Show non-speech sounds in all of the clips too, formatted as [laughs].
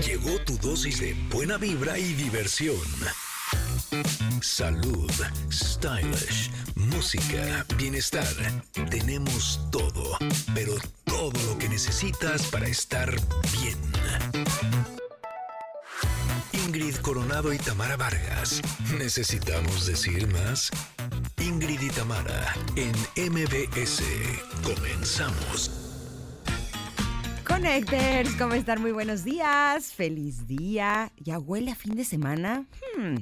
Llegó tu dosis de buena vibra y diversión. Salud, stylish, música, bienestar. Tenemos todo, pero todo lo que necesitas para estar bien. Ingrid Coronado y Tamara Vargas. ¿Necesitamos decir más? Ingrid y Tamara en MBS. Comenzamos. Connectors, ¿cómo están? Muy buenos días. Feliz día. ¿Ya huele a fin de semana? Hmm.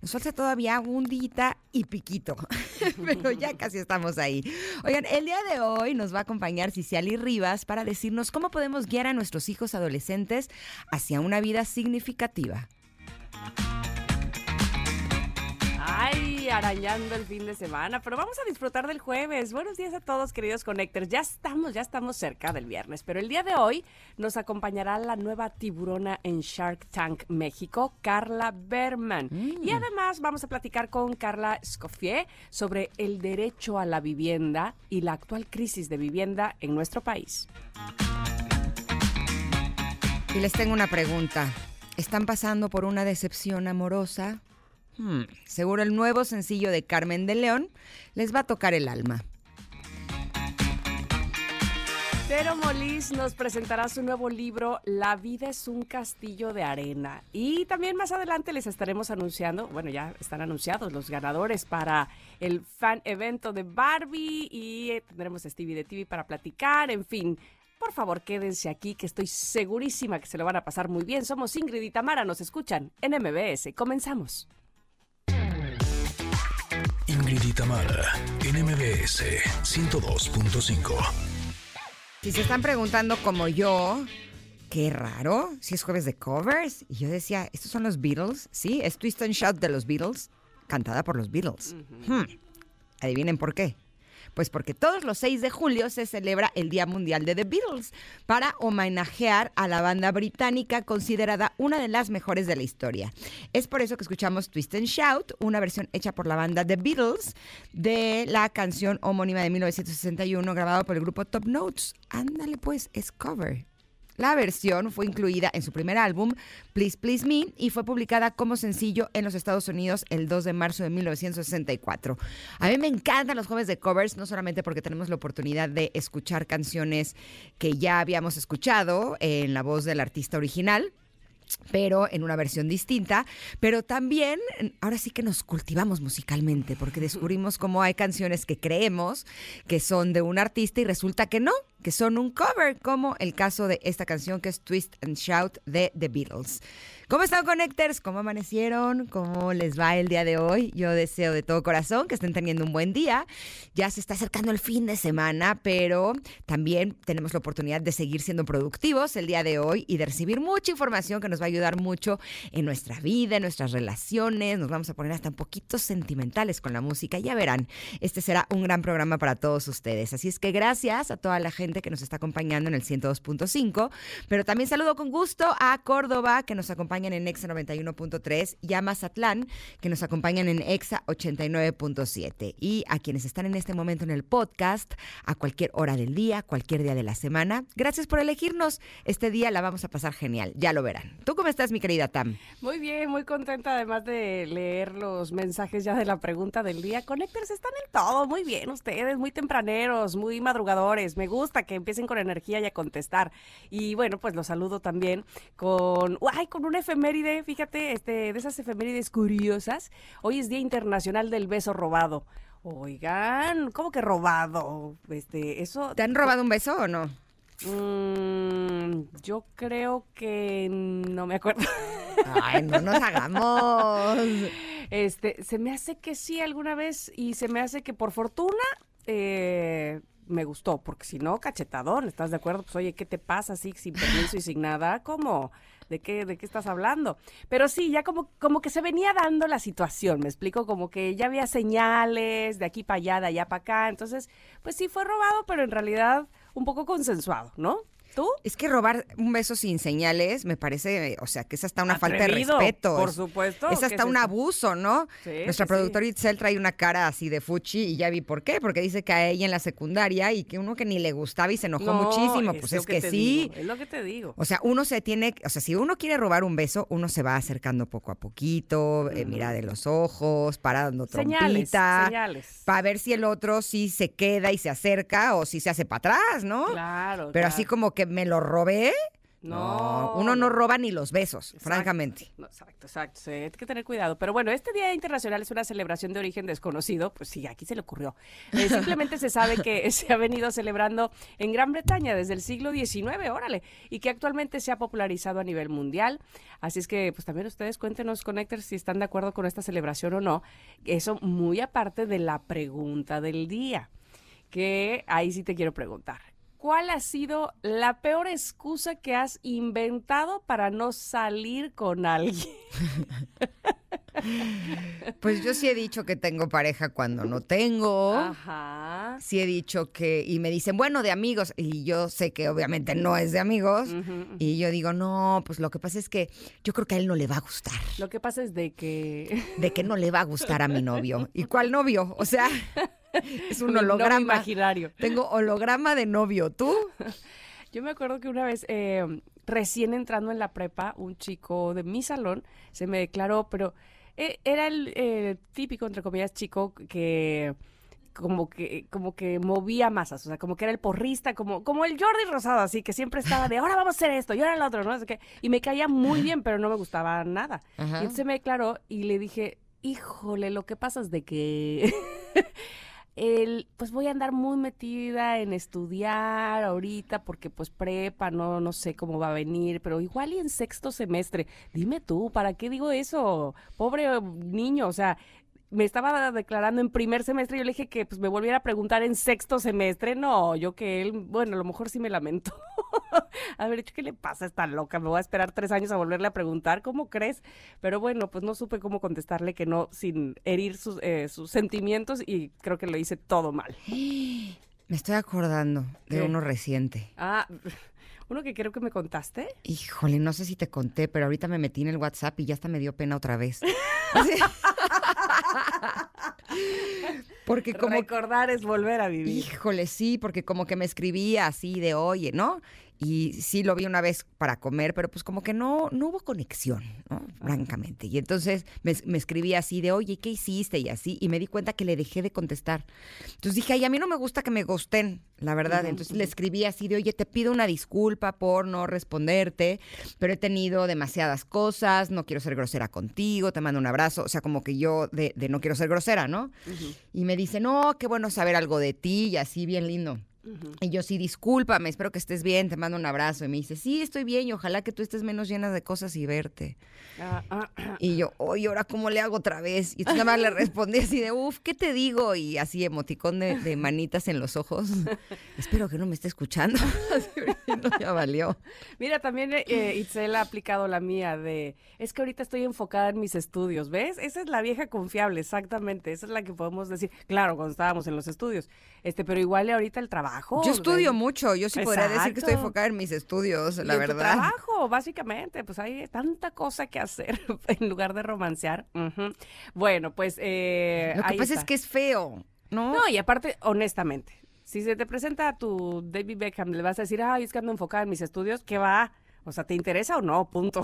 Nos falta todavía un día y piquito, [laughs] pero ya casi estamos ahí. Oigan, el día de hoy nos va a acompañar Ciciali Rivas para decirnos cómo podemos guiar a nuestros hijos adolescentes hacia una vida significativa. Arañando el fin de semana, pero vamos a disfrutar del jueves. Buenos días a todos, queridos connectors. Ya estamos, ya estamos cerca del viernes, pero el día de hoy nos acompañará la nueva tiburona en Shark Tank México, Carla Berman. Y además vamos a platicar con Carla Scoffier sobre el derecho a la vivienda y la actual crisis de vivienda en nuestro país. Y les tengo una pregunta. ¿Están pasando por una decepción amorosa? Hmm, seguro el nuevo sencillo de Carmen de León les va a tocar el alma. Pero Molis nos presentará su nuevo libro La vida es un castillo de arena. Y también más adelante les estaremos anunciando, bueno, ya están anunciados los ganadores para el fan evento de Barbie y eh, tendremos a Stevie de TV para platicar, en fin. Por favor, quédense aquí, que estoy segurísima que se lo van a pasar muy bien. Somos Ingrid y Tamara, nos escuchan en MBS. Comenzamos. Ingrid y Tamara en MBS 102.5. Si se están preguntando como yo, qué raro, si es jueves de covers. Y yo decía, estos son los Beatles, ¿sí? Es Twist and Shout de los Beatles, cantada por los Beatles. Hmm. Adivinen por qué. Pues porque todos los 6 de julio se celebra el Día Mundial de The Beatles para homenajear a la banda británica considerada una de las mejores de la historia. Es por eso que escuchamos Twist and Shout, una versión hecha por la banda The Beatles de la canción homónima de 1961 grabada por el grupo Top Notes. Ándale pues, es cover. La versión fue incluida en su primer álbum, Please Please Me, y fue publicada como sencillo en los Estados Unidos el 2 de marzo de 1964. A mí me encantan los jueves de covers, no solamente porque tenemos la oportunidad de escuchar canciones que ya habíamos escuchado en la voz del artista original, pero en una versión distinta, pero también ahora sí que nos cultivamos musicalmente, porque descubrimos cómo hay canciones que creemos que son de un artista y resulta que no, que son un cover, como el caso de esta canción que es Twist and Shout de The Beatles. ¿Cómo están, Connectors? ¿Cómo amanecieron? ¿Cómo les va el día de hoy? Yo deseo de todo corazón que estén teniendo un buen día. Ya se está acercando el fin de semana, pero también tenemos la oportunidad de seguir siendo productivos el día de hoy y de recibir mucha información que nos va a ayudar mucho en nuestra vida, en nuestras relaciones. Nos vamos a poner hasta un poquito sentimentales con la música. Ya verán, este será un gran programa para todos ustedes. Así es que gracias a toda la gente que nos está acompañando en el 102.5, pero también saludo con gusto a Córdoba que nos acompaña en EXA 91.3 y a Mazatlán, que nos acompañan en EXA 89.7. Y a quienes están en este momento en el podcast, a cualquier hora del día, cualquier día de la semana, gracias por elegirnos. Este día la vamos a pasar genial, ya lo verán. ¿Tú cómo estás, mi querida Tam? Muy bien, muy contenta además de leer los mensajes ya de la pregunta del día. Connectors están en todo, muy bien ustedes, muy tempraneros, muy madrugadores. Me gusta que empiecen con energía y a contestar. Y bueno, pues los saludo también con, ay, con una efeméride, fíjate, este, de esas efemérides curiosas. Hoy es Día Internacional del Beso Robado. Oigan, ¿cómo que robado? Este, eso. ¿Te han robado un beso o no? Mm, yo creo que no me acuerdo. Ay, no nos hagamos. [laughs] Este, se me hace que sí alguna vez y se me hace que por fortuna eh, me gustó, porque si no, cachetadón, ¿estás de acuerdo? Pues oye, ¿qué te pasa así sin permiso y sin nada? ¿Cómo? ¿De qué, de qué estás hablando? Pero sí, ya como, como que se venía dando la situación, me explico, como que ya había señales de aquí para allá, de allá para acá, entonces, pues sí fue robado, pero en realidad un poco consensuado, ¿no? ¿Tú? Es que robar un beso sin señales me parece, o sea, que es hasta una falta de respeto. por es- supuesto, Es ¿qué hasta un abuso, ¿no? Sí, Nuestra sí, sí. productora Itzel trae una cara así de fuchi y ya vi por qué, porque dice que a ella en la secundaria y que uno que ni le gustaba y se enojó No, muchísimo, pues es que, sí. digo, es lo que te digo. O sea, uno se tiene, o sea, si uno quiere robar un beso, uno se va acercando poco a poquito, eh, mira de los ojos, parando trompita, señales. para ver si el otro sí se queda y se acerca o si se hace para atrás, ¿no? Claro. Pero así como que me lo robé, No, uno no no. roba ni los besos, Exacto. francamente. No, exacto, exacto. sí, hay que tener cuidado. Pero bueno, este Día Internacional es una celebración de origen desconocido. Pues sí, aquí se le ocurrió. Eh, [laughs] simplemente se sabe que se ha venido celebrando en Gran Bretaña desde el siglo XIX, órale, y que actualmente se ha popularizado a nivel mundial. Así es que, pues también ustedes cuéntenos, Connectors, si están de acuerdo con esta celebración o no. Eso muy aparte de la pregunta del día, que ahí sí te quiero preguntar. ¿Cuál ha sido la peor excusa que has inventado para no salir con alguien? [laughs] Pues yo sí he dicho que tengo pareja cuando no tengo. Ajá. Sí he dicho que, y me dicen, bueno, de amigos, y yo sé que obviamente no es de amigos, y yo digo, no, pues lo que pasa es que yo creo que a él no le va a gustar, Lo que pasa es de que de que no le va a gustar a mi novio. ¿Y cuál novio? O sea, [laughs] [laughs] es un holograma. imaginario. Tengo holograma de novio, ¿tú? [laughs] Yo me acuerdo que una vez, eh, recién entrando en la prepa, un chico de mi salón se me declaró, pero eh, era el eh, típico, entre comillas, chico que como que como que movía masas, o sea, como que era el porrista, como como el Jordi Rosado, así que siempre estaba de, ahora vamos a hacer esto, y ahora el otro, ¿no? Así que, y me caía muy bien, pero no me gustaba nada. Ajá. Y entonces me declaró y le dije, híjole, lo que pasa es de que el, pues voy a andar muy metida en estudiar ahorita porque pues prepa, no, no sé cómo va a venir, pero igual y en sexto semestre. Dime tú, ¿para qué digo eso? Pobre niño, o sea, me estaba declarando en primer semestre yo le dije que pues me volviera a preguntar en sexto semestre. No, yo que él, bueno, a lo mejor sí me lamento. Haber [laughs] dicho, ¿qué le pasa a esta loca? Me voy a esperar tres años a volverle a preguntar, ¿cómo crees? Pero bueno, pues no supe cómo contestarle que no, sin herir sus, eh, sus sentimientos y creo que lo hice todo mal. Me estoy acordando de ¿Qué? uno reciente. Ah, uno que creo que me contaste. Híjole, no sé si te conté, pero ahorita me metí en el WhatsApp y ya hasta me dio pena otra vez. [laughs] [laughs] Porque como Recordar es volver a vivir. Híjole, sí, porque como que me escribía así de oye, ¿no? Y sí lo vi una vez para comer, pero pues como que no, no hubo conexión, ¿no? Francamente. Y entonces me, me escribía así de oye, ¿qué hiciste? Y así, y me di cuenta que le dejé de contestar. Entonces dije, ay, a mí no me gusta que me gusten, la verdad. Entonces le escribí así de oye, te pido una disculpa por no responderte, pero he tenido demasiadas cosas, no quiero ser grosera contigo, te mando un abrazo. O sea, como que yo de, de no quiero ser grosera, ¿no? Y me dice, no, qué bueno saber algo de ti y así, bien lindo. Y yo sí, discúlpame, espero que estés bien, te mando un abrazo. Y me dice, sí, estoy bien y ojalá que tú estés menos llena de cosas y verte. Ah, ah, ah. Y yo, oye, ¿ahora cómo le hago otra vez? Y nada más le respondí así de, uff, ¿qué te digo? Y así emoticón de, de manitas en los ojos. [laughs] Espero que no me esté escuchando. [laughs] No, ya valió. Mira, también eh, Itzel ha aplicado la mía de, es que ahorita estoy enfocada en mis estudios, ¿ves? Esa es la vieja confiable, exactamente, esa es la que podemos decir, claro, cuando estábamos en los estudios, este, pero igual ahorita el trabajo. Yo estudio mucho, yo sí podría decir que estoy enfocada en mis estudios, y la en tu verdad. trabajo, básicamente, pues hay tanta cosa que hacer [laughs] en lugar de romancear. Bueno, pues eh, Lo que pasa está. es que es feo, ¿no? No, y aparte, honestamente, si se te presenta a tu David Beckham, le vas a decir, ay, es que ando enfocada en mis estudios, ¿qué va? O sea, ¿te interesa o no? Punto.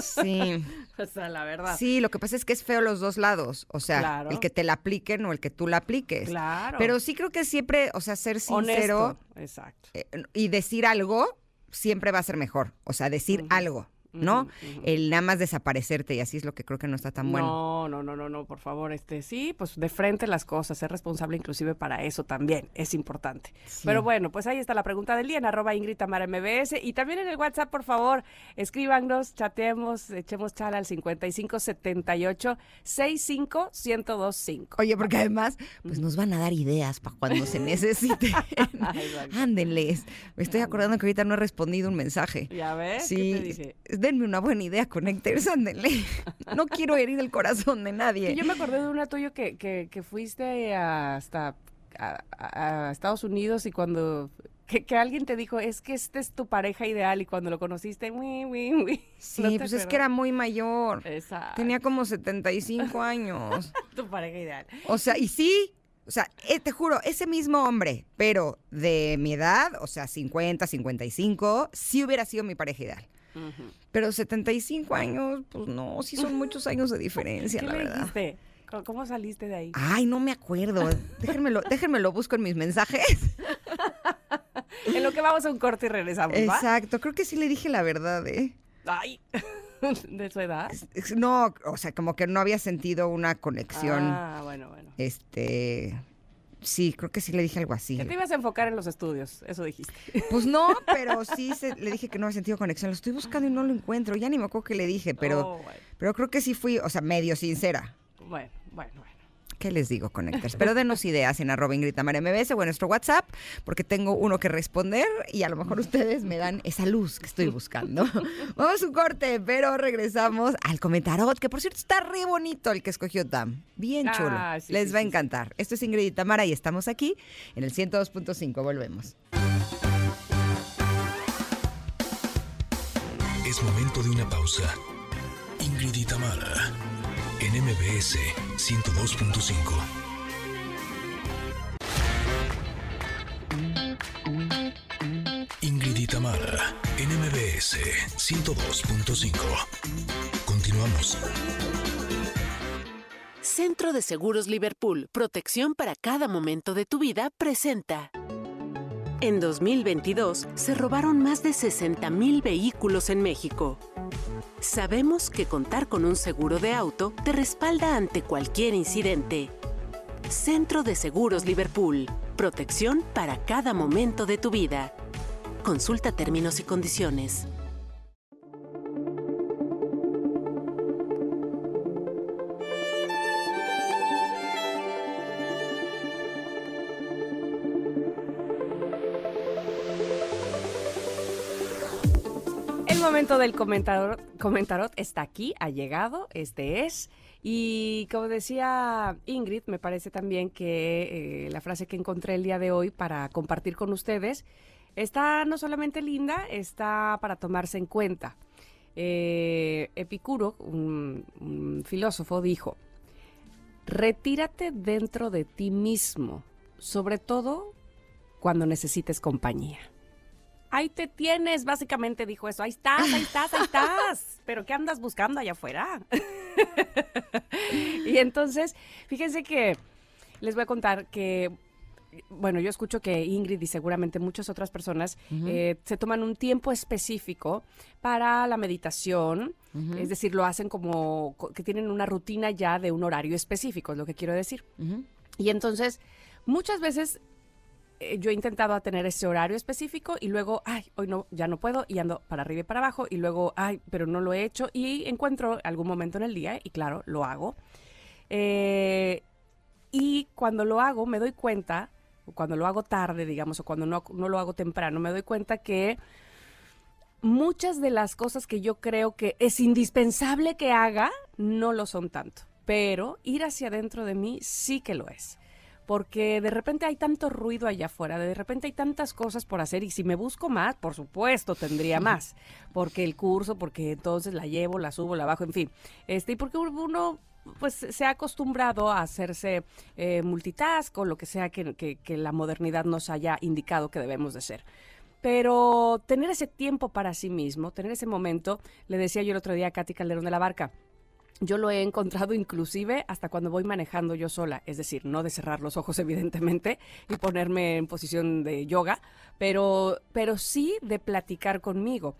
Sí. [laughs] [laughs] o sea, la verdad. Sí, lo que pasa es que es feo los dos lados. O sea, Claro. el que te la apliquen o el que tú la apliques. Claro. Pero sí creo que siempre, o sea, ser sincero Honesto. Exacto. eh, y decir algo siempre va a ser mejor. O sea, decir algo, ¿no? El nada más desaparecerte y así es lo que creo que no está tan bueno. No, no, no, no, no, por favor, este, sí, pues de frente las cosas, ser responsable inclusive para eso también es importante. Sí. Pero bueno, pues ahí está la pregunta del día en arroba Ingrid Tamara MBS y también en el WhatsApp, por favor, escríbanos, chateemos, echemos chala al 5578 65 1025. Oye, porque además, pues nos van a dar ideas para cuando se [laughs] necesite. [laughs] Exacto. Ándenles. Me estoy acordando que ahorita no he respondido un mensaje. ¿Ya ves? Sí, ¿Qué te? Denme una buena idea, Connectors, ándenle. [laughs] No quiero herir el corazón de nadie. Y yo me acordé de una tuya que, que, que fuiste hasta a, a- a Estados Unidos y cuando Que, que alguien te dijo, es que este es tu pareja ideal y cuando lo conociste, uy, uy, uy. Sí, pues es que era muy mayor. Exacto. Tenía como 75 años. [laughs] tu pareja ideal. O sea, y sí, o sea, eh, te juro, ese mismo hombre, pero de mi edad, o sea, 50, 55, sí hubiera sido mi pareja ideal. Pero 75 años, pues no, sí son muchos años de diferencia, ¿Qué la le verdad. dijiste? ¿Cómo- ¿Cómo saliste de ahí? Ay, no me acuerdo. Déjenmelo, [laughs] déjenmelo busco en mis mensajes. [laughs] En lo que vamos a un corte y regresamos, ¿va? Exacto, creo que sí le dije la verdad, ¿eh? Ay, [laughs] de su edad. No, o sea, como que no había sentido una conexión. Ah, bueno, bueno. Este. Sí, creo que sí le dije algo así. Que te ibas a enfocar en los estudios, eso dijiste. [laughs] Pues no, [laughs] pero sí se- le dije que no había sentido conexión. Lo estoy buscando y no lo encuentro. Ya ni me acuerdo qué le dije, pero, Oh, bueno. pero creo que sí fui, o sea, medio sincera. bueno, bueno, bueno. ¿Qué les digo, Connectors? [laughs] Pero denos ideas en arroba Ingrid Tamara MBS o en nuestro WhatsApp, porque tengo uno que responder y a lo mejor ustedes me dan esa luz que estoy buscando. [laughs] Vamos a un corte, pero regresamos al comentarot, que por cierto está re bonito el que escogió Tam. Bien chulo. Ah, sí, les sí, va a sí, encantar. Esto es Ingrid y Tamara y estamos aquí en el 102.5. Volvemos. Es momento de una pausa. Ingrid y Tamara, en MBS 102.5. Ingrid y Tamara, en MBS 102.5. Continuamos. Centro de Seguros Liverpool, protección para cada momento de tu vida, presenta. En 2022 se robaron más de 60.000 vehículos en México. Sabemos que contar con un seguro de auto te respalda ante cualquier incidente. Centro de Seguros Liverpool, protección para cada momento de tu vida. Consulta términos y condiciones. Del comentarot, comentarot está aquí, ha llegado, este es. Y como decía Ingrid, me parece también que eh, la frase que encontré el día de hoy para compartir con ustedes está no solamente linda, está para tomarse en cuenta. Eh, Epicuro, un filósofo, dijo, retírate dentro de ti mismo, sobre todo cuando necesites compañía. Ahí te tienes, básicamente dijo eso. Ahí estás, ahí estás, ahí estás. [laughs] Pero ¿qué andas buscando allá afuera? [laughs] y entonces, fíjense que les voy a contar que, bueno, yo escucho que Ingrid y seguramente muchas otras personas eh, se toman un tiempo específico para la meditación. Es decir, lo hacen como co- que tienen una rutina ya de un horario específico, es lo que quiero decir. Y entonces, muchas veces eh, yo he intentado tener ese horario específico y luego, ay, hoy no, ya no puedo y ando para arriba y para abajo y luego, ay, pero no lo he hecho y encuentro algún momento en el día y claro, lo hago. Eh, y cuando lo hago me doy cuenta, cuando lo hago tarde, digamos, o cuando no, no lo hago temprano, me doy cuenta que muchas de las cosas que yo creo que es indispensable que haga, no lo son tanto. Pero ir hacia adentro de mí sí que lo es. Porque de repente hay tanto ruido allá afuera, de repente hay tantas cosas por hacer y si me busco más, por supuesto tendría más. Porque el curso, porque entonces la llevo, la subo, la bajo, en fin. Este, y porque uno pues se ha acostumbrado a hacerse eh, multitask o lo que sea que, que- que la modernidad nos haya indicado que debemos de ser. Pero tener ese tiempo para sí mismo, tener ese momento, le decía yo el otro día a Katy Calderón de la Barca, yo lo he encontrado inclusive hasta cuando voy manejando yo sola, es decir, no de cerrar los ojos [laughs] evidentemente y ponerme en posición de yoga, pero, pero sí de platicar conmigo.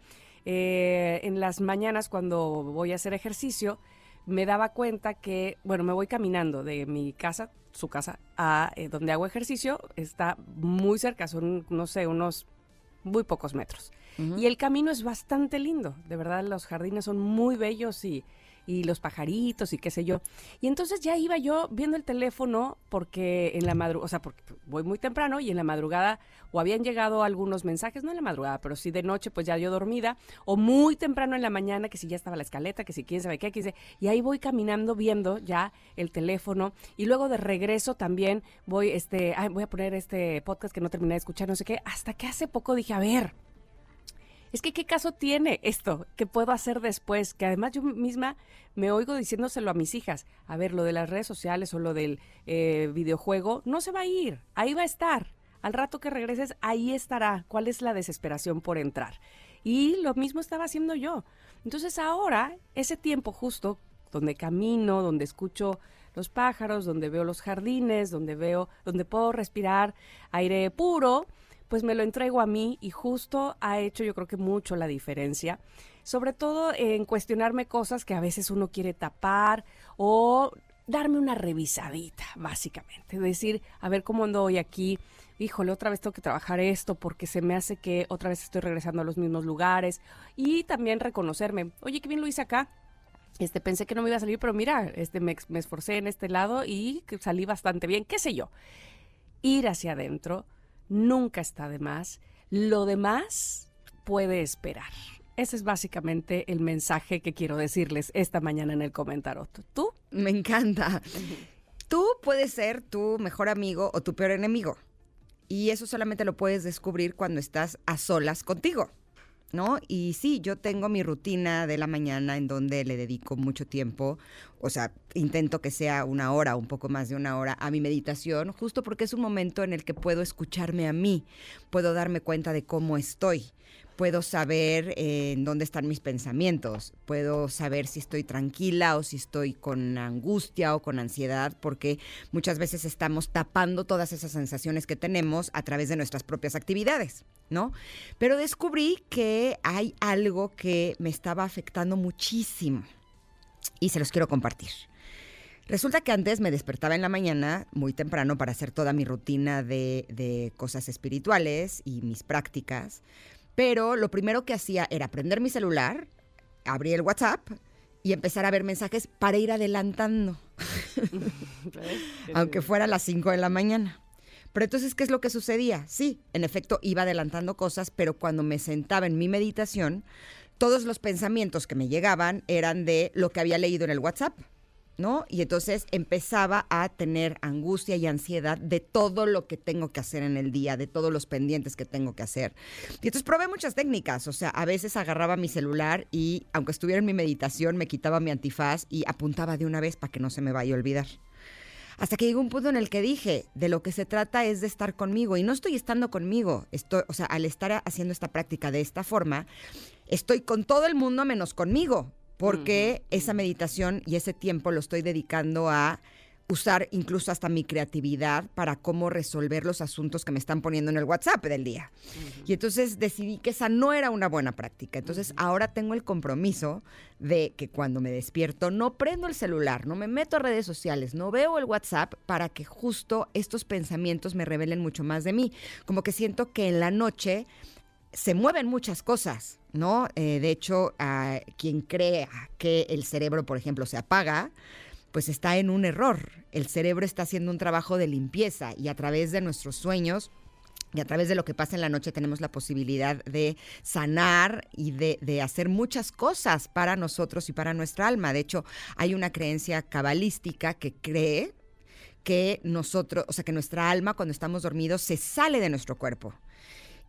Eh, en las mañanas cuando voy a hacer ejercicio, me daba cuenta que, bueno, me voy caminando de mi casa, su casa, a eh, donde hago ejercicio, está muy cerca, son, no sé, unos muy pocos metros. Y el camino es bastante lindo, de verdad los jardines son muy bellos y, y los pajaritos y qué sé yo. Y entonces ya iba yo viendo el teléfono porque en la madrugada, o sea, porque voy muy temprano y en la madrugada o habían llegado algunos mensajes, no en la madrugada, pero sí de noche, pues ya yo dormida, o muy temprano en la mañana, que si ya estaba la escaleta, que si quién sabe qué, que y ahí voy caminando viendo ya el teléfono y luego de regreso también voy, este, voy a poner este podcast que no terminé de escuchar, no sé qué, hasta que hace poco dije, a ver, es que qué caso tiene esto que puedo hacer después, que además yo misma me oigo diciéndoselo a mis hijas, a ver, lo de las redes sociales o lo del eh, videojuego, no se va a ir, ahí va a estar. Al rato que regreses, ahí estará. ¿Cuál es la desesperación por entrar? Y lo mismo estaba haciendo yo. Entonces ahora, ese tiempo justo donde camino, donde escucho los pájaros, donde veo los jardines, donde veo, donde puedo respirar aire puro, pues me lo entrego a mí y justo ha hecho yo creo que mucho la diferencia, sobre todo en cuestionarme cosas que a veces uno quiere tapar o darme una revisadita, básicamente, decir, a ver cómo ando hoy aquí, híjole, otra vez tengo que trabajar esto porque se me hace que otra vez estoy regresando a los mismos lugares y también reconocerme, oye, qué bien lo hice acá. Este, pensé que no me iba a salir, pero mira, este, me, me esforcé en este lado y salí bastante bien, qué sé yo. Ir hacia adentro nunca está de más. Lo demás puede esperar. Ese es básicamente el mensaje que quiero decirles esta mañana en el comentario. ¿Tú? Me encanta. Tú puedes ser tu mejor amigo o tu peor enemigo. Y eso solamente lo puedes descubrir cuando estás a solas contigo. ¿No? Y sí, yo tengo mi rutina de la mañana en donde le dedico mucho tiempo, o sea, intento que sea una hora, un poco más de una hora a mi meditación, justo porque es un momento en el que puedo escucharme a mí, puedo darme cuenta de cómo estoy puedo saber eh, en dónde están mis pensamientos, puedo saber si estoy tranquila o si estoy con angustia o con ansiedad, porque muchas veces estamos tapando todas esas sensaciones que tenemos a través de nuestras propias actividades, ¿no? Pero descubrí que hay algo que me estaba afectando muchísimo y se los quiero compartir. Resulta que antes me despertaba en la mañana muy temprano para hacer toda mi rutina de, de cosas espirituales y mis prácticas, pero lo primero que hacía era prender mi celular, abrir el WhatsApp y empezar a ver mensajes para ir adelantando. [laughs] [laughs] Aunque fuera a las 5 de la mañana. Pero entonces, ¿qué es lo que sucedía? Sí, en efecto, iba adelantando cosas, pero cuando me sentaba en mi meditación, todos los pensamientos que me llegaban eran de lo que había leído en el WhatsApp. ¿No? Y entonces empezaba a tener angustia y ansiedad de todo lo que tengo que hacer en el día, de todos los pendientes que tengo que hacer. Y entonces probé muchas técnicas, o sea, a veces agarraba mi celular y aunque estuviera en mi meditación, me quitaba mi antifaz y apuntaba de una vez para que no se me vaya a olvidar. Hasta que llegó un punto en el que dije, de lo que se trata es de estar conmigo y no estoy estando conmigo, estoy, o sea, al estar haciendo esta práctica de esta forma, estoy con todo el mundo menos conmigo, porque esa meditación y ese tiempo lo estoy dedicando a usar incluso hasta mi creatividad para cómo resolver los asuntos que me están poniendo en el WhatsApp del día. Y entonces decidí que esa no era una buena práctica. Entonces ahora tengo el compromiso de que cuando me despierto no prendo el celular, no me meto a redes sociales, no veo el WhatsApp para que justo estos pensamientos me revelen mucho más de mí. Como que siento que en la noche se mueven muchas cosas, ¿no? Eh, de hecho, quien cree que el cerebro, por ejemplo, se apaga, pues está en un error. El cerebro está haciendo un trabajo de limpieza y a través de nuestros sueños y a través de lo que pasa en la noche tenemos la posibilidad de sanar y de, de, hacer muchas cosas para nosotros y para nuestra alma. De hecho, hay una creencia cabalística que cree que nosotros, o sea, que nuestra alma cuando estamos dormidos se sale de nuestro cuerpo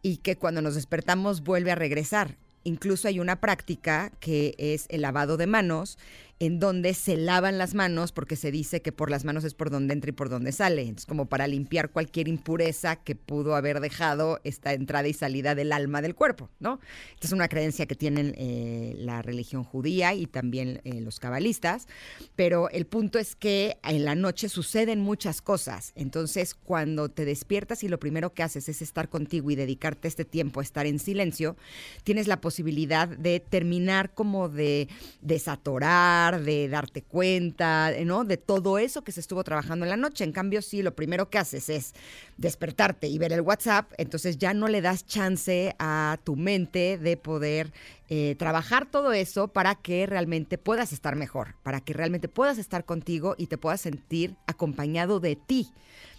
y que cuando nos despertamos vuelve a regresar. Incluso hay una práctica que es el lavado de manos, en donde se lavan las manos porque se dice que por las manos es por donde entra y por donde sale. Entonces, como para limpiar cualquier impureza que pudo haber dejado esta entrada y salida del alma del cuerpo, ¿no? Esta es una creencia que tienen eh, la religión judía y también eh, los cabalistas, pero el punto es que en la noche suceden muchas cosas. Entonces, cuando te despiertas y lo primero que haces es estar contigo y dedicarte este tiempo a estar en silencio, tienes la posibilidad de terminar como de desatorar de darte cuenta, ¿no? De todo eso que se estuvo trabajando en la noche. En cambio, si lo primero que haces es despertarte y ver el WhatsApp, entonces ya no le das chance a tu mente de poder eh, trabajar todo eso para que realmente puedas estar mejor, para que realmente puedas estar contigo y te puedas sentir acompañado de ti.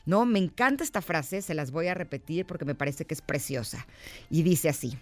¿No? Me encanta esta frase, se las voy a repetir porque me parece que es preciosa. Y dice así.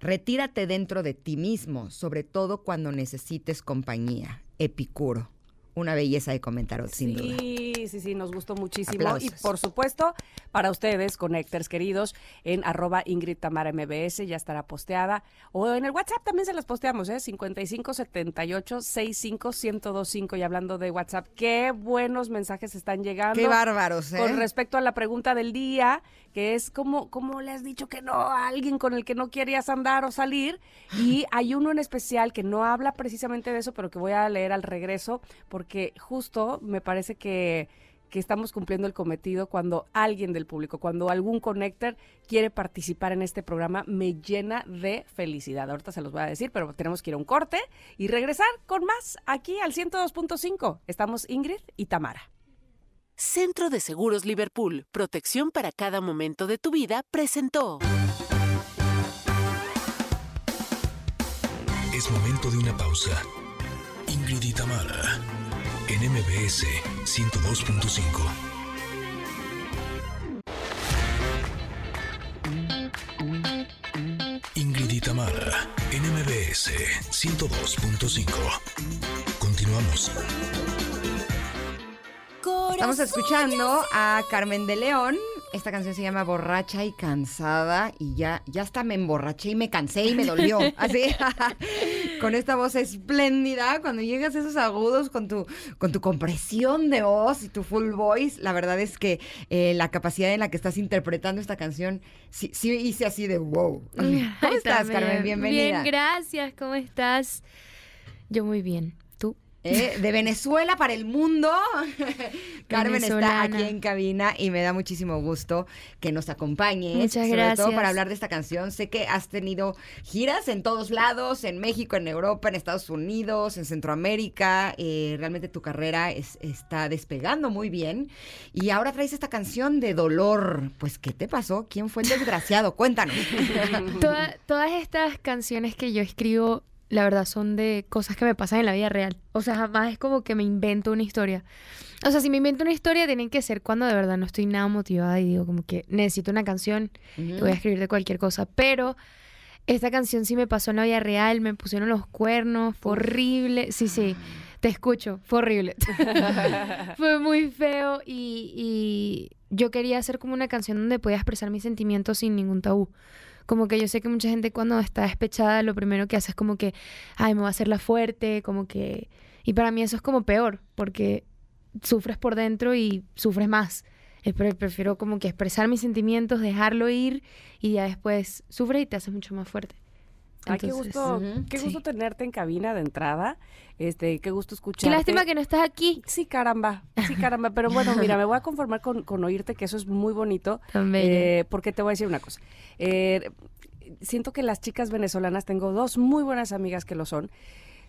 Retírate dentro de ti mismo, sobre todo cuando necesites compañía. Epicuro. Una belleza de comentario, sin duda. Sí, sí, sí, nos gustó muchísimo. Y por supuesto, para ustedes, connectors queridos, en arroba Ingrid Tamara MBS, ya estará posteada. O en el WhatsApp también se las posteamos, ¿eh? 5578 65 1025. Y hablando de WhatsApp, qué buenos mensajes están llegando. Qué bárbaros, ¿eh? Con respecto a la pregunta del día, que es cómo, cómo le has dicho que no a alguien con el que no querías andar o salir. Y [laughs] hay uno en especial que no habla precisamente de eso, pero que voy a leer al regreso, porque que justo me parece que, que estamos cumpliendo el cometido cuando alguien del público, cuando algún connector quiere participar en este programa, me llena de felicidad. Ahorita se los voy a decir, pero tenemos que ir a un corte y regresar con más aquí al 102.5. Estamos Ingrid y Tamara. Centro de Seguros Liverpool, protección para cada momento de tu vida, presentó. Es momento de una pausa. Ingrid y en MBS 102.5. Ingrid y en MBS 102.5. Continuamos. Estamos escuchando a Carmen de León. Esta canción se llama Borracha y Cansada y ya, ya hasta me emborraché y me cansé y me dolió. [laughs] Así, [laughs] con esta voz espléndida, cuando llegas a esos agudos con tu, con tu compresión de voz y tu full voice, la verdad es que eh, la capacidad en la que estás interpretando esta canción, sí, sí hice así de wow. [laughs] ¿Cómo estás, Carmen? Bienvenida. Bien, gracias. ¿Cómo estás? Yo muy bien. ¿Eh? de Venezuela para el mundo. [laughs] Carmen está aquí en cabina y me da muchísimo gusto que nos acompañes. Muchas sobre gracias. todo para hablar de esta canción. Sé que has tenido giras en todos lados, en México, en Europa, en Estados Unidos, en Centroamérica. Eh, realmente tu carrera está despegando muy bien. Y ahora traes esta canción de dolor. Pues, ¿qué te pasó? ¿Quién fue el desgraciado? Cuéntanos. [laughs] todas estas canciones que yo escribo la verdad son de cosas que me pasan en la vida real. O sea, jamás es como que me invento una historia. O sea, si me invento una historia, tienen que ser cuando de verdad no estoy nada motivada y digo como que necesito una canción y voy a escribir de cualquier cosa. Pero esta canción sí me pasó en la vida real, me pusieron los cuernos, fue horrible. Sí, sí, te escucho, fue horrible. [laughs] [laughs] fue muy feo y, y yo quería hacer como una canción donde podía expresar mis sentimientos sin ningún tabú. Como que yo sé que mucha gente cuando está despechada lo primero que hace es como que, ay, me voy a hacer la fuerte, como que... Y para mí eso es como peor, porque sufres por dentro y sufres más. Prefiero como que expresar mis sentimientos, dejarlo ir y ya después sufres y te haces mucho más fuerte. Ay, qué gusto, qué gusto tenerte en cabina de entrada. Este, qué gusto escucharte. Qué lástima que no estás aquí. Sí, caramba, sí, caramba. Pero bueno, mira, me voy a conformar con, con oírte, que eso es muy bonito. Eh, porque te voy a decir una cosa. Eh, siento que las chicas venezolanas, tengo dos muy buenas amigas que lo son,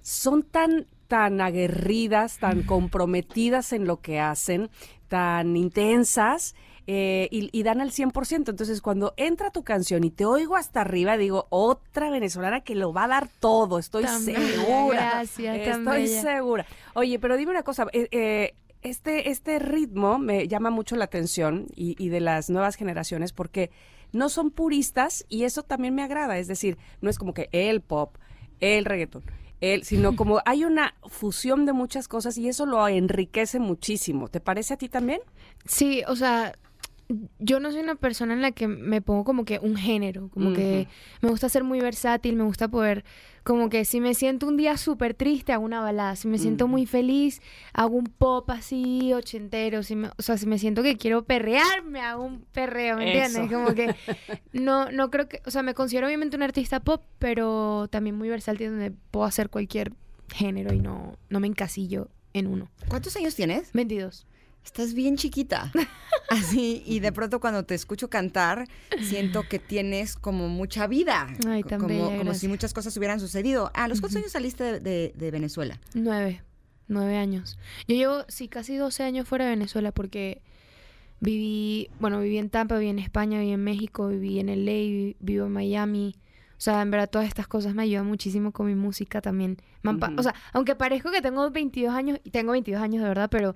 son tan, tan aguerridas, tan comprometidas en lo que hacen, tan intensas eh, y, dan al 100%. Entonces, cuando entra tu canción y te oigo hasta arriba, digo, otra venezolana que lo va a dar todo, estoy segura. Gracias, Estoy segura. Oye, pero dime una cosa, eh, eh, este, este ritmo me llama mucho la atención y, y de las nuevas generaciones porque no son puristas y eso también me agrada. Es decir, no es como que el pop, el reggaeton, él, sino [laughs] como hay una fusión de muchas cosas y eso lo enriquece muchísimo. ¿Te parece a ti también? Sí, o sea, yo no soy una persona en la que me pongo como que un género, como que me gusta ser muy versátil, me gusta poder, como que si me siento un día súper triste, hago una balada, si me siento muy feliz, hago un pop así ochentero, si me, o sea, si me siento que quiero perrear, me hago un perreo, ¿me entiendes? Como que [laughs] no, no creo que, o sea, me considero obviamente un artista pop, pero también muy versátil donde puedo hacer cualquier género y no, no me encasillo en uno. ¿Cuántos años tienes? 22. Estás bien chiquita. [laughs] Así, y de pronto cuando te escucho cantar, siento que tienes como mucha vida. Ay, tan como, bella, como si muchas cosas hubieran sucedido. ¿A los cuántos años saliste de, de- de Venezuela? Nueve, nueve años. Yo llevo, sí, casi 12 años fuera de Venezuela porque viví, bueno, viví en Tampa, viví en España, viví en México, viví en LA, vi- vivo en Miami. O sea, en verdad todas estas cosas me ayudan muchísimo con mi música también. O sea, aunque parezco que tengo 22 años, y tengo 22 años de verdad, pero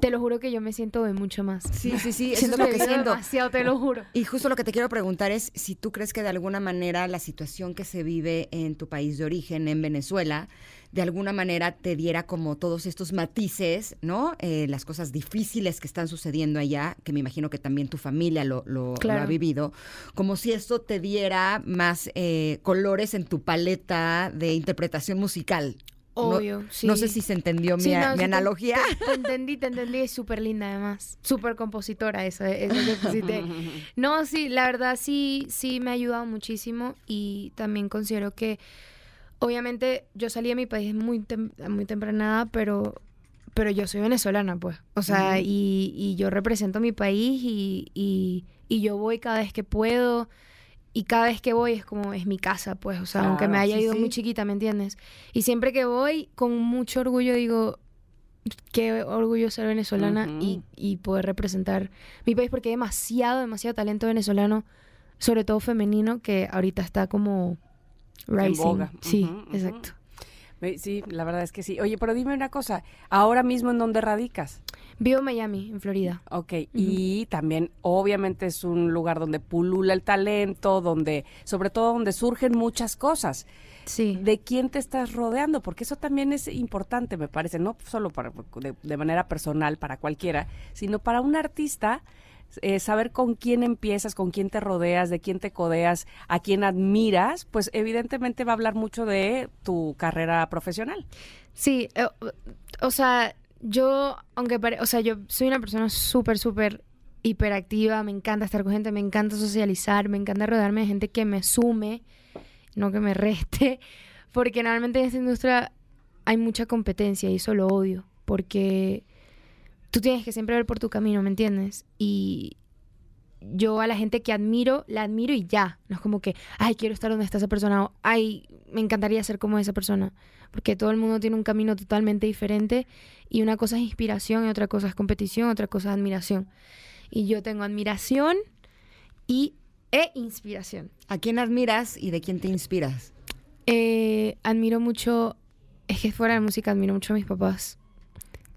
te lo juro que yo me siento de mucho más. Sí, sí, sí, eso es Siento lo que siento. demasiado, te lo juro. Y justo lo que te quiero preguntar es si tú crees que de alguna manera la situación que se vive en tu país de origen, en Venezuela, de alguna manera te diera como todos estos matices, ¿no? Eh, las cosas difíciles que están sucediendo allá, que me imagino que también tu familia lo, lo- lo ha vivido, como si esto te diera más eh, colores en tu paleta de interpretación musical. No- Obvio, sí. No sé si se entendió mi, Sí, a- no, mi sí te- analogía. Te, te [laughs] entendí, te entendí, es súper linda además. Súper compositora eso, eso que. [laughs] No, sí, la verdad sí, sí me ha ayudado muchísimo y también considero que, obviamente, yo salí de mi país muy, tem- muy temprana pero, pero yo soy venezolana, pues. O sea, y, y yo represento mi país y, y, y yo voy cada vez que puedo. Y cada vez que voy es como, es mi casa, pues, o sea, aunque me haya sí, ido sí. muy chiquita, ¿me entiendes? Y siempre que voy, con mucho orgullo digo, qué orgullo ser venezolana y, y poder representar mi país porque hay demasiado, demasiado talento venezolano, sobre todo femenino, que ahorita está como rising. boga. Sí, exacto. Sí, la verdad es que sí. Oye, pero dime una cosa, ahora mismo en dónde radicas? Vivo en Miami, en Florida. Ok, y también obviamente es un lugar donde pulula el talento, donde, sobre todo donde surgen muchas cosas. Sí. ¿De quién te estás rodeando? Porque eso también es importante, me parece, no solo para, de, de manera personal para cualquiera, sino para un artista, eh, saber con quién empiezas, con quién te rodeas, de quién te codeas, a quién admiras, pues evidentemente va a hablar mucho de tu carrera profesional. Sí, eh, o sea, yo, aunque pare- o sea, yo soy una persona súper, súper hiperactiva, me encanta estar con gente, me encanta socializar, me encanta rodearme de gente que me sume, no que me reste, [laughs] porque normalmente en esta industria hay mucha competencia y eso lo odio, porque tú tienes que siempre ver por tu camino, ¿me entiendes? Y yo a la gente que admiro, la admiro y ya, no es como que, ay, quiero estar donde está esa persona, o, ay, me encantaría ser como esa persona porque todo el mundo tiene un camino totalmente diferente y una cosa es inspiración y otra cosa es competición, otra cosa es admiración. Y yo tengo admiración y e inspiración. ¿A quién admiras y de quién te inspiras? Eh, admiro mucho, es que fuera de música admiro mucho a mis papás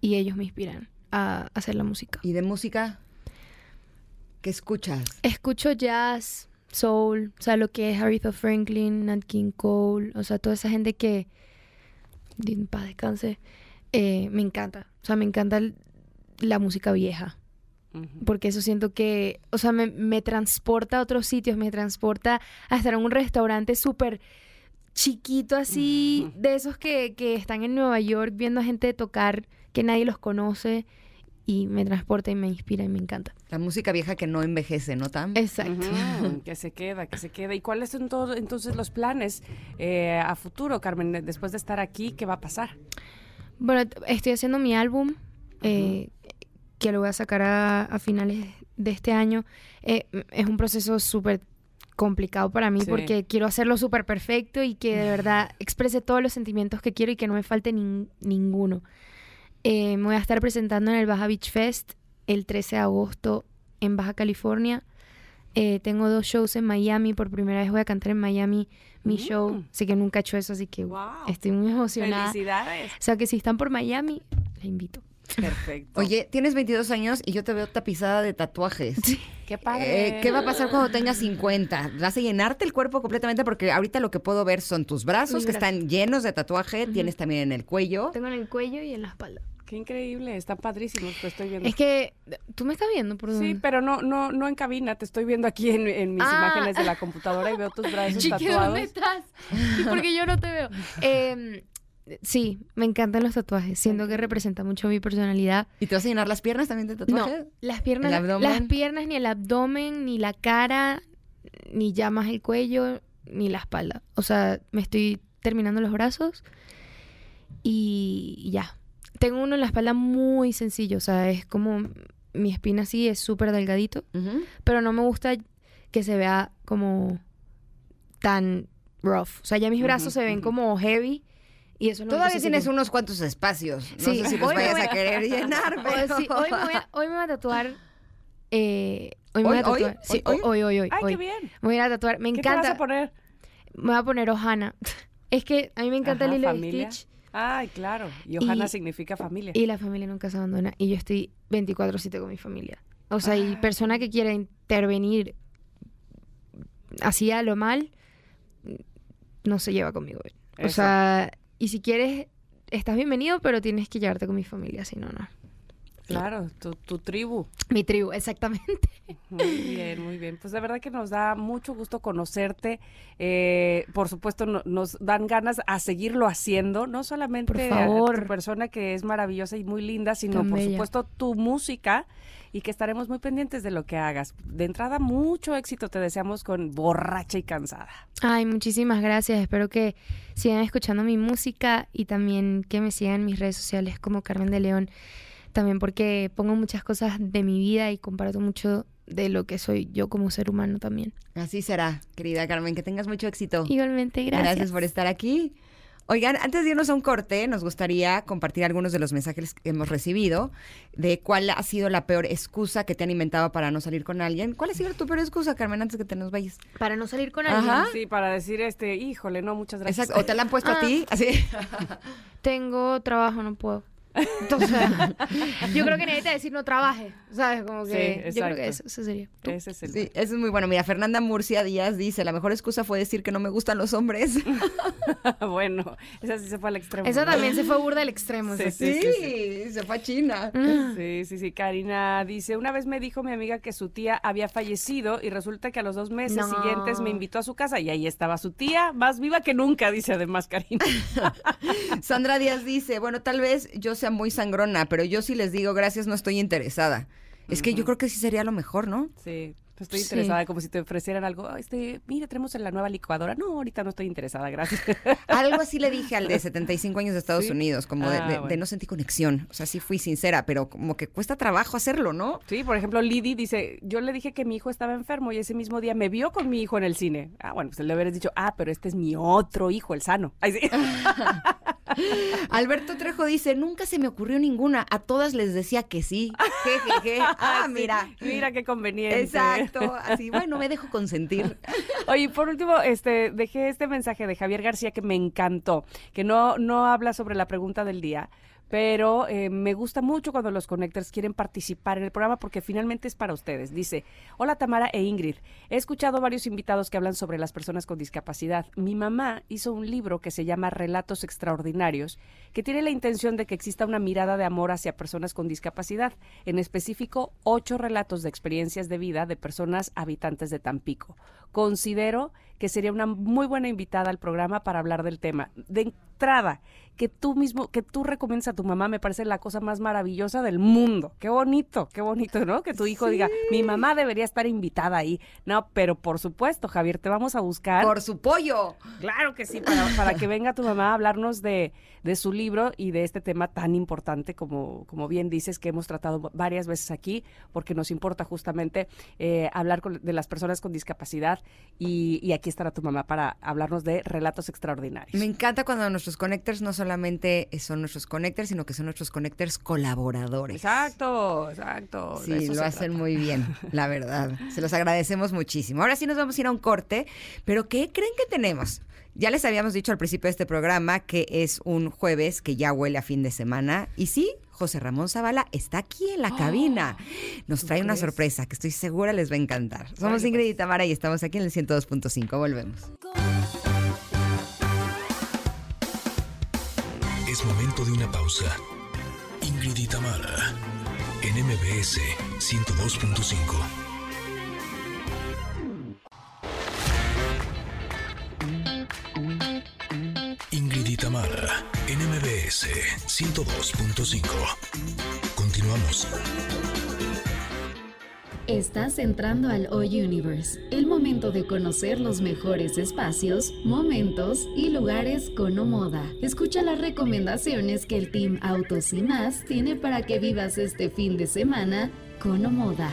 y ellos me inspiran a hacer la música. ¿Y de música? ¿Qué escuchas? Escucho jazz, soul, o sea, lo que es Aretha Franklin, Nat King Cole, o sea, toda esa gente que, en paz descanse, eh, me encanta. O sea, me encanta el- la música vieja, porque eso siento que, o sea, me, me transporta a otros sitios, me transporta a estar en un restaurante súper chiquito así, de esos que, que están en Nueva York viendo a gente tocar que nadie los conoce y me transporta y me inspira y me encanta. La música vieja que no envejece, ¿no, Tam? Exacto. [laughs] Que se queda, que se queda. ¿Y cuáles son todos entonces los planes eh, a futuro, Carmen? Después de estar aquí, ¿qué va a pasar? Bueno, estoy haciendo mi álbum, eh, que lo voy a sacar a, a finales de este año. Eh, es un proceso súper complicado para mí Sí. porque quiero hacerlo súper perfecto y que de verdad exprese todos los sentimientos que quiero y que no me falte nin- ninguno. Eh, me voy a estar presentando en el Baja Beach Fest el 13 de agosto en Baja California. Eh, tengo dos shows en Miami. Por primera vez voy a cantar en Miami mi show. Mm. Así que nunca he hecho eso, así que Wow. estoy muy emocionada. Felicidades. O sea que si están por Miami, la invito. Perfecto. Oye, tienes 22 años y yo te veo tapizada de tatuajes. qué padre. Eh, ¿Qué va a pasar cuando tengas 50? ¿Vas a llenarte el cuerpo completamente? Porque ahorita lo que puedo ver son tus brazos Mis que brazos. están llenos de tatuaje, tienes también en el cuello. Tengo en el cuello y en la espalda. Qué increíble, están padrísimos, te estoy viendo. Es que tú me estás viendo por Sí, pero no, no, no en cabina, te estoy viendo aquí en, en mis Ah. imágenes de la computadora y veo tus brazos Chiqui, tatuados. ¿dónde estás? ¿Y porque yo no te veo? Eh, sí, me encantan los tatuajes. Siento que representa mucho mi personalidad. ¿Y te vas a llenar las piernas también de No, tatuaje? las piernas, ¿El abdomen? las piernas, ni el abdomen, ni la cara, ni ya más el cuello, ni la espalda. O sea, me estoy terminando los brazos y ya. Tengo uno en la espalda muy sencillo, o sea, es como mi espina así, es súper delgadito, pero no me gusta que se vea como tan rough. O sea, ya mis brazos se ven como heavy y eso no Todavía tienes unos cuantos espacios. No Sí, sé si los vayas voy a a- querer llenar, [laughs] Hoy, pero... sí, hoy, me voy a, hoy me voy a tatuar. eh, hoy me ¿Hoy, voy a hoy? tatuar. Sí, ¿Hoy, hoy, hoy, hoy. Ay, hoy. qué bien. Me voy a tatuar. Me ¿Qué te vas encanta. a poner? Me voy a poner Ohana. [laughs] Es que a mí me encanta Ajá, de familia. Stitch Ay, claro. Y Ohana Y- significa familia. y la familia nunca se abandona. Y yo estoy 24-7 con mi familia. O sea, y Ah. persona que quiera intervenir así a lo mal, no se lleva conmigo. O Eso. sea, y si quieres, estás bienvenido, pero tienes que llevarte con mi familia, si no, no. Claro, tu, tu tribu. Mi tribu, exactamente. Muy bien, muy bien. Pues de verdad que nos da mucho gusto conocerte. Eh, por supuesto, no- nos dan ganas a seguirlo haciendo, no solamente Por a favor. tu persona que es maravillosa y muy linda, sino Tan por bella. supuesto tu música y que estaremos muy pendientes de lo que hagas. De entrada, mucho éxito te deseamos con Borracha y Cansada. Ay, muchísimas gracias. Espero que sigan escuchando mi música y también que me sigan en mis redes sociales como Carmen de León. También porque pongo muchas cosas de mi vida y comparto mucho de lo que soy yo como ser humano también. Así será, querida Carmen, que tengas mucho éxito. Igualmente, gracias. Gracias por estar aquí. Oigan, antes de irnos a un corte, nos gustaría compartir algunos de los mensajes que hemos recibido de cuál ha sido la peor excusa que te han inventado para no salir con alguien. ¿Cuál ha sido tu peor excusa, Carmen, antes que te nos vayas? Para no salir con alguien, Ajá. Sí, para decir, este, híjole, no, muchas gracias. Exacto. ¿O te la han puesto a Ah. ti? Así. [laughs] tengo trabajo, no puedo. Entonces, [laughs] yo creo que necesita decir no trabaje, ¿sabes? Como que Sí, yo creo que eso, eso sería. ¿Tú? Ese es el... Sí, eso es muy bueno. Mira, Fernanda Murcia Díaz dice, la mejor excusa fue decir que no me gustan los hombres. [laughs] bueno, esa sí se fue al extremo. Eso ¿no? también se fue burda del extremo. Sí, sí, Sí, sí, se fue a China. Mm. Sí, sí, sí. Karina dice, una vez me dijo mi amiga que su tía había fallecido y resulta que a los dos meses No. siguientes me invitó a su casa y ahí estaba su tía, más viva que nunca, dice además Karina. [laughs] Sandra Díaz dice, bueno, tal vez yo sea muy sangrona, pero yo sí les digo, gracias, no estoy interesada. Es que yo creo que sí sería lo mejor, ¿no? Sí, estoy Sí. interesada, como si te ofrecieran algo. "Ah, Este, mire, tenemos la nueva licuadora. No, ahorita no estoy interesada, gracias. [laughs] Algo así le dije al de 75 años de Estados ¿Sí? Unidos, como de, Ah, de- de bueno. no sentí conexión. O sea, sí fui sincera, pero como que cuesta trabajo hacerlo, ¿no? Sí, por ejemplo, Lidi dice, yo le dije que mi hijo estaba enfermo y ese mismo día me vio con mi hijo en el cine. Ah, bueno, pues le hubieras dicho, ah, pero este es mi otro hijo, el sano. Ay, sí. [laughs] Alberto Trejo dice, nunca se me ocurrió ninguna, a todas les decía que sí. Je, je, je. Ah, mira. Mira qué conveniente. Exacto, así, bueno, me dejo consentir. [laughs] Oye, por último, este, dejé este mensaje de Javier García que me encantó, que no, no habla sobre la pregunta del día, pero eh, me gusta mucho cuando los connectors quieren participar en el programa porque finalmente es para ustedes. Dice, hola Tamara e Ingrid, he escuchado varios invitados que hablan sobre las personas con discapacidad. Mi mamá hizo un libro que se llama Relatos Extraordinarios, que tiene la intención de que exista una mirada de amor hacia personas con discapacidad, en específico ocho relatos de experiencias de vida de personas habitantes de Tampico. Considero que sería una muy buena invitada al programa para hablar del tema. De entrada, que tú mismo, que tú recomiendas a tu mamá, me parece la cosa más maravillosa del mundo. Qué bonito, qué bonito, ¿no? Que tu hijo diga, mi mamá debería estar invitada ahí. No, pero por supuesto, Javier, te vamos a buscar. Por su pollo. Claro que sí, para, para que venga tu mamá a hablarnos de, de su libro y de este tema tan importante como, como bien dices, que hemos tratado varias veces aquí, porque nos importa justamente eh, hablar con- de las personas con discapacidad y, y aquí estará tu mamá para hablarnos de relatos extraordinarios. Me encanta cuando nuestros connectors no solamente son nuestros connectors, sino que son nuestros connectors colaboradores. Exacto, exacto. Sí, lo hacen trata. muy bien, [laughs] la verdad. Se los agradecemos muchísimo. Ahora sí nos vamos a ir a un corte, pero ¿qué creen que tenemos? Ya les habíamos dicho al principio de este programa que es un jueves que ya huele a fin de semana. Y sí, José Ramón Zavala está aquí en la cabina. Nos ¿tú trae una crees? sorpresa que estoy segura les va a encantar. Somos Ingrid y. Tamara y estamos aquí en el 102.5. Volvemos. Es momento de una pausa. Ingrid y Tamara, en MBS 102.5. Ingrid y Tamara, en MBS 102.5. Continuamos. Estás entrando al O Universe, el momento de conocer los mejores espacios, momentos y lugares con Omoda. Escucha las recomendaciones que el Team Autos y más tiene para que vivas este fin de semana con Omoda.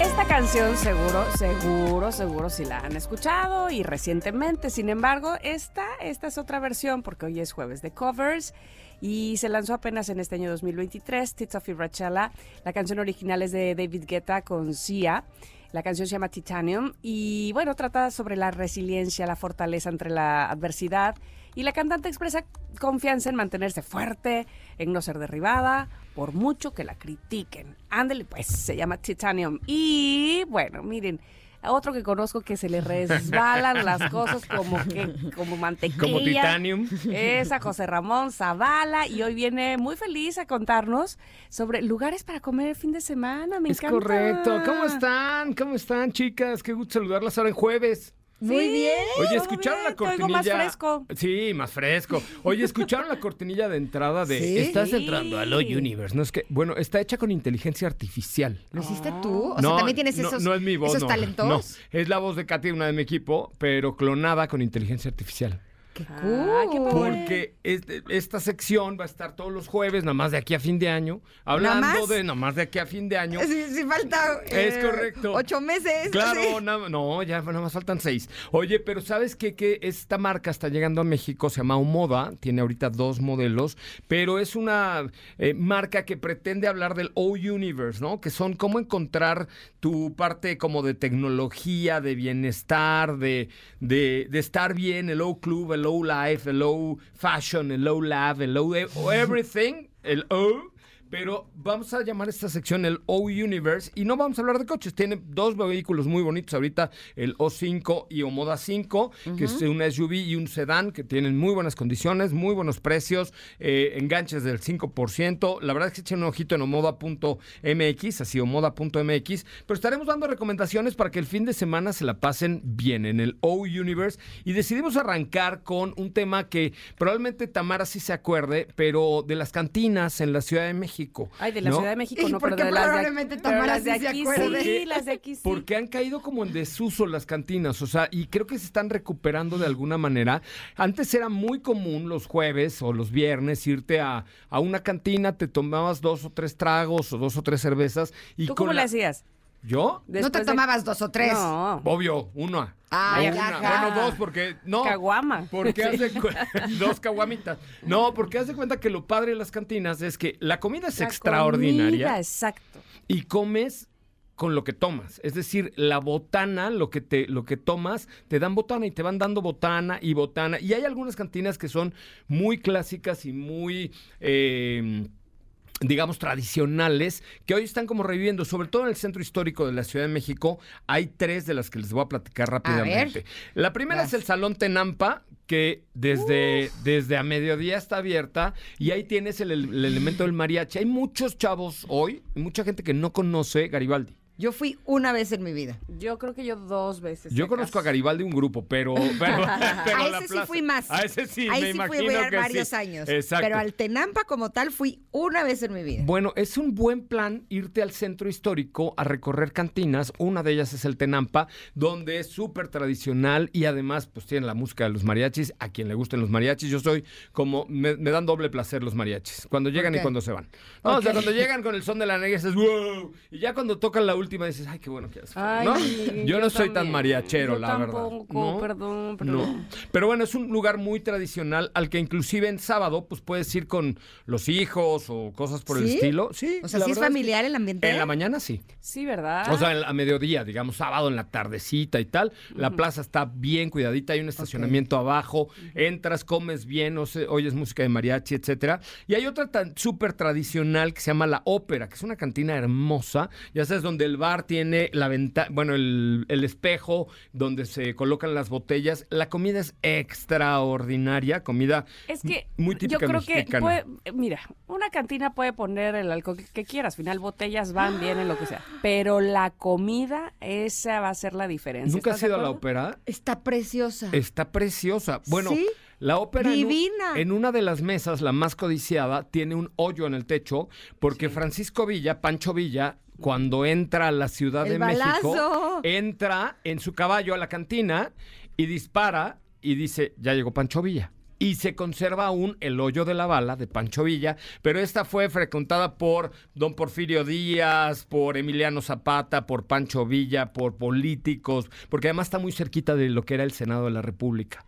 Esta canción seguro, seguro, seguro si la han escuchado y recientemente. Sin embargo, esta, esta es otra versión porque hoy es jueves de covers y se lanzó apenas en este año 2023, Tits of Irachella. La canción original es de David Guetta con Sia. La canción se llama Titanium y bueno, trata sobre la resiliencia, la fortaleza entre la adversidad y la cantante expresa confianza en mantenerse fuerte, en no ser derribada, por mucho que la critiquen. Ándale, pues se llama Titanium. Y bueno, miren, otro que conozco que se le resbalan [laughs] las cosas como que como mantequilla. Como titanium. Es a José Ramón Zavala y hoy viene muy feliz a contarnos sobre lugares para comer el fin de semana. Me es encanta. correcto. ¿Cómo están? ¿Cómo están, chicas? Qué gusto saludarlas ahora en jueves. Muy bien. Oye, ¿escucharon bien, la cortinilla? más fresco. Sí, más fresco. Oye, ¿escucharon la cortinilla de entrada de Sí. Estás entrando a Lo Universe? No es que, bueno, está hecha con inteligencia artificial. ¿Lo hiciste tú? O no, sea, también tienes no, esos, no es mi voz, esos no, talentos. No, es la voz de Katy, una de mi equipo, pero clonada con inteligencia artificial. Qué Ah, cool. qué padre. Porque este- esta sección va a estar todos los jueves, nada más de aquí a fin de año. Hablando más? de nada más de aquí a fin de año. Sí, sí falta. Es eh, correcto. Ocho meses. Claro, sí. nada- no, ya nada más faltan seis. Oye, pero ¿sabes qué? Que esta marca está llegando a México, se llama Omoda, tiene ahorita dos modelos, pero es una eh, marca que pretende hablar del O-Universe, ¿no? Que son cómo encontrar tu parte como de tecnología, de bienestar, de, de, de estar bien, el O-Club, el O-Life, el O-Fashion, el O-Lab, el O-Everything, el O. Pero vamos a llamar esta sección el O-Universe y no vamos a hablar de coches. Tiene dos vehículos muy bonitos ahorita, el O5 y Omoda 5, que es un SUV y un sedán que tienen muy buenas condiciones, muy buenos precios, eh, enganches del 5%. La verdad es que echen un ojito en omoda.mx, así omoda.mx. Pero estaremos dando recomendaciones para que el fin de semana se la pasen bien en el O-Universe. Y decidimos arrancar con un tema que probablemente Tamara sí se acuerde, pero de las cantinas en la Ciudad de México. Ay, de la ¿no? Ciudad de México, ¿Y no, por pero qué de las de, probablemente aquí- pero Tamara las de aquí acuerde? sí, las de aquí sí. Porque han caído como en desuso las cantinas, o sea, y creo que se están recuperando de alguna manera. Antes era muy común los jueves o los viernes irte a, a una cantina, te tomabas dos o tres tragos o dos o tres cervezas y ¿Tú con cómo le la- hacías? ¿Yo? No te de- tomabas dos o tres. No. Obvio, una. Ah, Una. ya, ya. Bueno, dos, porque no. Caguama. Porque cu- [laughs] dos caguamitas. No, porque haz de cuenta que lo padre de las cantinas es que la comida es La extraordinaria comida, exacto. y comes con lo que tomas. Es decir, la botana, lo que te, lo que tomas, te dan botana y te van dando botana y botana. Y hay algunas cantinas que son muy clásicas y muy eh, digamos, tradicionales, que hoy están como reviviendo, sobre todo en el centro histórico de la Ciudad de México. Hay tres de las que les voy a platicar rápidamente. La primera Vas. es el Salón Tenampa, que desde, desde a mediodía está abierta y ahí tienes el, el elemento del mariachi. Hay muchos chavos hoy, mucha gente que no conoce Garibaldi. Yo fui una vez en mi vida. Yo creo que yo dos veces. Yo conozco a. Garibaldi un grupo, pero... [laughs] pero, pero a la ese sí fui más. A ese sí, Ahí me sí imagino fui que varios sí. años. Exacto. Pero al Tenampa como tal fui una vez en mi vida. Bueno, es un buen plan irte al centro histórico a recorrer cantinas. Una de ellas es el Tenampa, donde es súper tradicional y además pues tiene la música de los mariachis. A quien le gusten los mariachis, yo soy como, me, me dan doble placer los mariachis, cuando llegan y cuando se van. No, O sea, cuando llegan con el son de la negra dices, wow. Y ya cuando tocan la última dices, ay, qué bueno que haces. ¿No? Yo no soy tan mariachero, Yo la verdad. ¿No? perdón, No. perdón. Pero bueno, es un lugar muy tradicional al que inclusive en sábado pues puedes ir con los hijos o cosas por el estilo. Sí. O sea, ¿sí es que familiar el ambiente? En la mañana sí. Sí, ¿verdad? O sea, en- a mediodía, digamos, sábado en la tardecita y tal. La plaza está bien cuidadita, hay un estacionamiento abajo. Entras, comes bien, o se- oyes música de mariachi, etcétera. Y hay otra tan súper tradicional que se llama La Ópera, que es una cantina hermosa. Ya sabes, donde el bar tiene la ventana, bueno, el, el espejo donde se colocan las botellas. La comida es extraordinaria, comida Es que muy típica yo creo que mexicana. puede- mira, una cantina puede poner el alcohol que, que quieras, al final botellas van bien en lo que sea, pero la comida esa va a ser la diferencia. ¿Nunca has ¿estás de ido a la ópera? Está preciosa. Está preciosa. Bueno, ¿Sí? la ópera en un- Divina. En, una de las mesas, la más codiciada, tiene un hoyo en el techo porque Francisco Villa, Pancho Villa, cuando entra a la Ciudad El de México, entra en su caballo a la cantina y dispara y dice, ya llegó Pancho Villa. Y se conserva aún el hoyo de la bala de Pancho Villa, pero esta fue frecuentada por don Porfirio Díaz, por Emiliano Zapata, por Pancho Villa, por políticos, porque además está muy cerquita de lo que era el Senado de la República.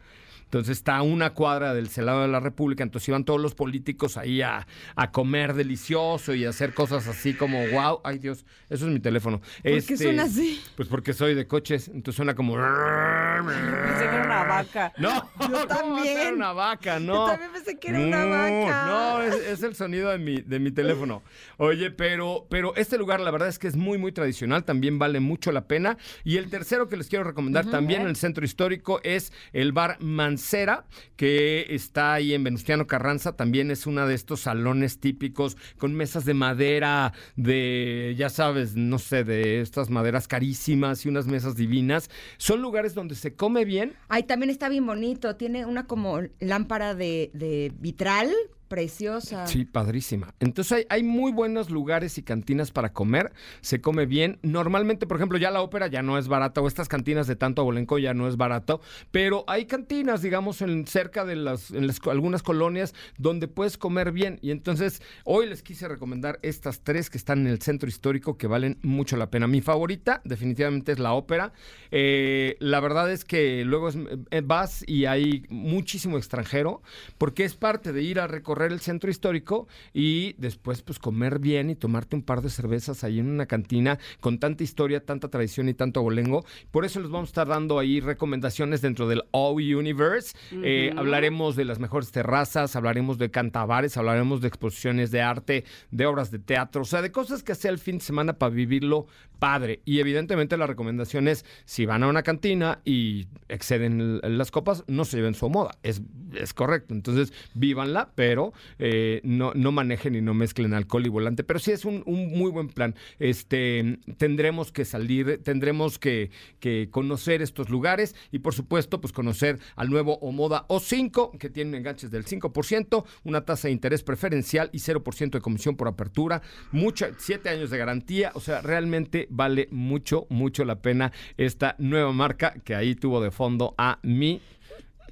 Entonces está a una cuadra del Senado de la República, entonces iban todos los políticos ahí a, a comer delicioso y a hacer cosas así como, wow, ay Dios, eso es mi teléfono. ¿Por qué suena así? Pues porque soy de coches, entonces suena como... Pensé que era una vaca. [laughs] No, ¿cómo va a ser también. una vaca, Yo no. también pensé que era una No, vaca. No, es, es el sonido de mi, de mi teléfono. Oye, pero, pero este lugar la verdad es que es muy, muy tradicional, también vale mucho la pena. Y el tercero que les quiero recomendar también en el centro histórico es el bar Mancera, que está ahí en Venustiano Carranza. También es uno de estos salones típicos con mesas de madera, de, ya sabes, no sé, de estas maderas carísimas y unas mesas divinas. Son lugares donde se come bien, Ay, también está bien bonito. Tiene una como lámpara de, de vitral preciosa. Sí, padrísima. Entonces hay, hay muy buenos lugares y cantinas para comer, se come bien. Normalmente, por ejemplo, ya la ópera ya no es barata, o estas cantinas de tanto abolenco ya no es barato, pero hay cantinas, digamos, en cerca de las, en las algunas colonias donde puedes comer bien. Y entonces, hoy les quise recomendar estas tres que están en el centro histórico que valen mucho la pena. Mi favorita, definitivamente, es la ópera. Eh, la verdad es que luego eh, vas y hay muchísimo extranjero, porque es parte de ir a recorrer el centro histórico y después pues comer bien y tomarte un par de cervezas ahí en una cantina con tanta historia, tanta tradición y tanto abolengo. Por eso les vamos a estar dando ahí recomendaciones dentro del All Universe. Eh, hablaremos de las mejores terrazas, hablaremos de cantabares, hablaremos de exposiciones de arte, de obras de teatro, o sea, de cosas que hacer el fin de semana para vivirlo padre. Y evidentemente la recomendación es, si van a una cantina y exceden las copas, no se lleven su moda. Es, es correcto. Entonces, vívanla, pero eh, no, no manejen y no mezclen alcohol y volante. Pero sí es un, un muy buen plan. Este, tendremos que salir, tendremos que, que conocer estos lugares y, por supuesto, pues conocer al nuevo Omoda O5, que tiene enganches del 5%, una tasa de interés preferencial y 0% de comisión por apertura, mucha, 7 años de garantía. O sea, realmente vale mucho, mucho la pena esta nueva marca que ahí tuvo de fondo a mi,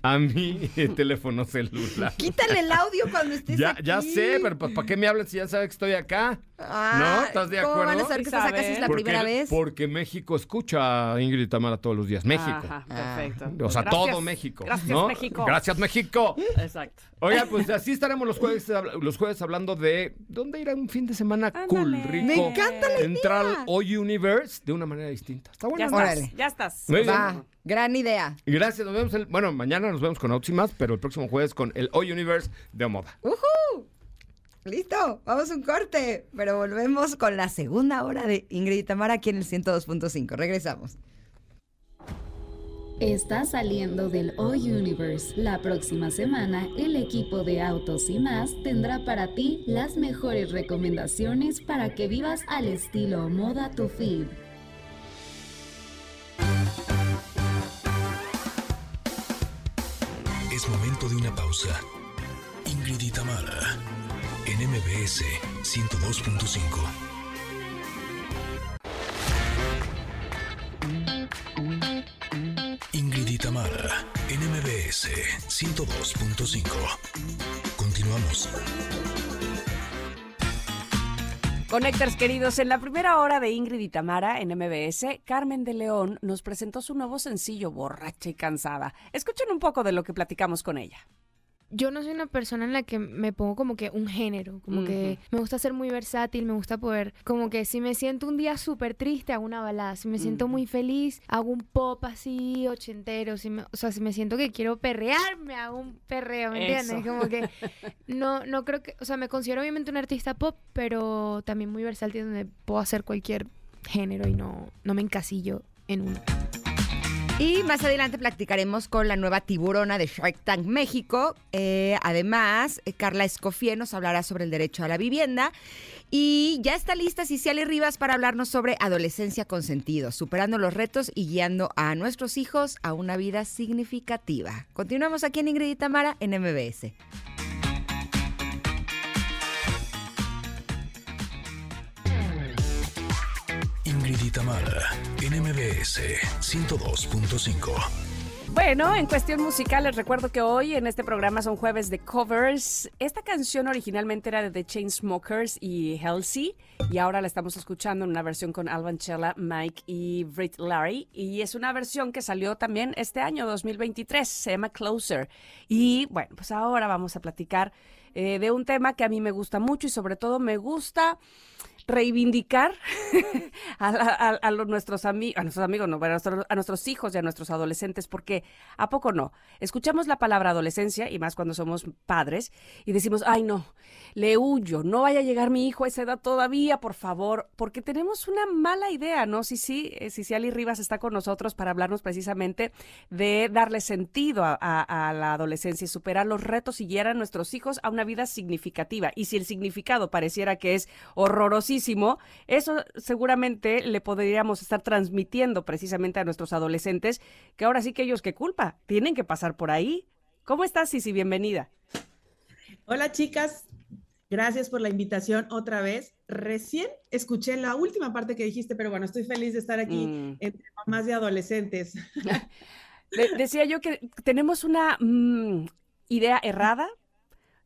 a mi [laughs] teléfono celular. Quítale el audio cuando estés Ya, aquí. ya sé, pero pues, ¿para qué me hablan si ya sabes que estoy acá? Ah, ¿No? ¿Estás de ¿Cómo van a acuerdo? saber que Sí estás acá si es sabe. la porque, primera vez? Porque México escucha a Ingrid y Tamara todos los días. México. Ajá, perfecto. O sea, Gracias. todo México. Gracias, ¿no? México. Gracias, México. Exacto. Oiga, pues así estaremos los jueves, los jueves hablando de dónde ir a un fin de semana cool, rico. Me encanta la Entrar idea. All Universe de una manera distinta. Está bueno. Ya estás, Órale. ya estás. Muy bien. Va, gran idea. Gracias, nos vemos el, bueno, mañana nos vemos con Autos y más, pero el próximo jueves con el All Universe de Moda. ¡Uhú! Listo, vamos a un corte, pero volvemos con la segunda hora de Ingrid y Tamara aquí en el 102.5. Regresamos. Está saliendo del O Universe. La próxima semana, el equipo de Autos y más tendrá para ti las mejores recomendaciones para que vivas al estilo moda tu feed. Es momento de una pausa. Ingrid y en MBS 102.5. MBS 102.5. Continuamos. Conectors queridos, en la primera hora de Ingrid y Tamara en MBS, Carmen de León nos presentó su nuevo sencillo, Borracha y Cansada. Escuchen un poco de lo que platicamos con ella. Yo no soy una persona en la que me pongo como que un género, como que me gusta ser muy versátil, me gusta poder, como que si me siento un día súper triste, hago una balada, si me siento muy feliz, hago un pop así ochentero, si me- o sea, si me siento que quiero perrear, me hago un perreo, ¿me entiendes? Como que [laughs] no, no creo que, o sea, me considero obviamente un artista pop, pero también muy versátil donde puedo hacer cualquier género y no, no me encasillo en uno. Y más adelante platicaremos con la nueva tiburona de Shark Tank México. Eh, además, eh, Carla Escofié nos hablará sobre el derecho a la vivienda. Y ya está lista Ciciali Rivas para hablarnos sobre adolescencia con sentido, superando los retos y guiando a nuestros hijos a una vida significativa. Continuamos aquí en Ingrid y Tamara en MBS. Ingrid y Tamara, en MBS 102.5. Bueno, en cuestión musical les recuerdo que hoy en este programa son jueves de covers. Esta canción originalmente era de The Chainsmokers y Halsey y ahora la estamos escuchando en una versión con Alban Chella, Mike y Britt Larry y es una versión que salió también este año 2023, se llama Closer. Y bueno, pues ahora vamos a platicar eh, de un tema que a mí me gusta mucho y sobre todo me gusta reivindicar [laughs] a, nuestros, amigos, a nuestros amigos, a, nuestros hijos y a nuestros adolescentes, porque ¿a poco no? Escuchamos la palabra adolescencia, y más cuando somos padres, y decimos, ay no, le huyo, no vaya a llegar mi hijo a esa edad todavía, por favor, porque tenemos una mala idea, ¿no? Sí, sí, eh, si Ali Rivas está con nosotros para hablarnos precisamente de darle sentido a, a la adolescencia y superar los retos y guiar a nuestros hijos a una vida significativa. Y si el significado pareciera que es horrorosísimo, eso seguramente le podríamos estar transmitiendo precisamente a nuestros adolescentes, que ahora sí que ellos qué culpa, tienen que pasar por ahí. ¿Cómo estás, Sisi? Bienvenida. Hola, chicas. Gracias por la invitación otra vez. Recién escuché la última parte que dijiste, pero bueno, estoy feliz de estar aquí mm. entre mamás de adolescentes. [laughs] decía yo que tenemos una mm, idea errada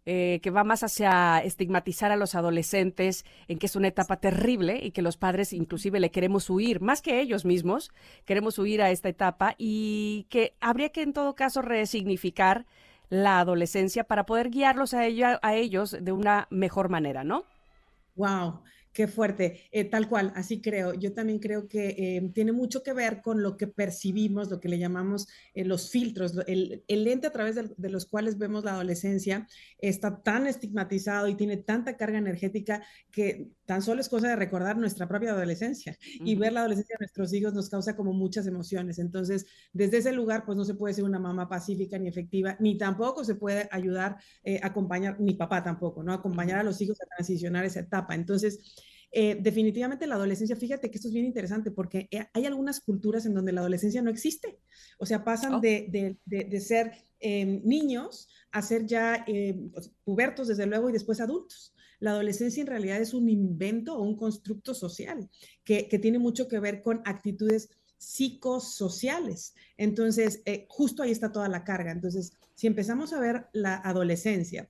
eh, que va más hacia estigmatizar a los adolescentes en que es una etapa terrible y que los padres inclusive le queremos huir, más que ellos mismos, queremos huir a esta etapa y que habría que en todo caso resignificar la adolescencia para poder guiarlos a, a ellos de una mejor manera, ¿no? Wow. Qué fuerte, eh, tal cual, así creo. Yo también creo que eh, tiene mucho que ver con lo que percibimos, lo que le llamamos eh, los filtros, el, lente a través de, los cuales vemos la adolescencia está tan estigmatizado y tiene tanta carga energética que tan solo es cosa de recordar nuestra propia adolescencia y ver la adolescencia de nuestros hijos nos causa como muchas emociones. Entonces, desde ese lugar, pues no se puede ser una mamá pacífica ni efectiva, ni tampoco se puede ayudar a acompañar, ni papá tampoco, ¿no? Acompañar a los hijos a transicionar esa etapa. Entonces, eh, definitivamente la adolescencia, fíjate que esto es bien interesante porque eh, hay algunas culturas en donde la adolescencia no existe. O sea, pasan oh. de, ser em, niños a ser ya pues, pubertos, desde luego, y después adultos. La adolescencia en realidad es un invento o un constructo social que, tiene mucho que ver con actitudes psicosociales. Entonces, eh, justo ahí está toda la carga. Entonces, si empezamos a ver la adolescencia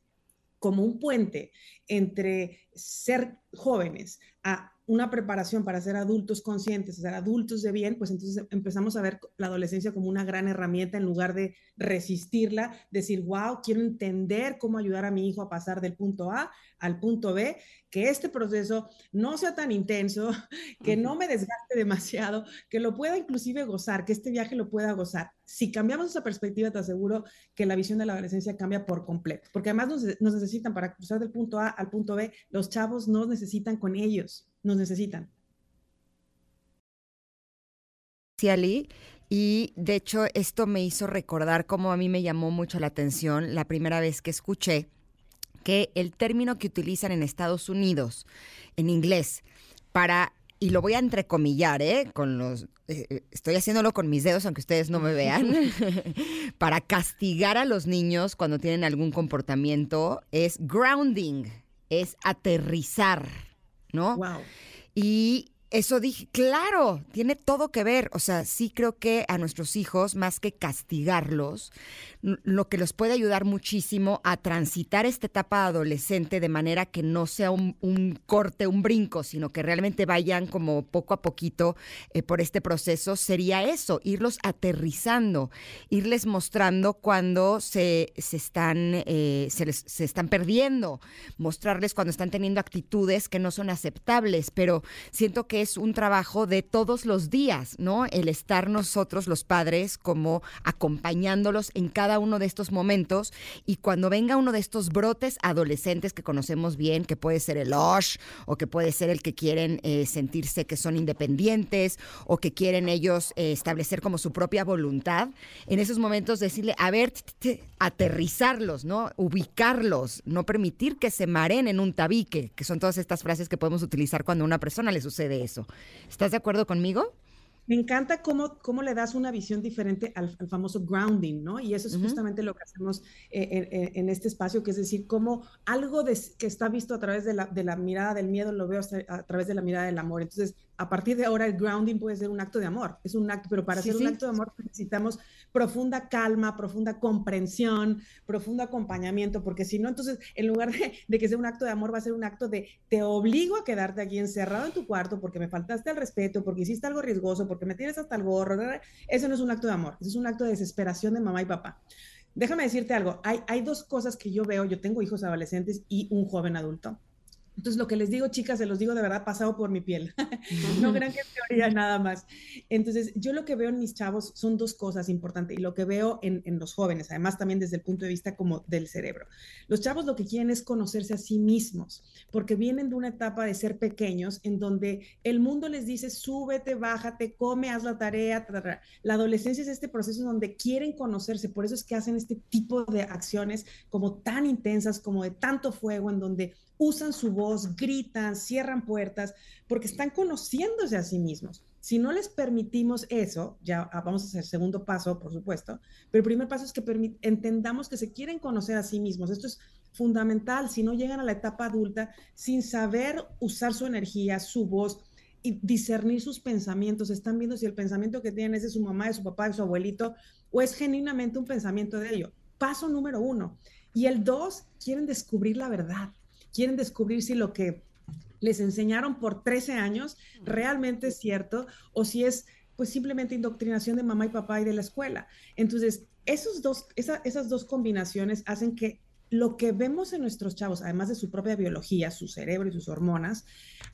como un puente entre ser jóvenes a una preparación para ser adultos conscientes, ser adultos de bien, pues entonces empezamos a ver la adolescencia como una gran herramienta en lugar de resistirla, decir, wow, quiero entender cómo ayudar a mi hijo a pasar del punto A al punto B, que este proceso no sea tan intenso, [laughs] que no me desgaste demasiado, que lo pueda inclusive gozar, que este viaje lo pueda gozar. Si cambiamos esa perspectiva, te aseguro que la visión de la adolescencia cambia por completo, porque además nos, nos necesitan para cruzar del punto A al punto B, los chavos nos necesitan con ellos nos necesitan. Y de hecho esto me hizo recordar cómo a mí me llamó mucho la atención la primera vez que escuché que el término que utilizan en Estados Unidos en inglés para y lo voy a entrecomillar, ¿eh? Con los, eh, eh, estoy haciéndolo con mis dedos, aunque ustedes no me [laughs] vean, [laughs] para castigar a los niños cuando tienen algún comportamiento, es grounding, es aterrizar. ¿No? Wow. Y eso dije, claro, tiene todo que ver. O sea, sí creo que a nuestros hijos, más que castigarlos, lo que los puede ayudar muchísimo a transitar esta etapa adolescente de manera que no sea un, corte, un brinco, sino que realmente vayan como poco a poquito eh, por este proceso, sería eso, irlos aterrizando, irles mostrando cuando se, se están, eh, se, se están perdiendo, mostrarles cuando están teniendo actitudes que no son aceptables, pero siento que es un trabajo de todos los días, ¿no? El estar nosotros, los padres, como acompañándolos en cada uno de estos momentos y cuando venga uno de estos brotes adolescentes que conocemos bien, que puede ser el OSH o que puede ser el que quieren eh, sentirse que son independientes o que quieren ellos eh, establecer como su propia voluntad, en esos momentos decirle, a ver, aterrizarlos, ¿no? Ubicarlos, no permitir que se mareen en un tabique, que son todas estas frases que podemos utilizar cuando a una persona le sucede eso. ¿Estás de acuerdo conmigo? Me encanta cómo, cómo le das una visión diferente al, famoso grounding, ¿no? Y eso es justamente lo que hacemos eh, en, este espacio, que es decir, cómo algo que está visto a través de la, de la, mirada del miedo lo veo a través de la mirada del amor. Entonces, a partir de ahora el grounding puede ser un acto de amor, es un acto, pero para hacer un acto de amor necesitamos profunda calma, profunda comprensión, profundo acompañamiento, porque si no, entonces en lugar de, de, que sea un acto de amor, va a ser un acto de te obligo a quedarte aquí encerrado en tu cuarto porque me faltaste el respeto, porque hiciste algo riesgoso, porque me tienes hasta el gorro. Eso no es un acto de amor, es un acto de desesperación de mamá y papá. Déjame decirte algo, hay, hay dos cosas que yo veo, yo tengo hijos adolescentes y un joven adulto. Entonces, lo que les digo, chicas, se los digo de verdad pasado por mi piel. [laughs] no crean que teoría nada más. Entonces, yo lo que veo en mis chavos son dos cosas importantes y lo que veo en, en, los jóvenes, además también desde el punto de vista como del cerebro. Los chavos lo que quieren es conocerse a sí mismos, porque vienen de una etapa de ser pequeños en donde el mundo les dice, súbete, bájate, come, haz la tarea. La adolescencia es este proceso donde quieren conocerse, por eso es que hacen este tipo de acciones como tan intensas, como de tanto fuego, en donde usan su voz, gritan, cierran puertas, porque están conociéndose a sí mismos. Si no les permitimos eso, ya ah, vamos a hacer segundo paso, por supuesto, pero el primer paso es que entendamos que se quieren conocer a sí mismos. Esto es fundamental. Si no llegan a la etapa adulta sin saber usar su energía, su voz, y discernir sus pensamientos, están viendo si el pensamiento que tienen es de su mamá, de su papá, de su abuelito, o es genuinamente un pensamiento de ello. Paso número uno. Y el dos, quieren descubrir la verdad quieren descubrir si lo que les enseñaron por 13 años realmente es cierto o si es pues simplemente indoctrinación de mamá y papá y de la escuela. Entonces, esos dos, esas dos combinaciones hacen que lo que vemos en nuestros chavos, además de su propia biología, su cerebro y sus hormonas,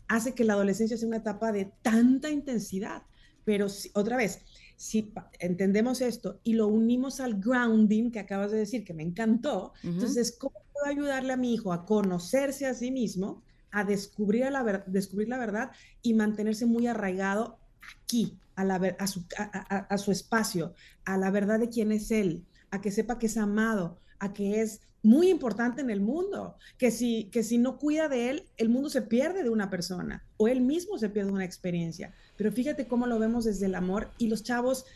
hace que la adolescencia sea una etapa de tanta intensidad. Pero otra vez, si entendemos esto y lo unimos al grounding que acabas de decir, que me encantó, entonces, ¿cómo ayudarle a mi hijo a conocerse a sí mismo, a descubrir la, descubrir la verdad y mantenerse muy arraigado aquí, a, la, a, su, a, su espacio, a la verdad de quién es él, a que sepa que es amado, a que es muy importante en el mundo, que si, que si no cuida de él, el mundo se pierde de una persona o él mismo se pierde una experiencia. Pero fíjate cómo lo vemos desde el amor y los chavos,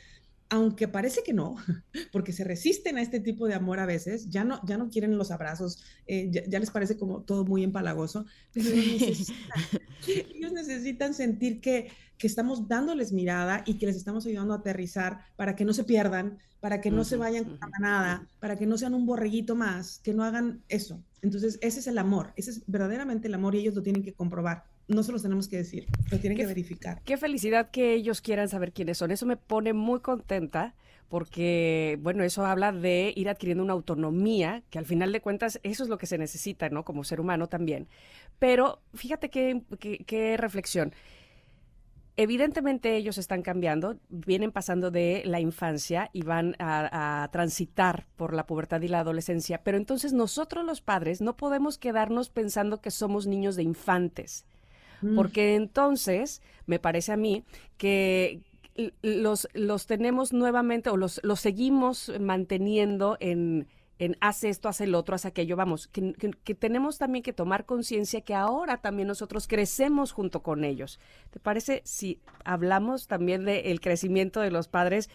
aunque parece que no, [laughs] porque se resisten a este tipo de amor a veces, ya no, ya no quieren los abrazos, eh, ya, les parece como todo muy empalagoso, pero ellos necesitan, sentir que, que estamos dándoles mirada y que les estamos ayudando a aterrizar para que no se pierdan, para que no se vayan con la manada, para que no sean un borreguito más, que no hagan eso. Entonces, ese es el amor, ese es verdaderamente el amor y ellos lo tienen que comprobar no se los tenemos que decir, lo tienen que verificar. Qué felicidad que ellos quieran saber quiénes son. Eso me pone muy contenta porque, bueno, eso habla de ir adquiriendo una autonomía, que al final de cuentas eso es lo que se necesita, ¿no? Como ser humano también. Pero fíjate qué, qué, reflexión. Evidentemente ellos están cambiando, vienen pasando de la infancia y van a, a, transitar por la pubertad y la adolescencia, pero entonces nosotros los padres no podemos quedarnos pensando que somos niños de infantes. Mm. porque entonces me parece a mí que los, los tenemos nuevamente o los, los seguimos manteniendo en, en hace esto, hace el otro, hace aquello, vamos, que, que, tenemos también que tomar conciencia que ahora también nosotros crecemos junto con ellos. ¿Te parece si hablamos también del crecimiento de los padres?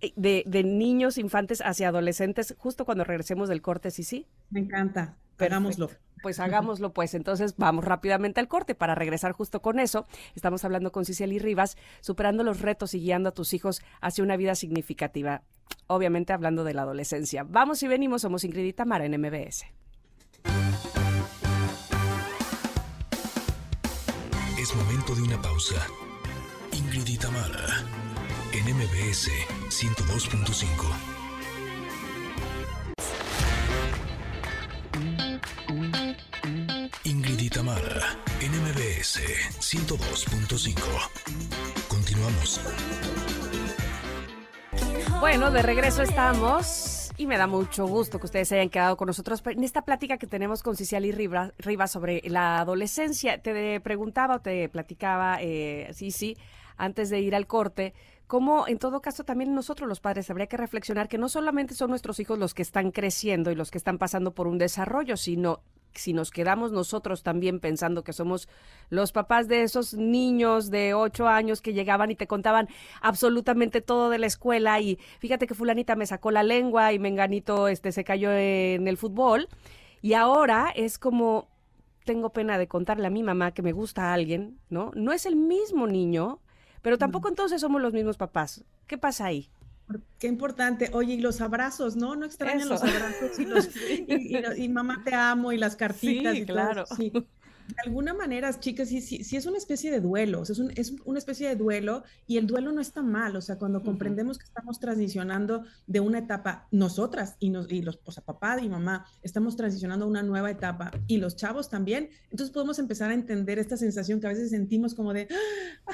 Eh, de, de, niños, infantes hacia adolescentes, justo cuando regresemos del corte, sí, sí. Me encanta, hagámoslo pues hagámoslo pues. Entonces vamos rápidamente al corte para regresar justo con eso. Estamos hablando con Cicely Rivas, superando los retos y guiando a tus hijos hacia una vida significativa. Obviamente hablando de la adolescencia. Vamos y venimos, somos Ingrid y Tamara en MBS. Es momento de una pausa. Ingrid y Tamara en MBS 102.5. Tamara, NMBS 102.5. Continuamos. Bueno, de regreso estamos y me da mucho gusto que ustedes hayan quedado con nosotros en esta plática que tenemos con Ciciali Rivas sobre la adolescencia. Te preguntaba o te platicaba, eh, sí, sí, antes de ir al corte, cómo en todo caso también nosotros los padres habría que reflexionar que no solamente son nuestros hijos los que están creciendo y los que están pasando por un desarrollo, sino si nos quedamos nosotros también pensando que somos los papás de esos niños de ocho años que llegaban y te contaban absolutamente todo de la escuela y fíjate que fulanita me sacó la lengua y menganito este se cayó en el fútbol y ahora es como tengo pena de contarle a mi mamá que me gusta a alguien, ¿no? No es el mismo niño, pero tampoco entonces somos los mismos papás. ¿Qué pasa ahí? Qué importante. Oye, y los abrazos, ¿no? No extrañan los abrazos y, los, [laughs] y, mamá te amo y las cartitas. y claro. sí de alguna manera, chicas, sí, sí, sí, es una especie de duelo, o sea, es, un, es, una especie de duelo y el duelo no está mal, o sea, cuando comprendemos que estamos transicionando de una etapa, nosotras y, nos, y los, o sea, papá y mamá, estamos transicionando a una nueva etapa y los chavos también, entonces podemos empezar a entender esta sensación que a veces sentimos como de, ah,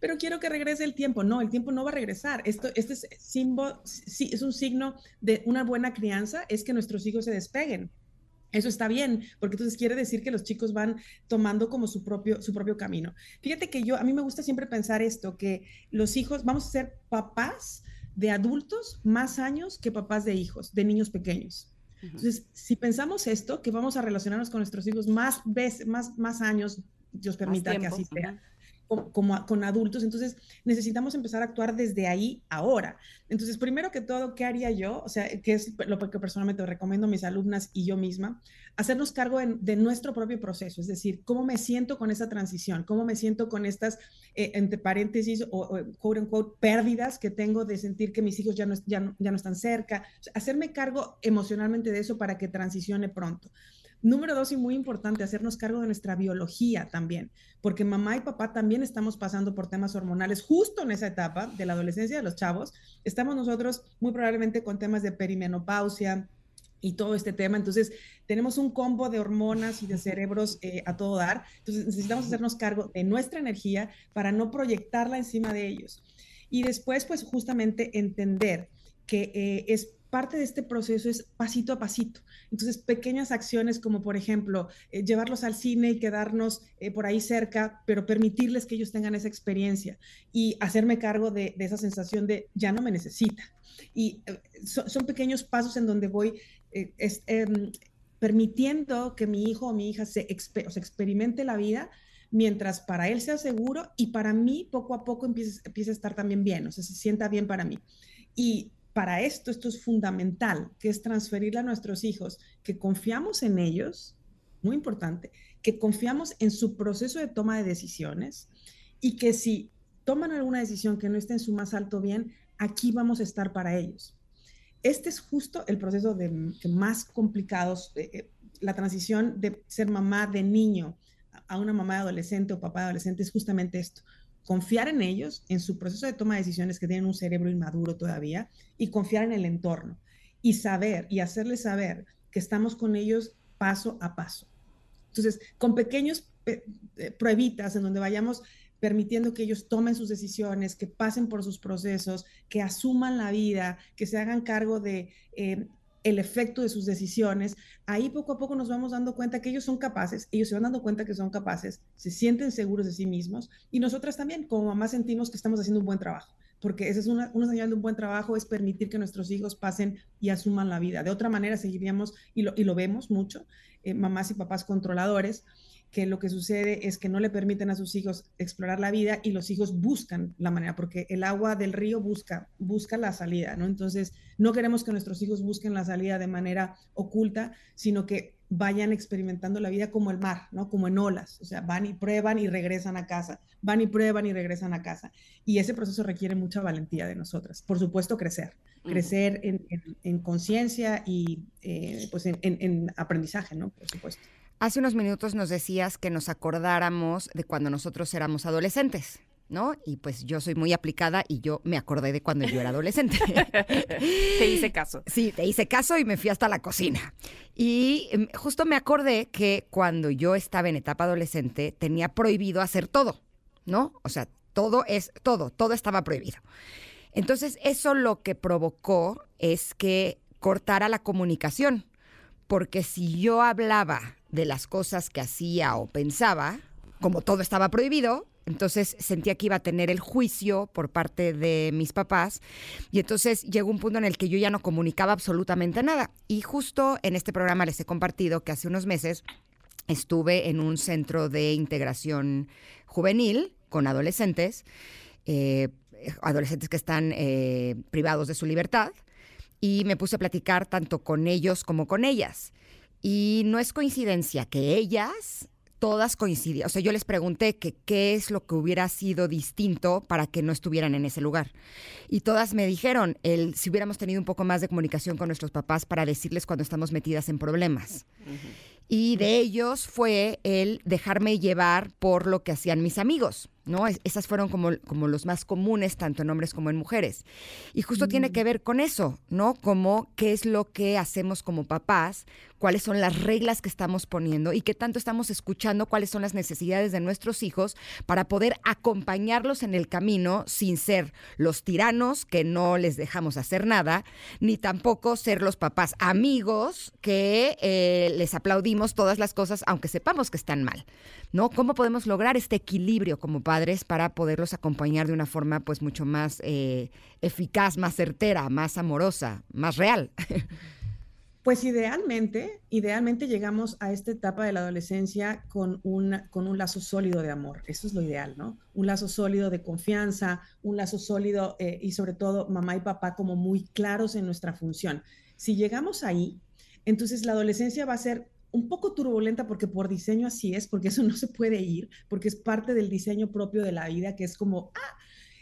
pero quiero que regrese el tiempo. No, el tiempo no va a regresar. Esto, este es, símbolo, sí, es un signo de una buena crianza, es que nuestros hijos se despeguen eso está bien, porque entonces quiere decir que los chicos van tomando como su propio, su propio camino. Fíjate que yo, a mí me gusta siempre pensar esto, que los hijos, vamos a ser papás de adultos más años que papás de hijos, de niños pequeños. Entonces, si pensamos esto, que vamos a relacionarnos con nuestros hijos más veces, más, más años, Dios permita que así sea como, con adultos. Entonces, necesitamos empezar a actuar desde ahí ahora. Entonces, primero que todo, ¿qué haría yo? O sea, que es lo que personalmente recomiendo a mis alumnas y yo misma, hacernos cargo de nuestro propio proceso, es decir, cómo me siento con esa transición, cómo me siento con estas, eh, entre paréntesis, o, quote unquote, pérdidas que tengo de sentir que mis hijos ya no están cerca, hacerme cargo emocionalmente de eso para que transicione pronto. Número dos, y muy importante, hacernos cargo de nuestra biología también, porque mamá y papá también estamos pasando por temas hormonales justo en esa etapa de la adolescencia de los chavos. Estamos nosotros muy probablemente con temas de perimenopausia, y todo este tema. Entonces, tenemos un combo de hormonas y de cerebros eh, a todo dar. Entonces, necesitamos hacernos cargo de nuestra energía para no proyectarla encima de ellos. Y después, pues justamente entender que eh, es parte de este proceso es pasito a pasito. Entonces, pequeñas acciones como, por ejemplo, eh, llevarlos al cine y quedarnos eh, por ahí cerca, pero permitirles que ellos tengan esa experiencia y hacerme cargo de, esa sensación de ya no me necesita. Y eh, son pequeños pasos en donde voy em, permitiendo que mi hijo o mi hija se, experimente la vida mientras para él sea seguro y para mí poco a poco empiece, empiece a estar también bien, o sea, se sienta bien para mí. Y para esto, esto es fundamental, que es transferirle a nuestros hijos que confiamos en ellos, muy importante, que confiamos en su proceso de toma de decisiones y que si toman alguna decisión que no esté en su más alto bien, aquí vamos a estar para ellos. Este es justo el proceso de, que más complicados, eh, eh, la transición de ser mamá de niño a una mamá de adolescente o papá de adolescente es justamente esto confiar en ellos, en su proceso de toma de decisiones que tienen un cerebro inmaduro todavía, y confiar en el entorno, y saber y hacerles saber que estamos con ellos paso a paso. Entonces, con pequeños eh, pruebitas en donde vayamos permitiendo que ellos tomen sus decisiones, que pasen por sus procesos, que asuman la vida, que se hagan cargo de eh, el efecto de sus decisiones, ahí poco a poco nos vamos dando cuenta que ellos son capaces, ellos se van dando cuenta que son capaces, se sienten seguros de sí mismos y nosotras también como mamá sentimos que estamos haciendo un buen trabajo, porque esa es una, señal de un buen trabajo, es permitir que nuestros hijos pasen y asuman la vida. De otra manera seguiríamos, y lo, y lo vemos mucho, eh, mamás y papás controladores, que lo que sucede es que no le permiten a sus hijos explorar la vida y los hijos buscan la manera, porque el agua del río busca, busca la salida, ¿no? Entonces, no queremos que nuestros hijos busquen la salida de manera oculta, sino que vayan experimentando la vida como el mar, ¿no? Como en olas, o sea, van y prueban y regresan a casa, van y prueban y regresan a casa. Y ese proceso requiere mucha valentía de nosotras. Por supuesto, crecer, crecer en, conciencia y eh, pues en, en aprendizaje, ¿no? Por supuesto. Hace unos minutos nos decías que nos acordáramos de cuando nosotros éramos adolescentes. ¿no? Y pues yo soy muy aplicada y yo me acordé de cuando yo era adolescente. [laughs] te hice caso. Sí, te hice caso y me fui hasta la cocina. Y em, justo me acordé que cuando yo estaba en etapa adolescente tenía prohibido hacer todo, ¿no? O sea, todo es todo, todo estaba prohibido. Entonces, eso lo que provocó es que cortara la comunicación, porque si yo hablaba de las cosas que hacía o pensaba, como todo estaba prohibido, entonces sentía que iba a tener el juicio por parte de mis papás y entonces llegó un punto en el que yo ya no comunicaba absolutamente nada. Y justo en este programa les he compartido que hace unos meses estuve en un centro de integración juvenil con adolescentes, eh, adolescentes que están eh, privados de su libertad, y me puse a platicar tanto con ellos como con ellas. Y no es coincidencia que ellas todas coincidían. O sea, yo les pregunté que qué es lo que hubiera sido distinto para que no estuvieran en ese lugar. Y todas me dijeron, el, si hubiéramos tenido un poco más de comunicación con nuestros papás para decirles cuando estamos metidas en problemas. Y de ellos fue el dejarme llevar por lo que hacían mis amigos. ¿no? esas fueron como, como los más comunes, tanto en hombres como en mujeres. Y justo tiene que ver con eso, ¿no? Como qué es lo que hacemos como papás, cuáles son las reglas que estamos poniendo y qué tanto estamos escuchando cuáles son las necesidades de nuestros hijos para poder acompañarlos en el camino sin ser los tiranos que no les dejamos hacer nada, ni tampoco ser los papás amigos que eh, les aplaudimos todas las cosas aunque sepamos que están mal, ¿no? ¿Cómo podemos lograr este equilibrio como padres para poderlos acompañar de una forma pues mucho más eh, eficaz, más certera, más amorosa, más real? [laughs] Pues idealmente, idealmente llegamos a esta etapa de la adolescencia con, con un lazo sólido de amor. Eso es lo ideal, ¿no? Un lazo sólido de confianza, un lazo sólido eh, y sobre todo mamá y papá como muy claros en nuestra función. Si llegamos ahí, entonces la adolescencia va a ser un poco turbulenta porque por diseño así es, porque eso [laughs] no se puede ir, porque es parte del diseño propio de la vida, que es como, ah,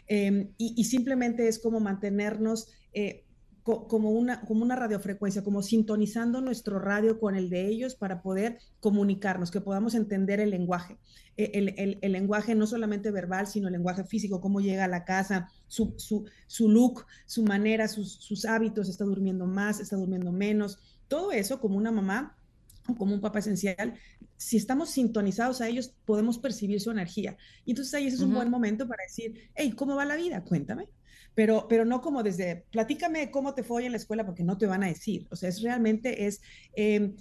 em, y, simplemente es como mantenernos eh, como una, como una radiofrecuencia, como sintonizando nuestro radio con el de ellos para poder comunicarnos, que podamos entender el lenguaje. E, el, el, lenguaje no solamente verbal, sino el lenguaje físico, cómo llega a la casa, su, su, su look, su manera, sus, sus hábitos, está durmiendo más, está durmiendo menos. Todo eso como una mamá como un papá esencial, si estamos sintonizados a ellos, podemos percibir su energía. Y entonces ahí ese es un buen momento para decir, hey, ¿cómo va la vida? Cuéntame pero, pero no como desde, platícame cómo te fue en la escuela, porque no te van a decir. O sea, es realmente es em,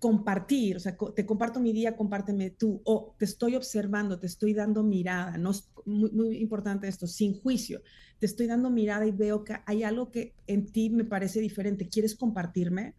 compartir, o sea, te comparto mi día, compárteme tú, o te estoy observando, te estoy dando mirada, no es muy, muy importante esto, sin juicio, te estoy dando mirada y veo que hay algo que en ti me parece diferente, ¿quieres compartirme?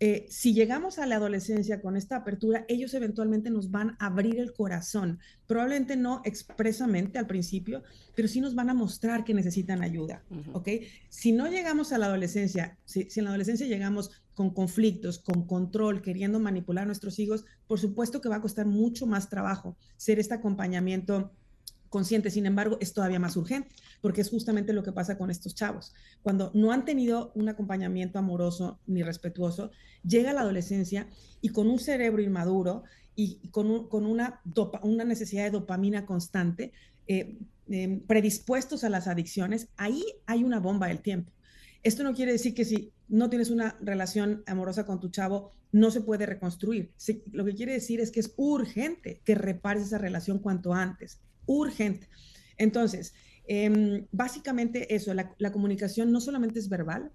Eh, si llegamos a la adolescencia con esta apertura, ellos eventualmente nos van a abrir el corazón. Probablemente no expresamente al principio, pero sí nos van a mostrar que necesitan ayuda, ¿ok? Si no llegamos a la adolescencia, si, si en la adolescencia llegamos con conflictos, con control, queriendo manipular a nuestros hijos, por supuesto que va a costar mucho más trabajo ser este acompañamiento consciente. Sin embargo, es todavía más urgente, porque es justamente lo que pasa con estos chavos. Cuando no han tenido un acompañamiento amoroso ni respetuoso, llega la adolescencia y con un cerebro inmaduro y con, con una, una necesidad de dopamina constante, eh, em, predispuestos a las adicciones, ahí hay una bomba del tiempo. Esto no quiere decir que si no tienes una relación amorosa con tu chavo, no se puede reconstruir. lo que quiere decir es que es urgente que repares esa relación cuanto antes urgente. Entonces, em, básicamente eso, la, la, comunicación no solamente es verbal,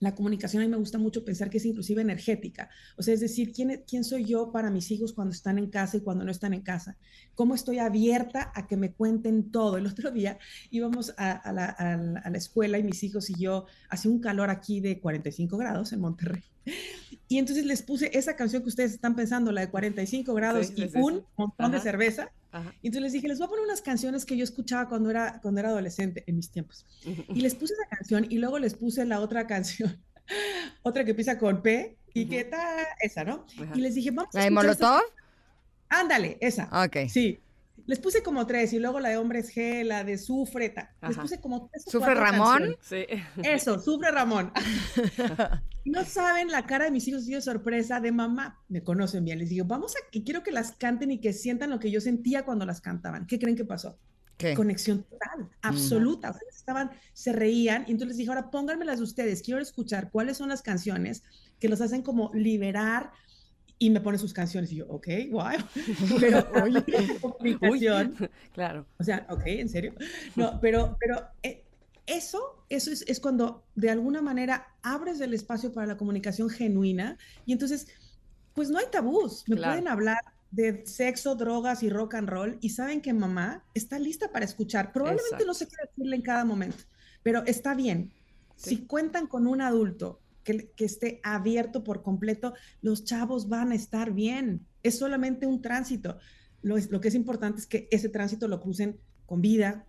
la comunicación a mí me gusta mucho pensar que es inclusive energética. O sea, es decir, ¿quién, ¿quién soy yo para mis hijos cuando están en casa y cuando no están en casa? ¿Cómo estoy abierta a que me cuenten todo? El otro día íbamos a, la, a la, escuela y mis hijos y yo, hacía un calor aquí de 45 grados en Monterrey. Y entonces les puse esa canción que ustedes están pensando, la de 45 grados y un montón de cerveza. Y entonces les dije, les voy a poner unas canciones que yo escuchaba cuando era, cuando era adolescente, en mis tiempos. Y les puse esa canción y luego les puse la otra canción, [laughs] otra que empieza con P y que está esa, ¿no? Y les dije, vamos a ¿La de Molotov? Ándale, esa. Ok. Sí. Les puse como tres y luego la de hombres G, la de Sufre. Les puse como tres. ¿Sufre Ramón? Sí. Eso, Sufre Ramón. [laughs] no saben la cara de mis hijos de sorpresa de mamá. Me conocen bien. Les digo, vamos a que quiero que las canten y que sientan lo que yo sentía cuando las cantaban. ¿Qué creen que pasó? ¿Qué? Conexión total, absoluta. estaban, se reían y entonces les dije, ahora pónganmelas de ustedes. Quiero escuchar cuáles son las canciones que los hacen como liberar y me pone sus canciones y yo, ok, wow, [laughs] pero oye, [laughs] comunicación, [laughs] claro. O sea, ok, ¿en serio? No, pero, pero eh, eso, eso es, es, cuando de alguna manera abres el espacio para la comunicación genuina y entonces, pues no hay tabús, me pueden hablar de sexo, drogas y rock and roll y saben que mamá está lista para escuchar. Probablemente no se quiera decirle en cada momento, pero está bien. Si cuentan con un adulto que, esté abierto por completo, los chavos van a estar bien. Es solamente un tránsito. Lo, lo que es importante es que ese tránsito lo crucen con vida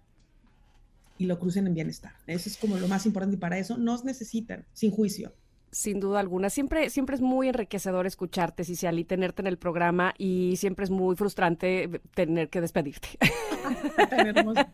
y lo crucen en bienestar. Eso es como lo más importante y para eso nos necesitan, sin juicio. Sin duda alguna. Siempre, siempre es muy enriquecedor escucharte, Ciciali, tenerte en el programa y siempre es muy frustrante tener que despedirte. [laughs]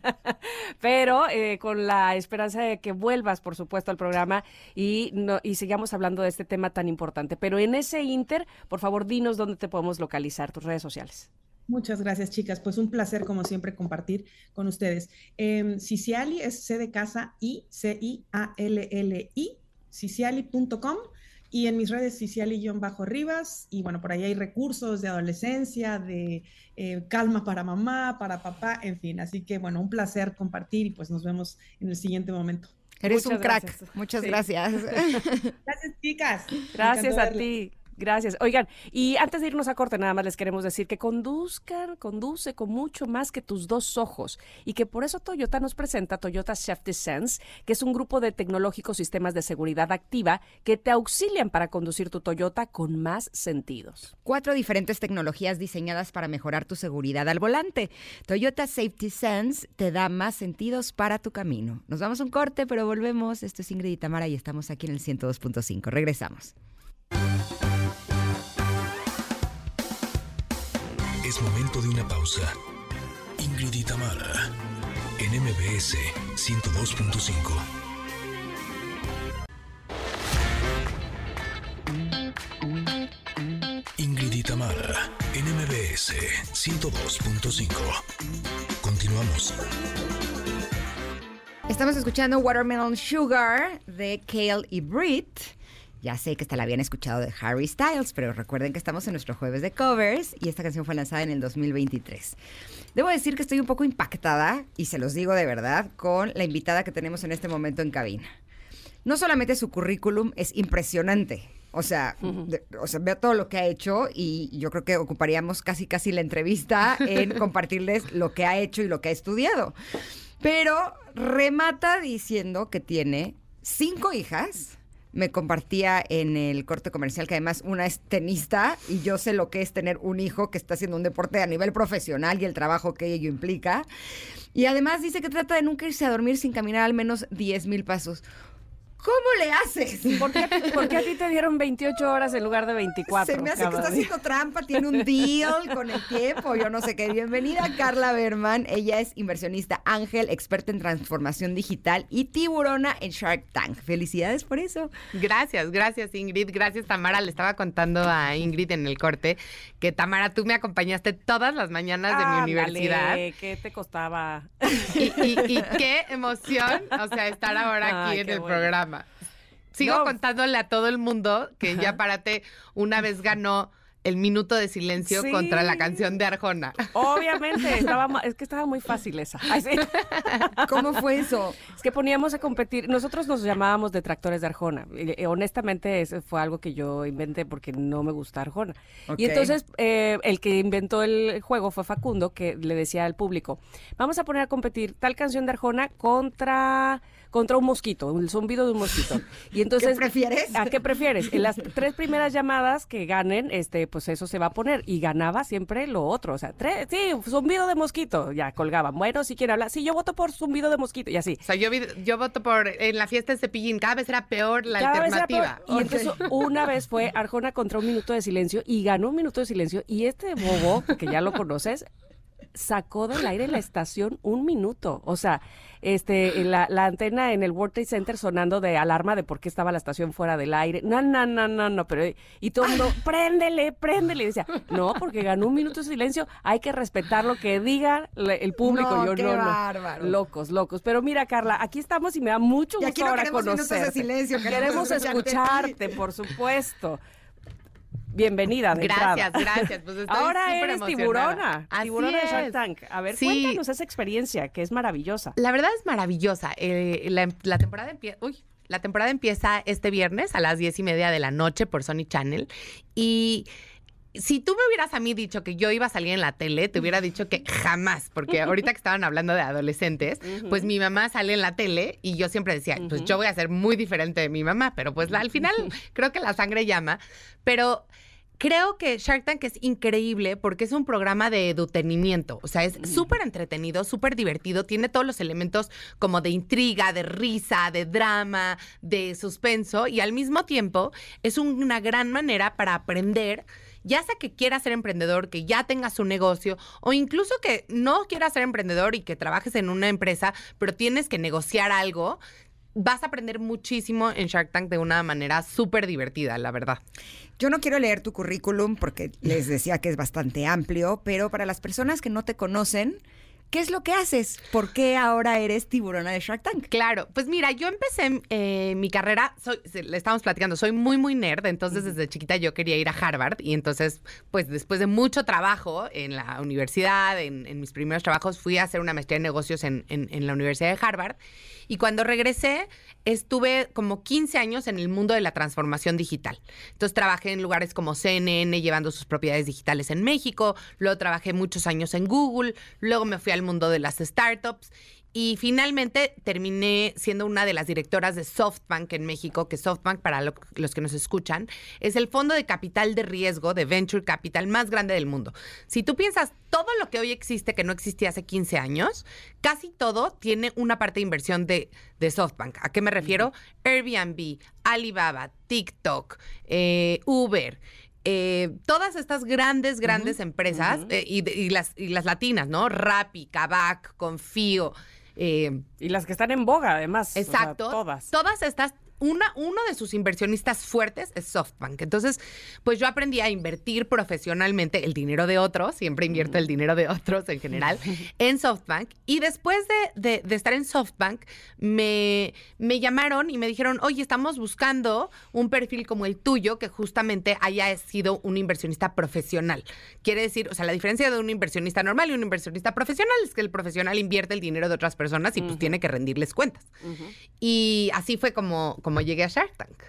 Pero eh, con la esperanza de que vuelvas, por supuesto, al programa y, no, y sigamos hablando de este tema tan importante. Pero en ese inter, por favor, dinos dónde te podemos localizar, tus redes sociales. Muchas gracias, chicas. Pues un placer, como siempre, compartir con ustedes. Eh, Ciciali es C de casa I, C-I-A-L-L-I, ciciali.com y en mis redes Ciciali-Rivas. Y bueno, por ahí hay recursos de adolescencia, de eh, calma para mamá, para papá, en fin. Así que bueno, un placer compartir y pues nos vemos en el siguiente momento. Eres un crack. Muchas gracias. [laughs] Gracias, chicas. Gracias a ti. Gracias. Oigan, y antes de irnos a corte, nada más les queremos decir que conduzcan, conduce con mucho más que tus dos ojos y que por eso Toyota nos presenta Toyota Safety Sense, que es un grupo de tecnológicos sistemas de seguridad activa que te auxilian para conducir tu Toyota con más sentidos. Cuatro diferentes tecnologías diseñadas para mejorar tu seguridad al volante. Toyota Safety Sense te da más sentidos para tu camino. Nos vamos a un corte, pero volvemos. Esto es Ingrid y Tamara y estamos aquí en el 102.5. Regresamos. De una pausa. Ingrid y en MBS 102.5. Ingrid y en MBS 102.5. Continuamos. Estamos escuchando Watermelon Sugar de Kale y Brit. Ya sé que esta la habían escuchado de Harry Styles, pero recuerden que estamos en nuestro jueves de covers y esta canción fue lanzada en el 2023. Debo decir que estoy un poco impactada, y se los digo de verdad, con la invitada que tenemos en este momento en cabina. No solamente su currículum es impresionante, o sea, de- o sea, veo todo lo que ha hecho y yo creo que ocuparíamos casi casi la entrevista [laughs] en compartirles lo que ha hecho y lo que ha estudiado. Pero remata diciendo que tiene cinco hijas. Me compartía en el corte comercial que además una es tenista y yo sé lo que es tener un hijo que está haciendo un deporte a nivel profesional y el trabajo que ello implica. Y además dice que trata de nunca irse a dormir sin caminar al menos 10 mil pasos. ¿Cómo le haces? ¿Por qué, por qué a ti te dieron 28 horas en lugar de 24? Se me hace que está haciendo trampa, tiene un deal con el tiempo, yo no sé qué. Bienvenida Carla Berman, ella es inversionista ángel, experta en transformación digital y tiburona en Shark Tank. Felicidades por eso. Gracias, gracias Ingrid, gracias Tamara. Le estaba contando a Ingrid en el corte que Tamara, tú me acompañaste todas las mañanas de mi universidad. ¿Qué te costaba? Y, y- y qué emoción, o sea, estar ahora [laughs] aquí en el bueno. programa. Sigo No. contándole a todo el mundo que ya Párate una vez ganó el minuto de silencio Sí. contra la canción de Arjona. Obviamente, [laughs] estaba, ma- es que estaba muy fácil esa. [laughs] Ay, sí. ¿Cómo fue eso? Es que poníamos a competir, nosotros nos llamábamos detractores de Arjona. Y, eh, honestamente, eso fue algo que yo inventé porque no me gusta Arjona. Y entonces, eh, el que inventó el juego fue Facundo, que le decía al público, vamos a poner a competir tal canción de Arjona contra, contra un mosquito, el zumbido de un mosquito. [laughs] Y entonces, ¿Qué prefieres? ¿A qué prefieres? En las [laughs] tres primeras llamadas que ganen, este, pues eso se va a poner. Y ganaba siempre lo otro. O sea, tres, sí, zumbido de mosquito. Ya colgaban. Bueno, si quiere hablar, sí, yo voto por zumbido de mosquito. Y así. O sea, yo, yo voto por en la fiesta de Cepillín, cada vez era peor la Cada vez era alternativa. peor. Y entonces [laughs] una vez fue Arjona contra un minuto de silencio y ganó un minuto de silencio. Y este bobo, que ya lo conoces, sacó del aire la estación un minuto. O sea, este, la, la antena en el World Trade Center sonando de alarma de por qué estaba la estación fuera del aire. No, no, no, no, no. Pero, y todo el mundo, [laughs] préndele, préndele. Y decía, no, porque ganó un minuto de silencio. Hay que respetar lo que diga el público. No, Yo qué no, no. bárbaro. Locos, locos. Pero mira, Carla, aquí estamos y me da mucho Y gusto aquí no ahora queremos minutos de conocerte. silencio, queremos escucharte, por supuesto. Bienvenida de Gracias, entrada. gracias. Pues estoy Ahora eres tiburona, Así tiburona de Shark. Tank. A ver, Sí. cuéntanos esa experiencia que es maravillosa. La verdad es maravillosa. Eh, la, la temporada empieza. Uy. La temporada empieza este viernes a las diez y media de la noche por Sony Channel. Y si tú me hubieras a mí dicho que yo iba a salir en la tele, te hubiera dicho que jamás, porque [laughs] ahorita que estaban hablando de adolescentes, pues mi mamá sale en la tele y yo siempre decía, pues yo voy a ser muy diferente de mi mamá, pero pues la- al final [laughs] creo que la sangre llama. Pero creo que Shark Tank es increíble porque es un programa de edutenimiento. O sea, es súper entretenido, súper divertido. Tiene todos los elementos como de intriga, de risa, de drama, de suspenso. Y al mismo tiempo es un- una gran manera para aprender. Ya sea que quieras ser emprendedor, que ya tengas un negocio, o incluso que no quieras ser emprendedor y que trabajes en una empresa, pero tienes que negociar algo, vas a aprender muchísimo en Shark Tank de una manera súper divertida, la verdad. Yo no quiero leer tu currículum porque les decía que es bastante amplio, pero para las personas que no te conocen, ¿qué es lo que haces? ¿Por qué ahora eres tiburona de Shark Tank? Claro, pues mira, yo empecé eh, mi carrera, soy, le estamos platicando, soy muy, muy nerd, entonces desde chiquita yo quería ir a Harvard y entonces, pues después de mucho trabajo en la universidad, en, en mis primeros trabajos, fui a hacer una maestría en negocios en, en- en la Universidad de Harvard y cuando regresé estuve como 15 años en el mundo de la transformación digital. Entonces trabajé en lugares como CNN llevando sus propiedades digitales en México, luego trabajé muchos años en Google, luego me fui al mundo de las startups y finalmente terminé siendo una de las directoras de SoftBank en México, que SoftBank, para lo- los que nos escuchan, es el fondo de capital de riesgo de Venture Capital más grande del mundo. Si tú piensas todo lo que hoy existe que no existía hace 15 años, casi todo tiene una parte de inversión de, de SoftBank. ¿A qué me refiero? Airbnb, Alibaba, TikTok, eh, Uber. Eh, todas estas grandes, grandes empresas eh, y, las, y las latinas, ¿no? Rappi, Kavak, Confío. eh, Y las que están en boga, además. o sea, Exacto. todas. Todas estas. Una, uno de sus inversionistas fuertes es SoftBank. Entonces, pues yo aprendí a invertir profesionalmente el dinero de otros, siempre invierto el dinero de otros en general, [laughs] en SoftBank. Y después de, de- de estar en SoftBank, me, me llamaron y me dijeron, oye, estamos buscando un perfil como el tuyo que justamente haya sido un inversionista profesional. Quiere decir, o sea, la diferencia de un inversionista normal y un inversionista profesional es que el profesional invierte el dinero de otras personas y pues tiene que rendirles cuentas. Y así fue como, como llegué a Shark Tank.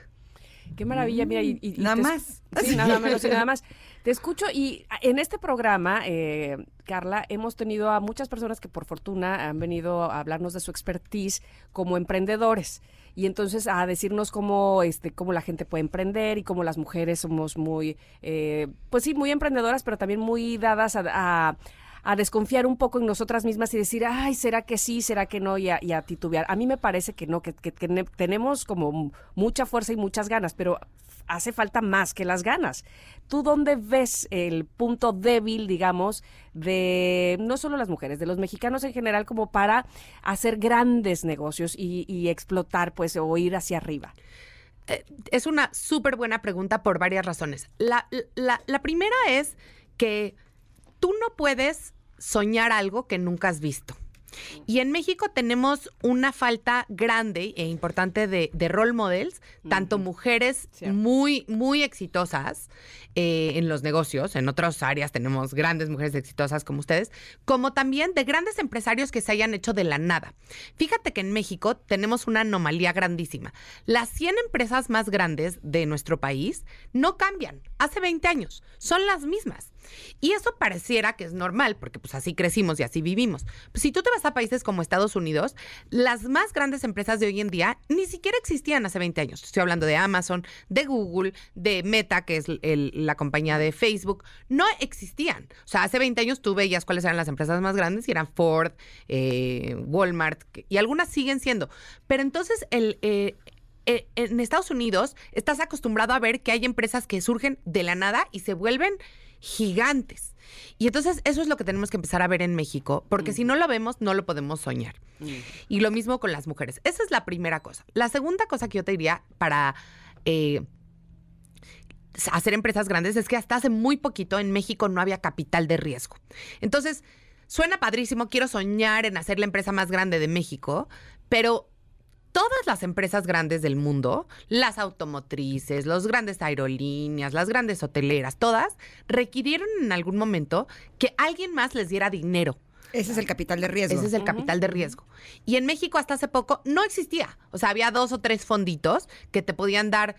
Qué maravilla, mira. Y, y- y Nada te- más. Sí, nada menos y nada más. Te escucho y en este programa, eh, Carla, hemos tenido a muchas personas que por fortuna han venido a hablarnos de su expertise como emprendedores. Y entonces a decirnos cómo, este, cómo la gente puede emprender y cómo las mujeres somos muy, eh, pues sí, muy emprendedoras, pero también muy dadas a, a- a desconfiar un poco en nosotras mismas y decir, ay, ¿será que sí? ¿Será que no? Y a, y a titubear. A mí me parece que no, que, que- que ne- tenemos como mucha fuerza y muchas ganas, pero hace falta más que las ganas. ¿Tú dónde ves el punto débil, digamos, de no solo las mujeres, de los mexicanos en general, como para hacer grandes negocios y, explotar, pues, o ir hacia arriba? Eh, es una súper buena pregunta por varias razones. La- la primera es que tú no puedes soñar algo que nunca has visto. Y en México tenemos una falta grande e importante de, de role models, tanto mujeres muy, muy exitosas eh, en los negocios, en otras áreas tenemos grandes mujeres exitosas como ustedes, como también de grandes empresarios que se hayan hecho de la nada. Fíjate que en México tenemos una anomalía grandísima. Las 100 empresas más grandes de nuestro país no cambian. Hace 20 años son las mismas. Y eso pareciera que es normal, porque pues así crecimos y así vivimos. Pues, si tú te vas a países como Estados Unidos, las más grandes empresas de hoy en día ni siquiera existían hace 20 años. Estoy hablando de Amazon, de Google, de Meta, que es la compañía de Facebook. No existían. O sea, hace 20 años tú veías cuáles eran las empresas más grandes y eran Ford, eh, Walmart, y algunas siguen siendo. Pero entonces el... eh, eh, en Estados Unidos estás acostumbrado a ver que hay empresas que surgen de la nada y se vuelven gigantes. Y entonces eso es lo que tenemos que empezar a ver en México, porque si no lo vemos, no lo podemos soñar. Y lo mismo con las mujeres. Esa es la primera cosa. La segunda cosa que yo te diría para eh, hacer empresas grandes es que hasta hace muy poquito en México no había capital de riesgo. Entonces, suena padrísimo, quiero soñar en hacer la empresa más grande de México, pero todas las empresas grandes del mundo, las automotrices, los grandes aerolíneas, las grandes hoteleras, todas requirieron en algún momento que alguien más les diera dinero. Ese es el capital de riesgo. Ese es el capital de riesgo. Y en México hasta hace poco no existía. O sea, había dos o tres fonditos que te podían dar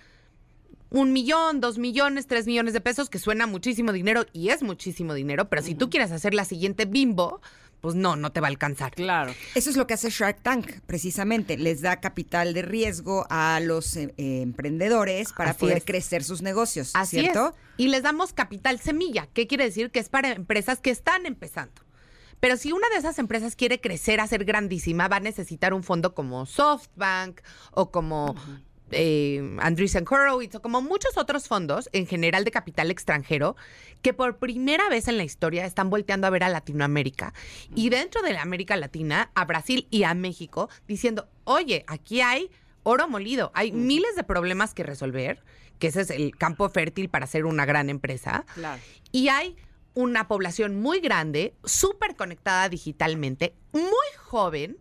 un millón, dos millones, tres millones de pesos, que suena muchísimo dinero y es muchísimo dinero, pero si tú quieres hacer la siguiente bimbo, pues no, no te va a alcanzar. Claro. Eso es lo que hace Shark Tank, precisamente. Les da capital de riesgo a los eh, eh, emprendedores para Así poder es. crecer sus negocios, Así ¿cierto? es. Y les damos capital semilla. ¿Qué quiere decir? Que es para empresas que están empezando. Pero si una de esas empresas quiere crecer a ser grandísima, va a necesitar un fondo como SoftBank o como eh, Andreessen Horowitz o como muchos otros fondos, en general de capital extranjero, que por primera vez en la historia están volteando a ver a Latinoamérica y dentro de la América Latina, a Brasil y a México, diciendo, oye, aquí hay oro molido, hay miles de problemas que resolver, que ese es el campo fértil para ser una gran empresa. Claro. Y hay una población muy grande, súper conectada digitalmente, muy joven.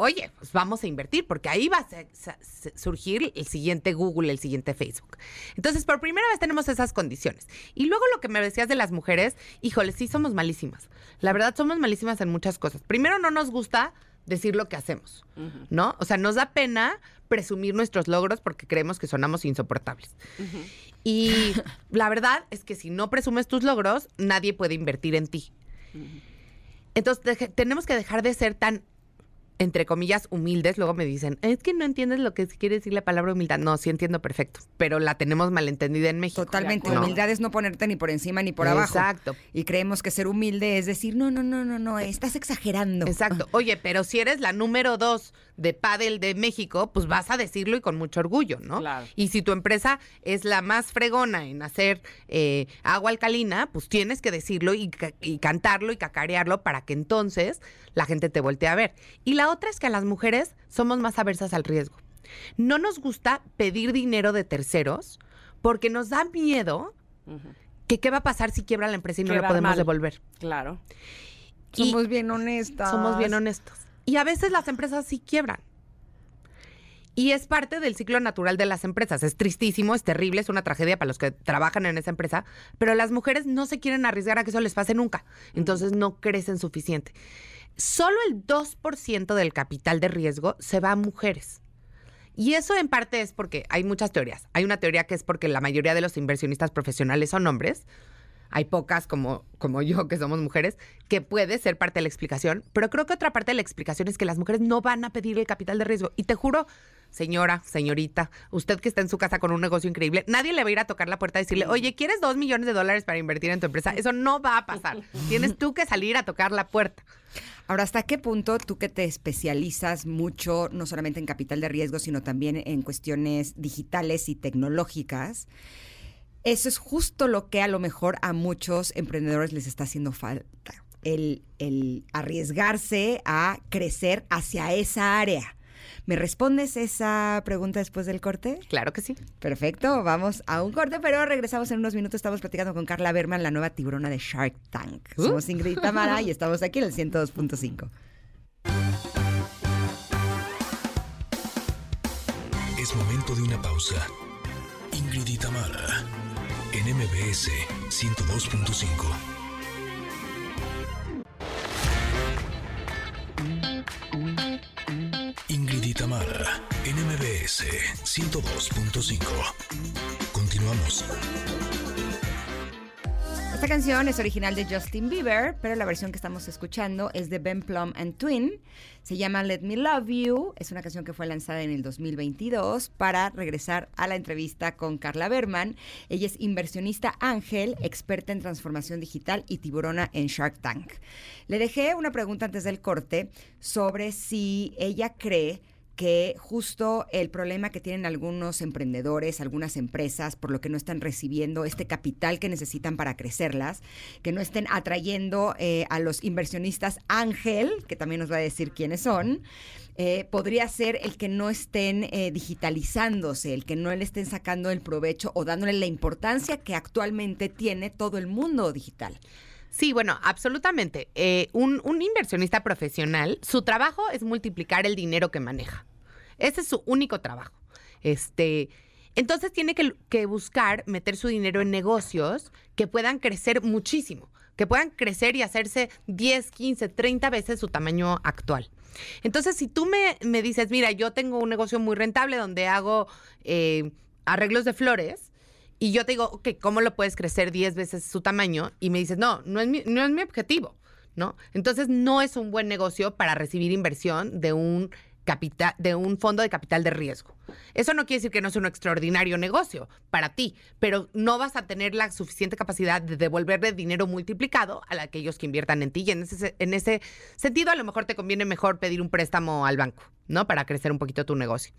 Oye, pues vamos a invertir porque ahí va a surgir el siguiente Google, el siguiente Facebook. Entonces, por primera vez tenemos esas condiciones. Y luego lo que me decías de las mujeres, híjole, sí somos malísimas. La verdad, somos malísimas en muchas cosas. Primero, no nos gusta decir lo que hacemos, ¿no? O sea, nos da pena presumir nuestros logros porque creemos que sonamos insoportables. Y [laughs] la verdad es que si no presumes tus logros, nadie puede invertir en ti. Entonces, tenemos que dejar de ser tan, entre comillas, humildes. Luego me dicen, es que no entiendes lo que quiere decir la palabra humildad. No, sí entiendo perfecto, pero la tenemos malentendida en México. Totalmente. No. Humildad es no ponerte ni por encima ni por abajo. Exacto. Y creemos que ser humilde es decir, no, no, no, no, no, estás exagerando. Exacto. [laughs] Oye, pero si eres la número dos de pádel de México, pues vas a decirlo y con mucho orgullo, ¿no? Claro. Y si tu empresa es la más fregona en hacer eh, agua alcalina, pues tienes que decirlo y, y cantarlo y cacarearlo para que entonces la gente te voltee a ver. Y la otra es que a las mujeres somos más aversas al riesgo. No nos gusta pedir dinero de terceros porque nos da miedo que qué va a pasar si quiebra la empresa y no la podemos mal. devolver. Claro. Y- Somos bien honestas. somos bien honestos. Y a veces las empresas sí quiebran. Y es parte del ciclo natural de las empresas. Es tristísimo, es terrible, es una tragedia para los que trabajan en esa empresa, pero las mujeres no se quieren arriesgar a que eso les pase nunca. Entonces no crecen suficiente. Solo el 2% del capital de riesgo se va a mujeres. Y eso en parte es porque hay muchas teorías. Hay una teoría que es porque la mayoría de los inversionistas profesionales son hombres. Hay pocas como, como yo, que somos mujeres, que puede ser parte de la explicación. Pero creo que otra parte de la explicación es que las mujeres no van a pedir el capital de riesgo. Y te juro, señora, señorita, usted que está en su casa con un negocio increíble, nadie le va a ir a tocar la puerta y decirle, oye, ¿quieres dos millones de dólares para invertir en tu empresa? Eso no va a pasar. [laughs] Tienes tú que salir a tocar la puerta. Ahora, ¿hasta qué punto tú que te especializas mucho, no solamente en capital de riesgo, sino también en cuestiones digitales y tecnológicas? Eso es justo lo que a lo mejor a muchos emprendedores les está haciendo falta. El, el arriesgarse a crecer hacia esa área. ¿Me respondes esa pregunta después del corte? Claro que sí. Perfecto, vamos a un corte, pero regresamos en unos minutos. Estamos platicando con Carla Berman, la nueva tiburona de Shark Tank. Uh. Somos Ingrid y Tamara y estamos aquí en el 102.5. Es momento de una pausa. Ingrid y Tamara, en MBS 102.5. Tamara, en MBS 102.5. Continuamos. Esta canción es original de Justin Bieber, pero la versión que estamos escuchando es de Ben Plum and Twin. Se llama Let Me Love You. Es una canción que fue lanzada en el 2022 para regresar a la entrevista con Carla Berman. Ella es inversionista ángel, experta en transformación digital y tiburona en Shark Tank. Le dejé una pregunta antes del corte sobre si ella cree que justo el problema que tienen algunos emprendedores, algunas empresas, por lo que no están recibiendo este capital que necesitan para crecerlas, que no estén atrayendo eh, a los inversionistas ángel, que también nos va a decir quiénes son, eh, podría ser el que no estén eh, digitalizándose, el que no le estén sacando el provecho o dándole la importancia que actualmente tiene todo el mundo digital. Sí, bueno, absolutamente. Eh, un, un inversionista profesional, su trabajo es multiplicar el dinero que maneja. Ese es su único trabajo. Este, entonces tiene que, buscar meter su dinero en negocios que puedan crecer muchísimo, que puedan crecer y hacerse 10, 15, 30 veces su tamaño actual. Entonces, si tú me, me dices, mira, yo tengo un negocio muy rentable donde hago eh, arreglos de flores, y yo te digo, ok, ¿cómo lo puedes crecer 10 veces su tamaño? Y me dices, no, no es mi, no es mi objetivo, ¿no? Entonces no es un buen negocio para recibir inversión de un capital, de un fondo de capital de riesgo. Eso no quiere decir que no sea un extraordinario negocio para ti, pero no vas a tener la suficiente capacidad de devolverle dinero multiplicado a aquellos que inviertan en ti. Y en ese, en ese sentido, a lo mejor te conviene mejor pedir un préstamo al banco, ¿no? Para crecer un poquito tu negocio.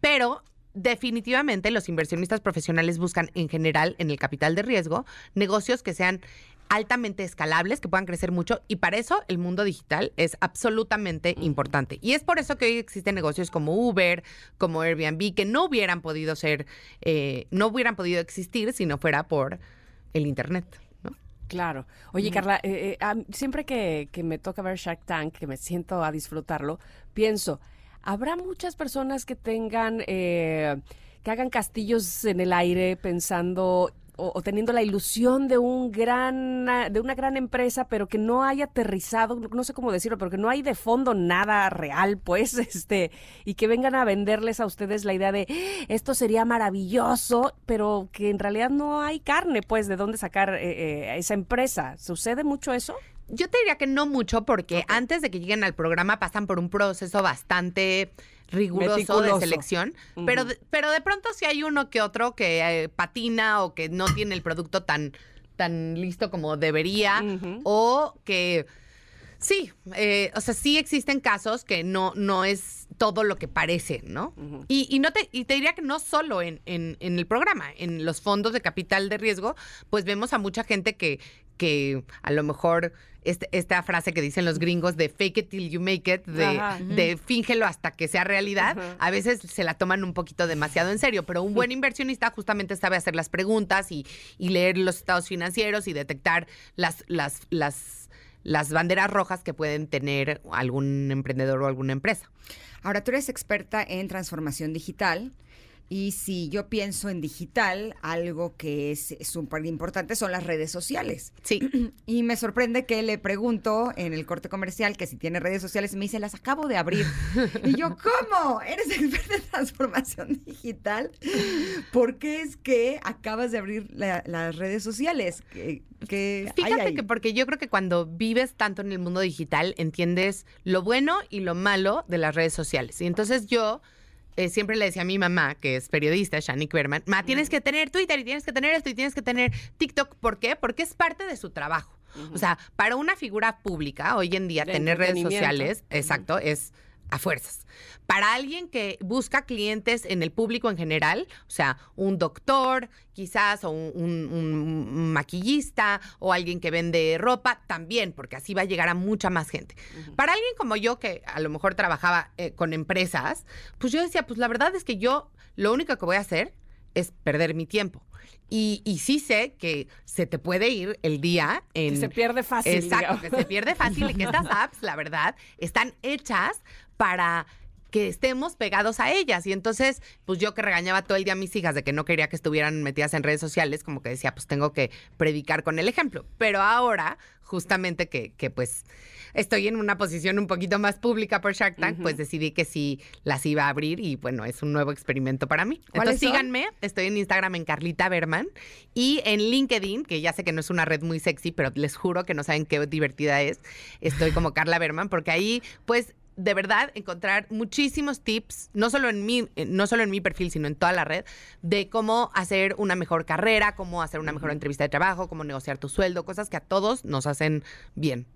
Pero definitivamente los inversionistas profesionales buscan en general en el capital de riesgo negocios que sean altamente escalables, que puedan crecer mucho y para eso el mundo digital es absolutamente importante. Y es por eso que hoy existen negocios como Uber, como Airbnb, que no hubieran podido ser, eh, no hubieran podido existir si no fuera por el Internet. Claro. Oye, Carla, eh, eh, siempre que, que me toca ver Shark Tank, que me siento a disfrutarlo, pienso, ¿habrá muchas personas que tengan, que hagan castillos en el aire pensando o, teniendo la ilusión de un gran de una gran empresa pero que no haya aterrizado no sé cómo decirlo pero que no hay de fondo nada real pues [laughs] este y que vengan a venderles a ustedes la idea de esto sería maravilloso pero que en realidad no hay carne pues de dónde sacar eh, eh, esa empresa. Sucede mucho eso yo te diría que no mucho porque antes de que lleguen al programa pasan por un proceso bastante riguroso de selección, pero, de, pero de pronto si hay uno que otro que eh, patina o que no tiene el producto tan, tan listo como debería o que... Sí, eh, o sea, sí existen casos que no, no es todo lo que parece, ¿no? y, no te, y te diría que no solo en, en, en, el programa, en los fondos de capital de riesgo, pues vemos a mucha gente que, que a lo mejor este, esta frase que dicen los gringos de fake it till you make it, de, de fíngelo hasta que sea realidad, a veces se la toman un poquito demasiado en serio, pero un buen inversionista justamente sabe hacer las preguntas y, leer los estados financieros y detectar las, las, las, las banderas rojas que pueden tener algún emprendedor o alguna empresa. Ahora, tú eres experta en transformación digital. Y si yo pienso en digital, algo que es súper importante son las redes sociales. Sí. [clears throat] Y me sorprende que le pregunto en el corte comercial que si tiene redes sociales y me dice, las acabo de abrir. y yo, [laughs] ¿cómo? ¿Eres experta en transformación digital? ¿Por qué es que acabas de abrir las redes sociales? Fíjate que porque yo creo que cuando vives tanto en el mundo digital, entiendes lo bueno y lo malo de las redes sociales. Y entonces yo eh, siempre le decía a mi mamá, que es periodista, Shanique Berman, ma, tienes que tener Twitter y tienes que tener esto y tienes que tener TikTok. ¿Por qué? Porque es parte de su trabajo. O sea, para una figura pública, hoy en día, tener redes sociales, exacto, es a fuerzas. Para alguien que busca clientes en el público en general, o sea, un doctor quizás o un, maquillista o alguien que vende ropa, también, porque así va a llegar a mucha más gente. Para alguien como yo, que a lo mejor trabajaba eh, con empresas, pues yo decía, pues la verdad es que yo lo único que voy a hacer es perder mi tiempo. Y, y, sí sé que se te puede ir el día en... Que se pierde fácil. Exacto, que se pierde fácil y que estas [laughs] apps, la verdad, están hechas para que estemos pegados a ellas. Y entonces, pues yo que regañaba todo el día a mis hijas de que no quería que estuvieran metidas en redes sociales, como que decía, pues tengo que predicar con el ejemplo. Pero ahora, justamente que, que pues estoy en una posición un poquito más pública por Shark Tank, pues decidí que sí las iba a abrir y bueno, es un nuevo experimento para mí. Entonces síganme, estoy en Instagram en Carlita Berman y en LinkedIn, que ya sé que no es una red muy sexy, pero les juro que no saben qué divertida es. Estoy como Carla Berman porque ahí pues de verdad encontrar muchísimos tips, no solo en mi, eh, no solo en mi perfil, sino en toda la red, de cómo hacer una mejor carrera, cómo hacer una mejor entrevista de trabajo, cómo negociar tu sueldo, cosas que a todos nos hacen bien.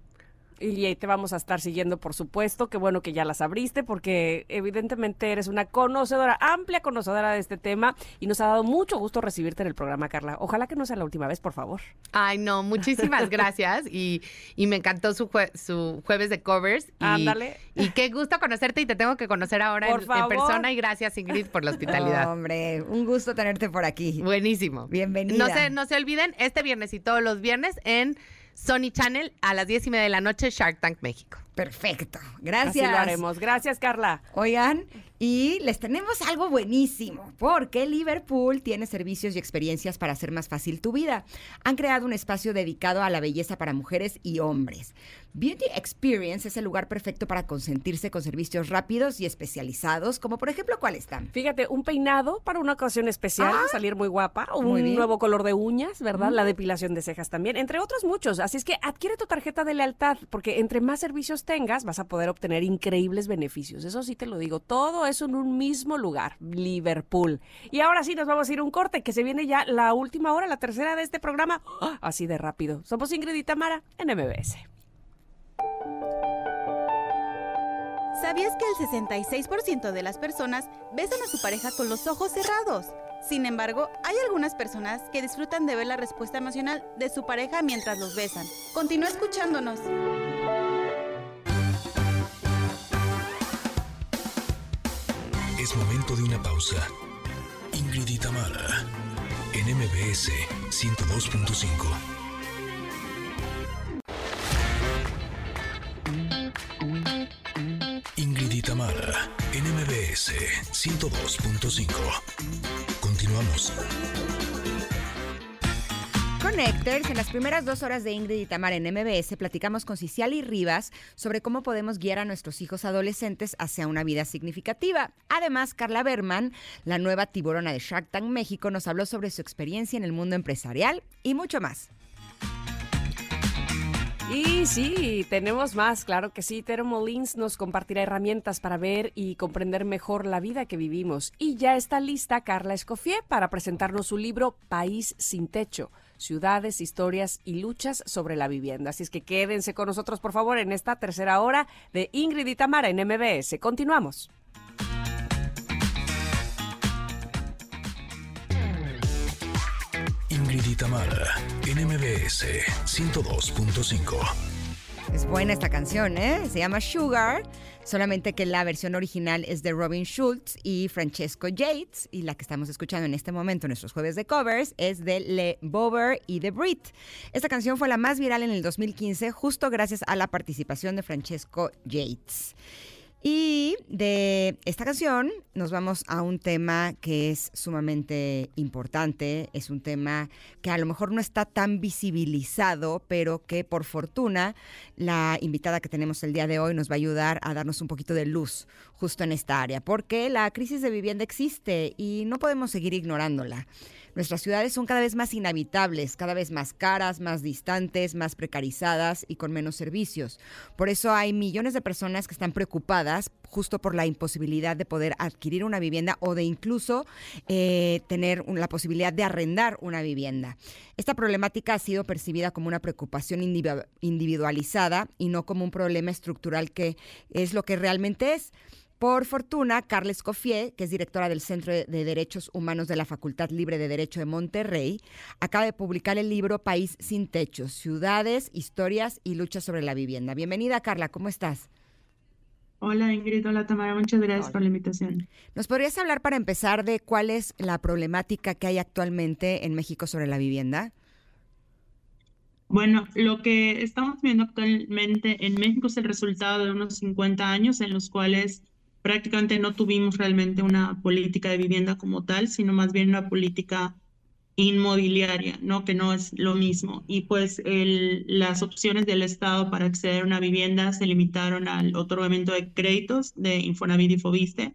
Y ahí te vamos a estar siguiendo, por supuesto. Qué bueno que ya las abriste, porque evidentemente eres una conocedora, amplia conocedora de este tema, y nos ha dado mucho gusto recibirte en el programa, Carla. Ojalá que no sea la última vez, por favor. Ay, no, muchísimas [laughs] gracias. Y, y me encantó su, su jueves de covers. Y, Ándale. Y qué gusto conocerte y te tengo que conocer ahora en, en, persona. Y gracias, Ingrid, por la hospitalidad. hombre, un gusto tenerte por aquí. Buenísimo. Bienvenida. No se, no se olviden, este viernes y todos los viernes en Sony Channel a las 10 y media de la noche, Shark Tank México. Perfecto. Así Gracias. lo haremos. Gracias, Carla. Oigan, y les tenemos algo buenísimo, porque Liverpool tiene servicios y experiencias para hacer más fácil tu vida. Han creado un espacio dedicado a la belleza para mujeres y hombres. Beauty Experience es el lugar perfecto para consentirse con servicios rápidos y especializados, como por ejemplo, ¿cuál están? Fíjate, un peinado para una ocasión especial, salir muy guapa, un Ah. Muy nuevo color de uñas, ¿verdad? La depilación de cejas también, entre otros muchos. Así es que adquiere tu tarjeta de lealtad, porque entre más servicios tengas, vas a poder obtener increíbles beneficios. Eso sí te lo digo, todo eso en un mismo lugar, Liverpool. Y ahora sí, nos vamos a ir un corte, que se viene ya la última hora, la tercera de este programa, ¡Ah! así de rápido. Somos Ingrid y Tamara en MBS. ¿Sabías que el 66% de las personas besan a su pareja con los ojos cerrados? Sin embargo, hay algunas personas que disfrutan de ver la respuesta emocional de su pareja mientras los besan. Continúa escuchándonos. Es momento de una pausa. Ingrid y Tamara, en MBS 102.5. Ingrid y Tamara, en MBS 102.5. Continuamos. Connectors, en las primeras dos horas de Ingrid y Tamara en MBS platicamos con Ciciali Rivas sobre cómo podemos guiar a nuestros hijos adolescentes hacia una vida significativa. Además, Carla Berman, la nueva tiburona de Shark Tank México, nos habló sobre su experiencia en el mundo empresarial y mucho más. Y sí, tenemos más, claro que sí. Tero Molins nos compartirá herramientas para ver y comprender mejor la vida que vivimos. Y ya está lista Carla Escofié para presentarnos su libro País sin techo, ciudades, historias y luchas sobre la vivienda. Así es que quédense con nosotros, por favor, en esta tercera hora de Ingrid y Tamara en MBS. Continuamos. Y Tamara, en MBS 102.5. Es buena esta canción, ¿eh? Se llama Sugar, solamente que la versión original es de Robin Schultz y Francesco Yates, y la que estamos escuchando en este momento en nuestros jueves de covers es de Le Bover y The Brit. Esta canción fue la más viral en el 2015, justo gracias a la participación de Francesco Yates. Y de esta canción nos vamos a un tema que es sumamente importante, es un tema que a lo mejor no está tan visibilizado, pero que por fortuna la invitada que tenemos el día de hoy nos va a ayudar a darnos un poquito de luz justo en esta área, porque la crisis de vivienda existe y no podemos seguir ignorándola. Nuestras ciudades son cada vez más inhabitables, cada vez más caras, más distantes, más precarizadas y con menos servicios. Por eso hay millones de personas que están preocupadas justo por la imposibilidad de poder adquirir una vivienda o de incluso eh, tener la posibilidad de arrendar una vivienda. Esta problemática ha sido percibida como una preocupación individu- individualizada y no como un problema estructural que es lo que realmente es. Por fortuna, Carla Escoffier, que es directora del Centro de Derechos Humanos de la Facultad Libre de Derecho de Monterrey, acaba de publicar el libro País sin Techos, Ciudades, Historias y Luchas sobre la Vivienda. Bienvenida, Carla, ¿cómo estás? Hola Ingrid, hola Tamara, muchas gracias por la invitación. ¿Nos podrías hablar para empezar de cuál es la problemática que hay actualmente en México sobre la vivienda? Bueno, lo que estamos viendo actualmente en México es el resultado de unos 50 años en los cuales prácticamente no tuvimos realmente una política de vivienda como tal, sino más bien una política inmobiliaria, ¿no? Que no es lo mismo. Y pues las opciones del Estado para acceder a una vivienda se limitaron al otorgamiento de créditos de Infonavit y Fobiste.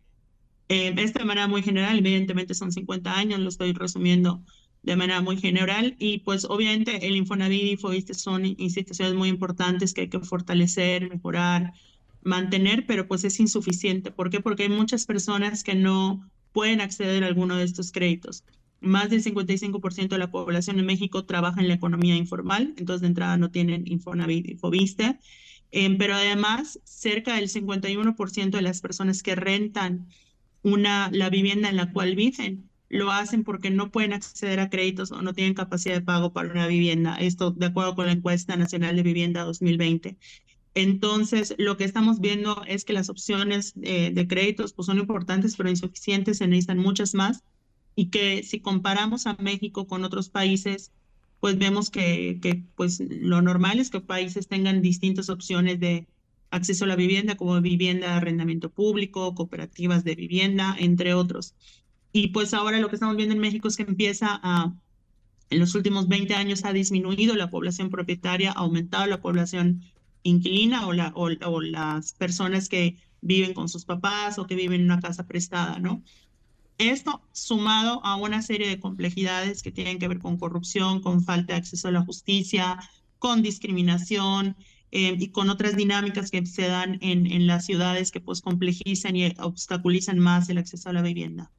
Eh, esta de manera muy general, evidentemente son 50 años, lo estoy resumiendo de manera muy general y pues obviamente el Infonavit y Fobiste son instituciones muy importantes que hay que fortalecer, mejorar, mantener, pero pues es insuficiente. ¿Por qué? Porque hay muchas personas que no pueden acceder a alguno de estos créditos. Más del 55% de la población en México trabaja en la economía informal, entonces de entrada no tienen Infonavit y Fobiste. Eh, pero además, cerca del 51% de las personas que rentan una, la vivienda en la cual viven lo hacen porque no pueden acceder a créditos o no tienen capacidad de pago para una vivienda. Esto de acuerdo con la encuesta nacional de vivienda 2020. Entonces, lo que estamos viendo es que las opciones eh, de créditos pues, son importantes, pero insuficientes, se necesitan muchas más. Y que si comparamos a México con otros países, pues vemos que, pues, lo normal es que países tengan distintas opciones de acceso a la vivienda como vivienda de arrendamiento público, cooperativas de vivienda, entre otros. Y pues ahora lo que estamos viendo en México es que empieza a, en los últimos 20 años ha disminuido la población propietaria, ha aumentado la población inquilina o, la, o, o las personas que viven con sus papás o que viven en una casa prestada, ¿no? Esto sumado a una serie de complejidades que tienen que ver con corrupción, con falta de acceso a la justicia, con discriminación eh, y con otras dinámicas que se dan en, en las ciudades que pues complejizan y obstaculizan más el acceso a la vivienda.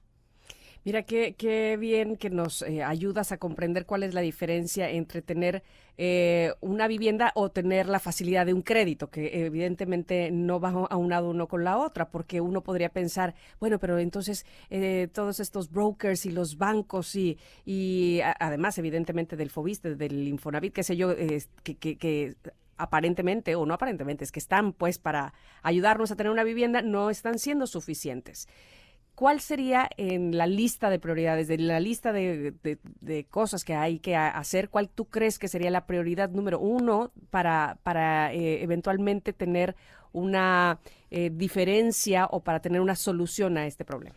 Mira, qué, qué bien que nos eh, ayudas a comprender cuál es la diferencia entre tener eh, una vivienda o tener la facilidad de un crédito, que evidentemente no va aunado uno con la otra, porque uno podría pensar, bueno, pero entonces eh, todos estos brokers y los bancos y, y además evidentemente del Fobiste, del Infonavit, qué sé yo, que, que aparentemente o no aparentemente, es que están pues para ayudarnos a tener una vivienda, no están siendo suficientes. ¿Cuál sería en la lista de prioridades, de la lista de, de- de cosas que hay que hacer, cuál tú crees que sería la prioridad número uno para, para eh, eventualmente tener una eh, diferencia o para tener una solución a este problema?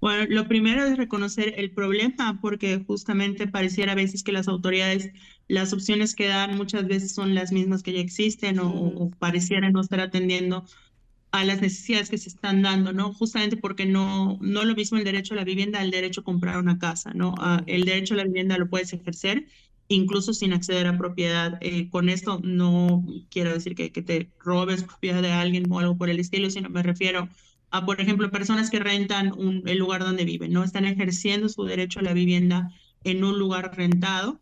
Bueno, lo primero es reconocer el problema, porque justamente pareciera a veces que las autoridades, las opciones que dan muchas veces son las mismas que ya existen o, parecieran no estar atendiendo a las necesidades que se están dando, ¿no? Justamente porque no, no lo mismo el derecho a la vivienda, el derecho a comprar una casa, ¿no? Ah, el derecho a la vivienda lo puedes ejercer incluso sin acceder a propiedad. Eh, con esto no quiero decir que, que te robes propiedad de alguien o algo por el estilo, sino me refiero a, por ejemplo, personas que rentan un- el lugar donde viven, ¿no? Están ejerciendo su derecho a la vivienda en un lugar rentado.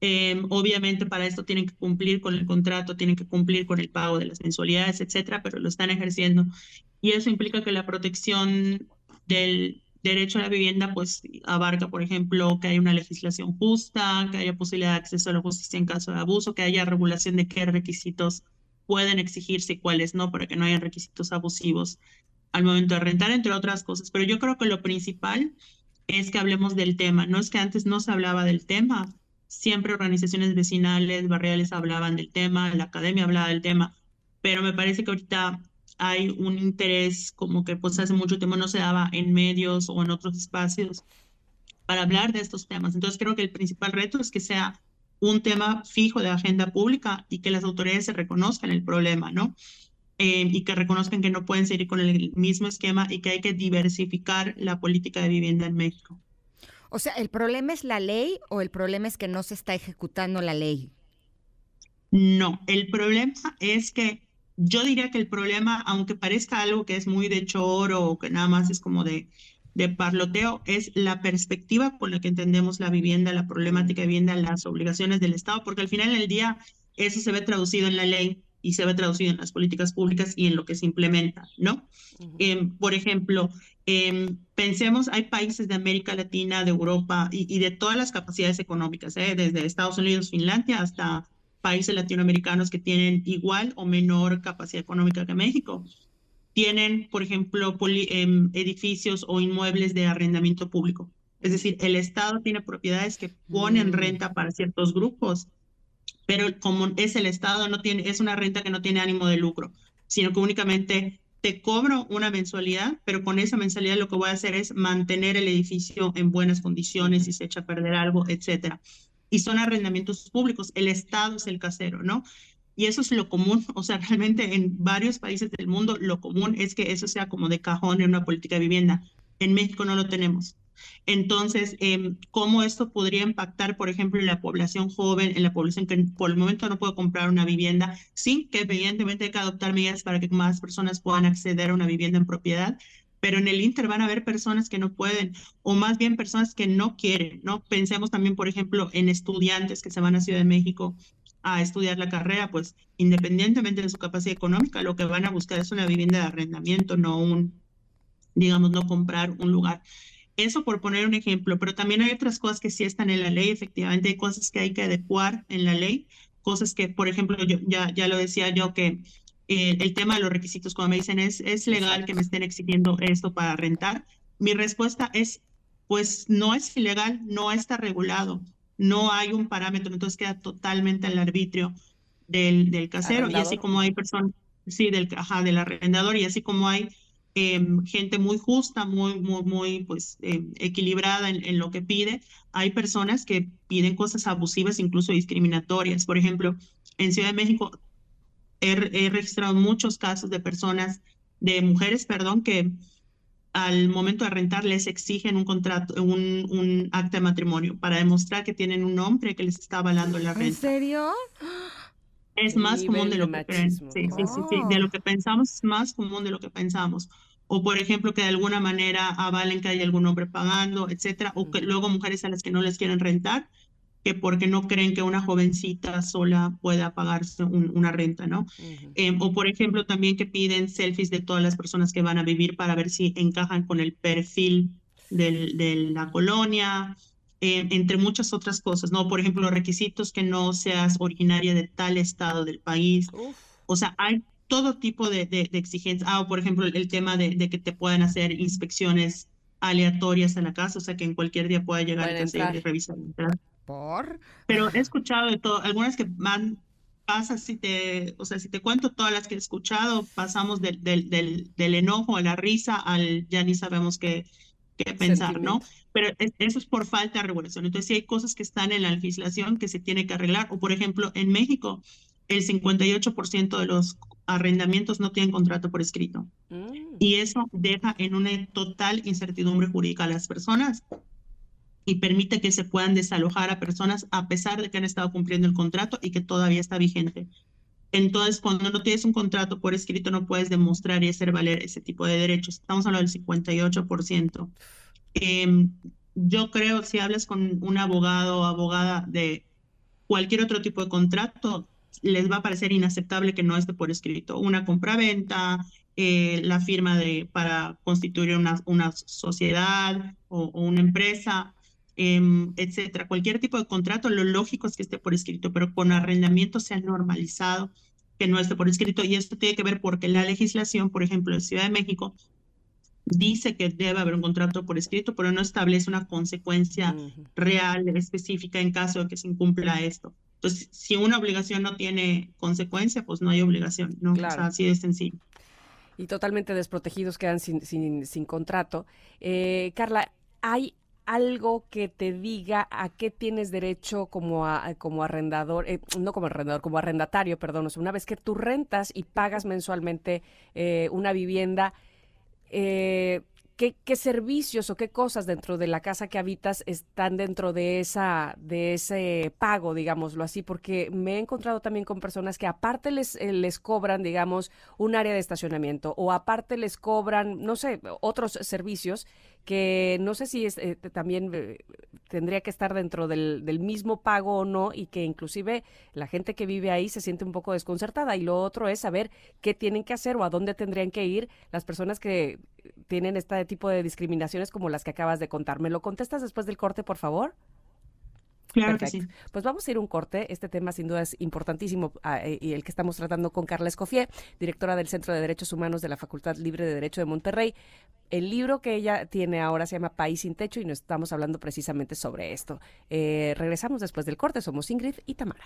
Eh, obviamente para esto tienen que cumplir con el contrato, tienen que cumplir con el pago de las mensualidades, etcétera, pero lo están ejerciendo. Y eso implica que la protección del derecho a la vivienda pues abarca, por ejemplo, que haya una legislación justa, que haya posibilidad de acceso a la justicia en caso de abuso, que haya regulación de qué requisitos pueden exigirse y cuáles no, para que no haya requisitos abusivos al momento de rentar, entre otras cosas. Pero yo creo que lo principal es que hablemos del tema. No es que antes no se hablaba del tema, siempre organizaciones vecinales, barriales hablaban del tema, la academia hablaba del tema, pero me parece que ahorita hay un interés como que pues hace mucho tiempo no se daba en medios o en otros espacios para hablar de estos temas. Entonces creo que el principal reto es que sea un tema fijo de agenda pública y que las autoridades se reconozcan el problema, ¿no? Eh, y que reconozcan que no pueden seguir con el mismo esquema y que hay que diversificar la política de vivienda en México. O sea, ¿el problema es la ley o el problema es que no se está ejecutando la ley? No, el problema es que yo diría que el problema, aunque parezca algo que es muy de choro o que nada más es como de, de parloteo, es la perspectiva con la que entendemos la vivienda, la problemática de vivienda, las obligaciones del Estado, porque al final del día eso se ve traducido en la ley y se ve traducido en las políticas públicas y en lo que se implementa, ¿no? Em, por ejemplo, em, pensemos, hay países de América Latina, de Europa y, y de todas las capacidades económicas, ¿eh? desde Estados Unidos, Finlandia, hasta países latinoamericanos que tienen igual o menor capacidad económica que México. Tienen, por ejemplo, poli- em, edificios o inmuebles de arrendamiento público. Es decir, el Estado tiene propiedades que ponen renta para ciertos grupos, pero como es el Estado, no tiene, es una renta que no tiene ánimo de lucro, sino que únicamente te cobro una mensualidad, pero con esa mensualidad lo que voy a hacer es mantener el edificio en buenas condiciones, si se echa a perder algo, etcétera. Y son arrendamientos públicos, el Estado es el casero, ¿no? Y eso es lo común, [laughs] o sea, realmente en varios países del mundo lo común es que eso sea como de cajón en una política de vivienda. En México no lo tenemos. Entonces, em, ¿cómo esto podría impactar, por ejemplo, en la población joven, en la población que por el momento no puede comprar una vivienda? Sí, que evidentemente hay que adoptar medidas para que más personas puedan acceder a una vivienda en propiedad, pero en el Inter van a haber personas que no pueden, o más bien personas que no quieren, ¿no? Pensemos también, por ejemplo, en estudiantes que se van a Ciudad de México a estudiar la carrera, pues independientemente de su capacidad económica, lo que van a buscar es una vivienda de arrendamiento, no un, digamos, no comprar un lugar. Eso por poner un ejemplo, pero también hay otras cosas que sí están en la ley, efectivamente hay cosas que hay que adecuar en la ley, cosas que, por ejemplo, yo ya, ya lo decía yo que eh, el tema de los requisitos, cuando me dicen, ¿es, ¿es legal que me estén exigiendo esto para rentar? Mi respuesta es, pues no es ilegal, no está regulado, no hay un parámetro, entonces queda totalmente al arbitrio del, del casero y así Arrendador. como hay personas, sí, del, ajá, del arrendador y así como hay em, gente muy justa, muy, muy, muy, pues, em, equilibrada en, en lo que pide, hay personas que piden cosas abusivas, incluso discriminatorias. Por ejemplo, en Ciudad de México he, he registrado muchos casos de personas, de mujeres, perdón, que al momento de rentar les exigen un contrato, un, un acta de matrimonio para demostrar que tienen un hombre que les está avalando la ¿En renta. serio? Es más común de lo que. Sí, sí, sí, sí. De lo que pensamos es más común de lo que pensamos. O, por ejemplo, que de alguna manera avalen que hay algún hombre pagando, etcétera. O que luego mujeres a las que no les quieren rentar, que porque no creen que una jovencita sola pueda pagarse un- una renta, ¿no? Ujú. Em, o, por ejemplo, también que piden selfies de todas las personas que van a vivir para ver si encajan con el perfil del- de la colonia, eh, entre muchas otras cosas, ¿no? Por ejemplo, requisitos que no seas originaria de tal estado del país. Uf. O sea, hay todo tipo de, de- de exigencias. Ah, o por ejemplo, el tema de, de que te puedan hacer inspecciones aleatorias en la casa, o sea, que en cualquier día pueda llegar a casa y revisar. entrar. ¿Por? Pero he escuchado de todo, algunas que van, pasa si te, o sea, si te cuento todas las que he escuchado, pasamos del, del, del, del enojo a la risa al ya ni sabemos qué, qué pensar, ¿no? Pero es- eso es por falta de regulación. Entonces, sí hay cosas que están en la legislación que se tiene que arreglar. O, por ejemplo, en México, el 58% de los arrendamientos no tienen contrato por escrito. Mm. Y eso deja en una total incertidumbre jurídica a las personas y permite que se puedan desalojar a personas a pesar de que han estado cumpliendo el contrato y que todavía está vigente. Entonces, cuando no tienes un contrato por escrito, no puedes demostrar y hacer valer ese tipo de derechos. Estamos hablando del 58%. Em, yo creo, si hablas con un abogado o abogada de cualquier otro tipo de contrato, les va a parecer inaceptable que no esté por escrito. Una compraventa, eh, la firma de, para constituir una, una sociedad o, o una empresa, em, etcétera. Cualquier tipo de contrato, lo lógico es que esté por escrito, pero con arrendamiento se ha normalizado que no esté por escrito. Y esto tiene que ver porque la legislación, por ejemplo, en Ciudad de México, dice que debe haber un contrato por escrito, pero no establece una consecuencia real, específica en caso de que se incumpla esto. Entonces, si una obligación no tiene consecuencia, pues no hay obligación, ¿no? O Claro. sea, así de sencillo. y totalmente desprotegidos quedan sin, sin, sin contrato. Eh, Carla, ¿hay algo que te diga a qué tienes derecho como, a- como arrendador, eh, no como arrendador, como arrendatario, perdón, o sea, una vez que tú rentas y pagas mensualmente eh, una vivienda, eh, ¿qué, servicios o qué cosas dentro de la casa que habitas están dentro de esa de ese pago, digámoslo así? Porque me he encontrado también con personas que aparte les, eh, les cobran, digamos, un área de estacionamiento o aparte les cobran, no sé, otros servicios que no sé si es, eh, también eh, tendría que estar dentro del, del mismo pago o no y que inclusive la gente que vive ahí se siente un poco desconcertada y lo otro es saber qué tienen que hacer o a dónde tendrían que ir las personas que tienen este tipo de discriminaciones como las que acabas de contar. ¿Me lo contestas después del corte, por favor? Claro que Perfecto. sí. Pues vamos a ir a un corte. Este tema sin duda es importantísimo ah, eh, y el que estamos tratando con Carla Escofié, directora del Centro de Derechos Humanos de la Facultad Libre de Derecho de Monterrey. El libro que ella tiene ahora se llama País sin Techo y nos estamos hablando precisamente sobre esto. Eh, regresamos después del corte. Somos Ingrid y Tamara.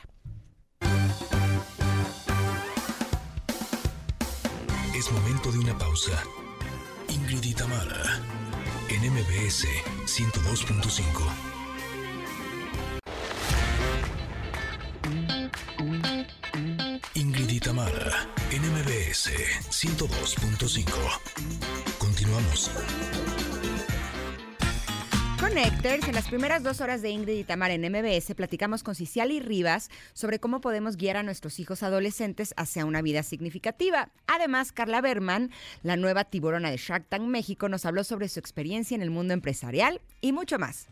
Es momento de una pausa. Ingrid y Tamara, en MBS 102.5. MBS 102.5. Continuamos. Connectors, en las primeras dos horas de Ingrid y Tamara en MBS platicamos con Ciciali Rivas sobre cómo podemos guiar a nuestros hijos adolescentes hacia una vida significativa. Además, Carla Berman, la nueva tiburona de Shark Tank México, nos habló sobre su experiencia en el mundo empresarial y mucho más.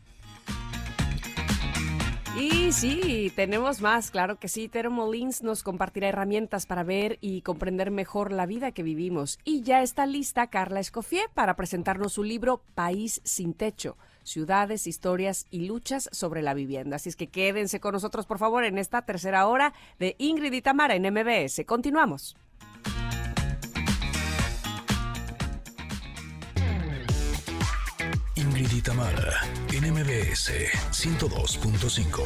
Y sí, tenemos más, claro que sí. Tero Molins nos compartirá herramientas para ver y comprender mejor la vida que vivimos. Y ya está lista Carla Escofié para presentarnos su libro País sin Techo, Ciudades, Historias y Luchas sobre la Vivienda. Así es que quédense con nosotros, por favor, en esta tercera hora de Ingrid y Tamara en MBS. Continuamos. Ingrid y Tamara, MBS 102.5.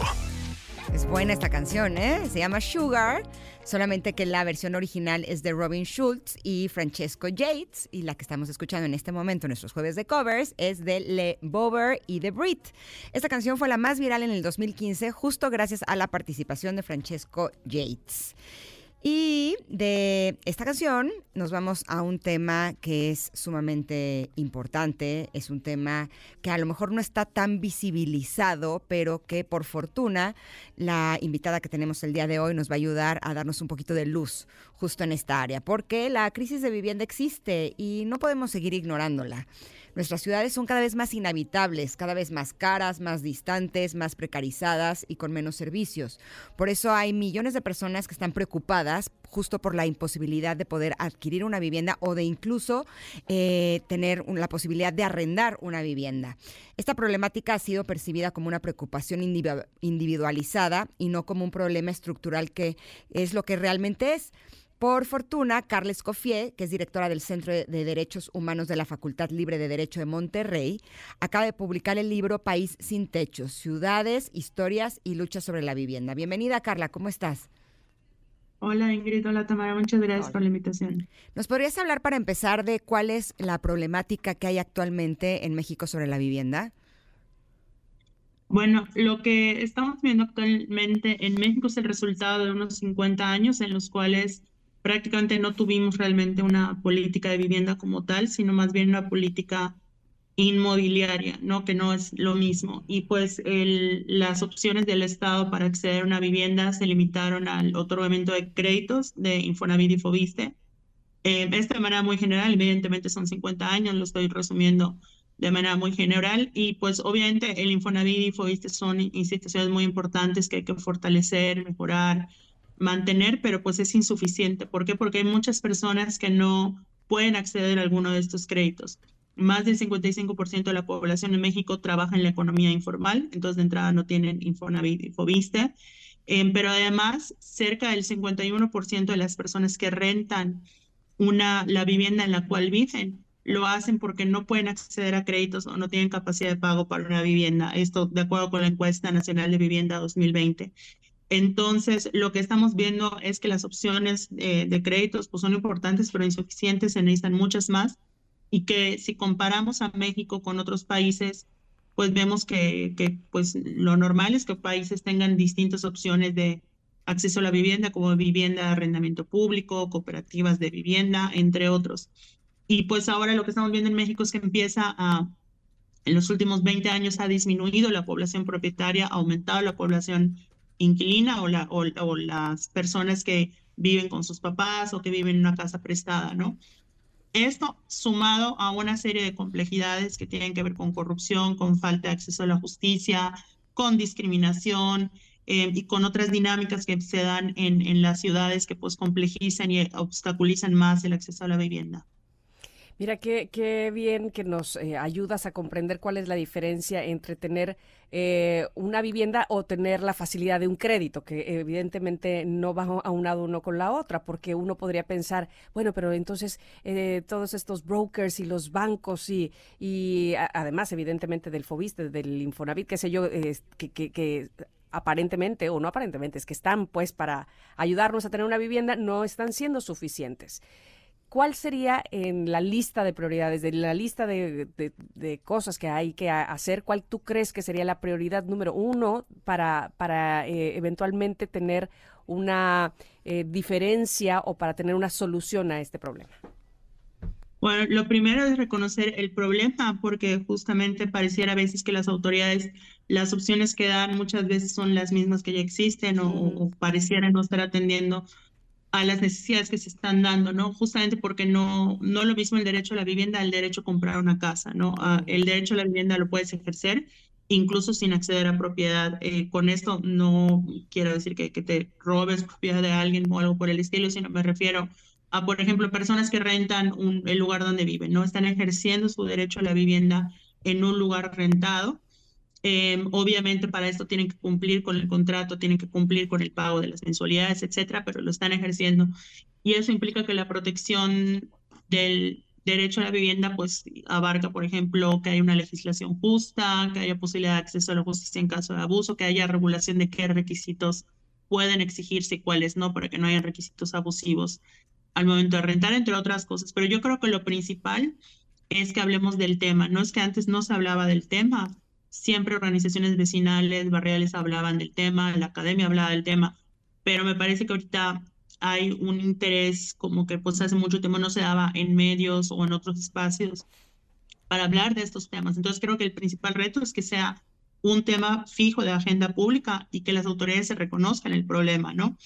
Es buena esta canción, ¿eh? Se llama Sugar, solamente que la versión original es de Robin Schultz y Francesco Yates, y la que estamos escuchando en este momento, en nuestros jueves de covers, es de Le Bober y The Brit. Esta canción fue la más viral en el 2015, justo gracias a la participación de Francesco Yates. Y de esta canción nos vamos a un tema que es sumamente importante, es un tema que a lo mejor no está tan visibilizado, pero que por fortuna la invitada que tenemos el día de hoy nos va a ayudar a darnos un poquito de luz justo en esta área, porque la crisis de vivienda existe y no podemos seguir ignorándola. Nuestras ciudades son cada vez más inhabitables, cada vez más caras, más distantes, más precarizadas y con menos servicios. Por eso hay millones de personas que están preocupadas justo por la imposibilidad de poder adquirir una vivienda o de incluso eh, tener la posibilidad de arrendar una vivienda. Esta problemática ha sido percibida como una preocupación individualizada y no como un problema estructural que es lo que realmente es. Por fortuna, Carles Coffier, que es directora del Centro de Derechos Humanos de la Facultad Libre de Derecho de Monterrey, acaba de publicar el libro País sin techos, ciudades, historias y luchas sobre la vivienda. Bienvenida, Carla, ¿cómo estás? Hola Ingrid, hola Tamara, muchas gracias por la invitación. ¿Nos podrías hablar para empezar de cuál es la problemática que hay actualmente en México sobre la vivienda? Bueno, lo que estamos viendo actualmente en México es el resultado de unos 50 años en los cuales prácticamente no tuvimos realmente una política de vivienda como tal, sino más bien una política inmobiliaria, ¿no? Que no es lo mismo. Y pues las opciones del Estado para acceder a una vivienda se limitaron al otorgamiento de créditos de Infonavit y Fobiste. Eh, esta de manera muy general, evidentemente son 50 años, lo estoy resumiendo de manera muy general y pues obviamente el Infonavit y Fobiste son instituciones muy importantes que hay que fortalecer, mejorar, mantener, pero pues es insuficiente. ¿Por qué? Porque hay muchas personas que no pueden acceder a alguno de estos créditos. Más del 55% de la población en México trabaja en la economía informal, entonces de entrada no tienen Infonavit. Em, pero además, cerca del 51% de las personas que rentan una, la vivienda en la cual viven lo hacen porque no pueden acceder a créditos o no tienen capacidad de pago para una vivienda. Esto de acuerdo con la encuesta nacional de vivienda 2020. Entonces, lo que estamos viendo es que las opciones eh, de créditos pues, son importantes, pero insuficientes, se necesitan muchas más. Y que si comparamos a México con otros países, pues vemos que, que pues, lo normal es que países tengan distintas opciones de acceso a la vivienda, como vivienda de arrendamiento público, cooperativas de vivienda, entre otros. Y pues ahora lo que estamos viendo en México es que empieza a, en los últimos 20 años ha disminuido la población propietaria, ha aumentado la población inquilina o, la, o, las personas que viven con sus papás o que viven en una casa prestada, ¿no? Esto sumado a una serie de complejidades que tienen que ver con corrupción, con falta de acceso a la justicia, con discriminación eh, y con otras dinámicas que se dan en, en las ciudades que pues complejizan y obstaculizan más el acceso a la vivienda. Mira, qué, qué bien que nos eh, ayudas a comprender cuál es la diferencia entre tener eh, una vivienda o tener la facilidad de un crédito, que evidentemente no va aunado uno con la otra, porque uno podría pensar, bueno, pero entonces eh, todos estos brokers y los bancos y, y además evidentemente del Fobiste, del Infonavit, qué sé yo, que, que, que aparentemente o no aparentemente, es que están pues para ayudarnos a tener una vivienda, no están siendo suficientes. ¿Cuál sería en la lista de prioridades, de la lista de, cosas que hay que hacer, cuál tú crees que sería la prioridad número uno para, para eh, eventualmente tener una eh, diferencia o para tener una solución a este problema? Bueno, lo primero es reconocer el problema, porque justamente pareciera a veces que las autoridades, las opciones que dan muchas veces son las mismas que ya existen o, o parecieran no estar atendiendo a las necesidades que se están dando, ¿no? Justamente porque no, no lo mismo el derecho a la vivienda el derecho a comprar una casa, ¿no? Ah, el derecho a la vivienda lo puedes ejercer incluso sin acceder a propiedad. Eh, con esto no quiero decir que, que te robes propiedad de alguien o algo por el estilo, sino me refiero a, por ejemplo, personas que rentan un, el lugar donde viven, ¿no? Están ejerciendo su derecho a la vivienda en un lugar rentado Em, obviamente para esto tienen que cumplir con el contrato, tienen que cumplir con el pago de las mensualidades, etcétera, pero lo están ejerciendo. Y eso implica que la protección del, derecho a la vivienda pues abarca, por ejemplo, que haya una legislación justa, que haya posibilidad de acceso a la justicia en caso de abuso, que haya regulación de qué requisitos pueden exigirse y cuáles no, para que no haya requisitos abusivos al momento de rentar, entre otras cosas. Pero yo creo que lo principal es que hablemos del tema. No es que antes no se hablaba del tema, siempre organizaciones vecinales, barriales hablaban del tema, la academia hablaba del tema, pero me parece que ahorita hay un interés como que pues hace mucho tiempo no se daba en medios o en otros espacios para hablar de estos temas. Entonces creo que el principal reto es que sea un tema fijo de agenda pública y que las autoridades se reconozcan el problema, ¿no?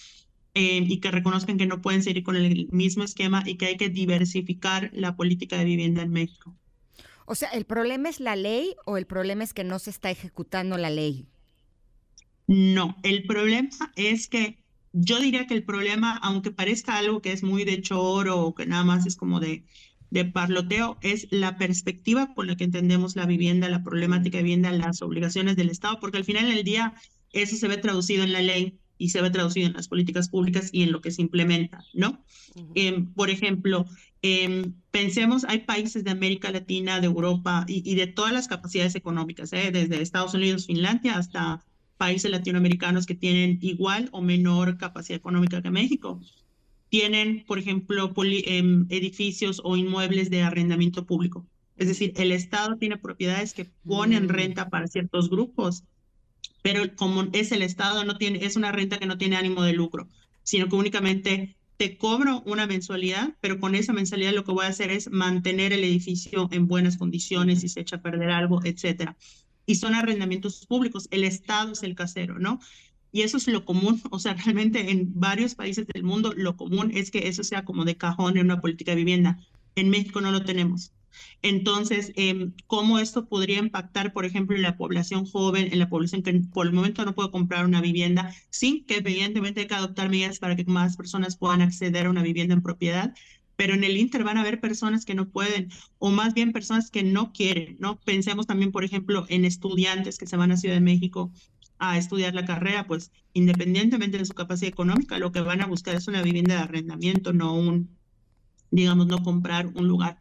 Eh, y que reconozcan que no pueden seguir con el mismo esquema y que hay que diversificar la política de vivienda en México. O sea, ¿el problema es la ley o el problema es que no se está ejecutando la ley? No, el problema es que yo diría que el problema, aunque parezca algo que es muy de choro o que nada más es como de, de parloteo, es la perspectiva con la que entendemos la vivienda, la problemática de vivienda, las obligaciones del Estado, porque al final del día eso se ve traducido en la ley y se ve traducido en las políticas públicas y en lo que se implementa, ¿no? Em, por ejemplo, em, pensemos, hay países de América Latina, de Europa y, y de todas las capacidades económicas, ¿eh? desde Estados Unidos, Finlandia, hasta países latinoamericanos que tienen igual o menor capacidad económica que México. Tienen, por ejemplo, em, edificios o inmuebles de arrendamiento público. Es decir, el Estado tiene propiedades que ponen mm. renta para ciertos grupos, pero como es el Estado, no tiene, es una renta que no tiene ánimo de lucro, sino que únicamente te cobro una mensualidad, pero con esa mensualidad lo que voy a hacer es mantener el edificio en buenas condiciones, si se echa a perder algo, etcétera y son arrendamientos públicos. El Estado es el casero, ¿no? Y eso es lo común, [laughs] o sea, realmente en varios países del mundo lo común es que eso sea como de cajón en una política de vivienda. En México no lo tenemos. Entonces, eh, ¿cómo esto podría impactar, por ejemplo, en la población joven, en la población que por el momento no puede comprar una vivienda, sin que evidentemente hay que adoptar medidas para que más personas puedan acceder a una vivienda en propiedad? pero en el Inter van a haber personas que no pueden, o más bien personas que no quieren, ¿no? Pensemos también, por ejemplo, en estudiantes que se van a Ciudad de México a estudiar la carrera, pues independientemente de su capacidad económica, lo que van a buscar es una vivienda de arrendamiento, no un, digamos, no comprar un lugar.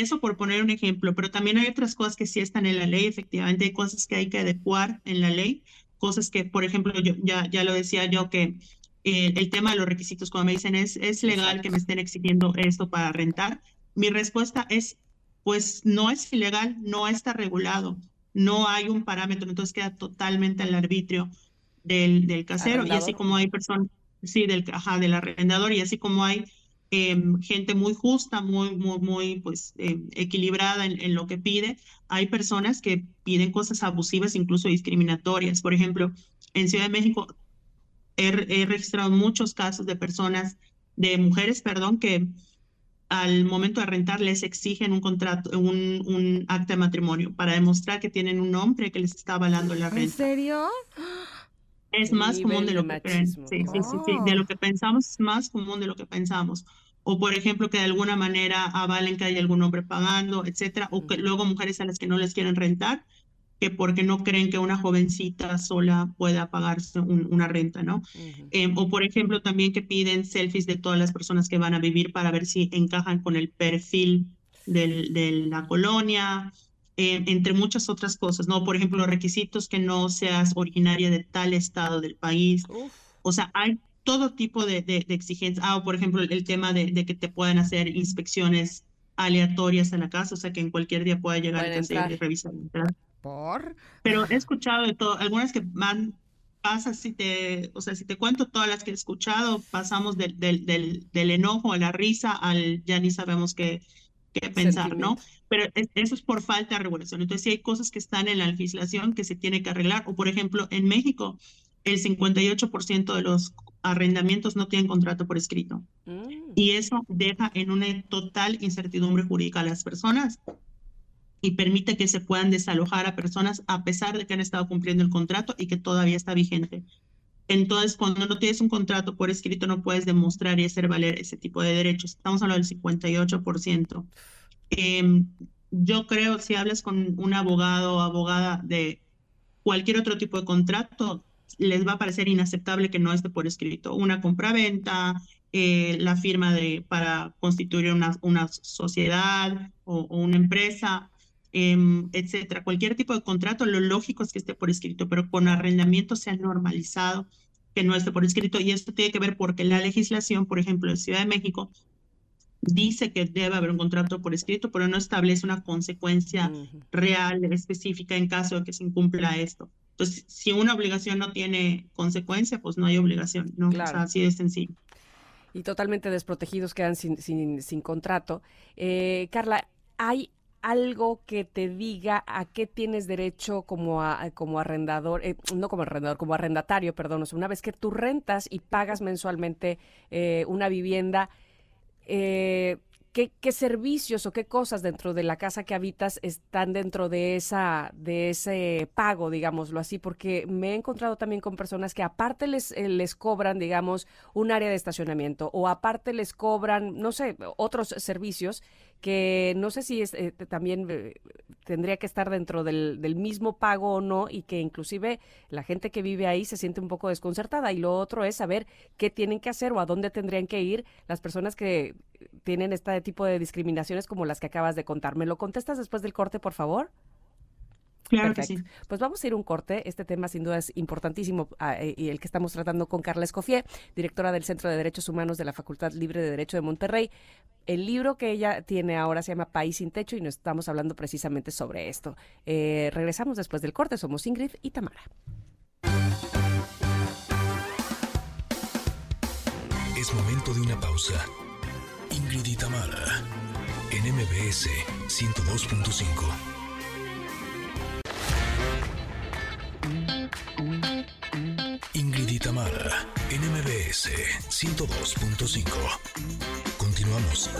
Eso por poner un ejemplo, pero también hay otras cosas que sí están en la ley, efectivamente hay cosas que hay que adecuar en la ley, cosas que, por ejemplo, yo ya, ya lo decía yo, que eh, el tema de los requisitos, cuando me dicen, ¿es, ¿es legal que me estén exigiendo esto para rentar? Mi respuesta es, pues no es ilegal, no está regulado, no hay un parámetro, entonces queda totalmente al arbitrio del, del casero y así como hay personas, sí, del, ajá, del arrendador y así como hay em, gente muy justa, muy, muy, muy pues, em, equilibrada en, en, lo que pide. Hay personas que piden cosas abusivas, incluso discriminatorias. Por ejemplo, en Ciudad de México he, registrado muchos casos de personas, de mujeres, perdón, que al momento de rentar les exigen un contrato, un, un acta de matrimonio para demostrar que tienen un hombre que les está avalando la renta. ¿En serio? Es más común de lo que creen. Sí, sí, sí, sí, de lo que pensamos es más común de lo que pensamos. O por ejemplo que de alguna manera avalen que hay algún hombre pagando, etcétera, o que luego mujeres a las que no les quieren rentar que porque no creen que una jovencita sola pueda pagarse una renta, ¿no? Em, o por ejemplo también que piden selfies de todas las personas que van a vivir para ver si encajan con el perfil del, de la colonia, em, entre muchas otras cosas, ¿no? Por ejemplo, los requisitos que no seas originaria de tal estado del país. O sea, hay todo tipo de, de, exigencias. Ah, o por ejemplo, el, tema de, de, que te puedan hacer inspecciones aleatorias en la casa, o sea, que en cualquier día pueda llegar a y revisar. Pero he escuchado de todo, algunas que van, pasa si te, o sea, si te cuento todas las que he escuchado, pasamos del, del, del, del enojo a la risa al ya ni sabemos qué, qué pensar, ¿no? Pero eso es por falta de regulación. Entonces, si hay cosas que están en la legislación que se tiene que arreglar, o por ejemplo, en México, el 58% de los arrendamientos no tienen contrato por escrito. Mm. Y eso deja en una total incertidumbre jurídica a las personas y permite que se puedan desalojar a personas a pesar de que han estado cumpliendo el contrato y que todavía está vigente. Entonces, cuando no tienes un contrato por escrito, no puedes demostrar y hacer valer ese tipo de derechos. Estamos hablando del 58%. Em, yo creo, si hablas con un abogado o abogada de cualquier otro tipo de contrato, les va a parecer inaceptable que no esté por escrito. Una compra-venta, eh, la firma de, para constituir una, una sociedad o, una empresa, em, etcétera. Cualquier tipo de contrato, lo lógico es que esté por escrito, pero con arrendamiento se ha normalizado que no esté por escrito. Y esto tiene que ver porque la legislación, por ejemplo, en Ciudad de México, dice que debe haber un contrato por escrito, pero no establece una consecuencia real, específica en caso de que se incumpla esto. Entonces, si una obligación no tiene consecuencia, pues no hay obligación, ¿no? O sea, así de sencillo. Y totalmente desprotegidos quedan sin, sin, sin contrato. Eh, Carla, ¿hay algo que te diga a qué tienes derecho como, a, como arrendador, eh, no como arrendador, como arrendatario, perdón, o sea, una vez que tú rentas y pagas mensualmente eh, una vivienda, eh, ¿qué, ¿qué, servicios o qué cosas dentro de la casa que habitas están dentro de esa de ese pago, digámoslo así, porque me he encontrado también con personas que aparte les eh, les cobran, digamos, un área de estacionamiento o aparte les cobran, no sé, otros servicios que no sé si es, eh, también eh, tendría que estar dentro del, del, mismo pago o no y que inclusive la gente que vive ahí se siente un poco desconcertada y lo otro es saber qué tienen que hacer o a dónde tendrían que ir las personas que tienen este tipo de discriminaciones como las que acabas de contar. ¿Me lo contestas después del corte, por favor? Claro que sí. Pues vamos a ir un corte. Este tema sin duda es importantísimo ah, eh, y el que estamos tratando con Carla Escofié, directora del Centro de Derechos Humanos de la Facultad Libre de Derecho de Monterrey. El libro que ella tiene ahora se llama País sin Techo y nos estamos hablando precisamente sobre esto. Eh, regresamos después del corte. Somos Ingrid y Tamara. Es momento de una pausa. Ingrid y Tamara en MBS 102.5. Ingrid y Tamara, NMBS 102.5. Continuamos.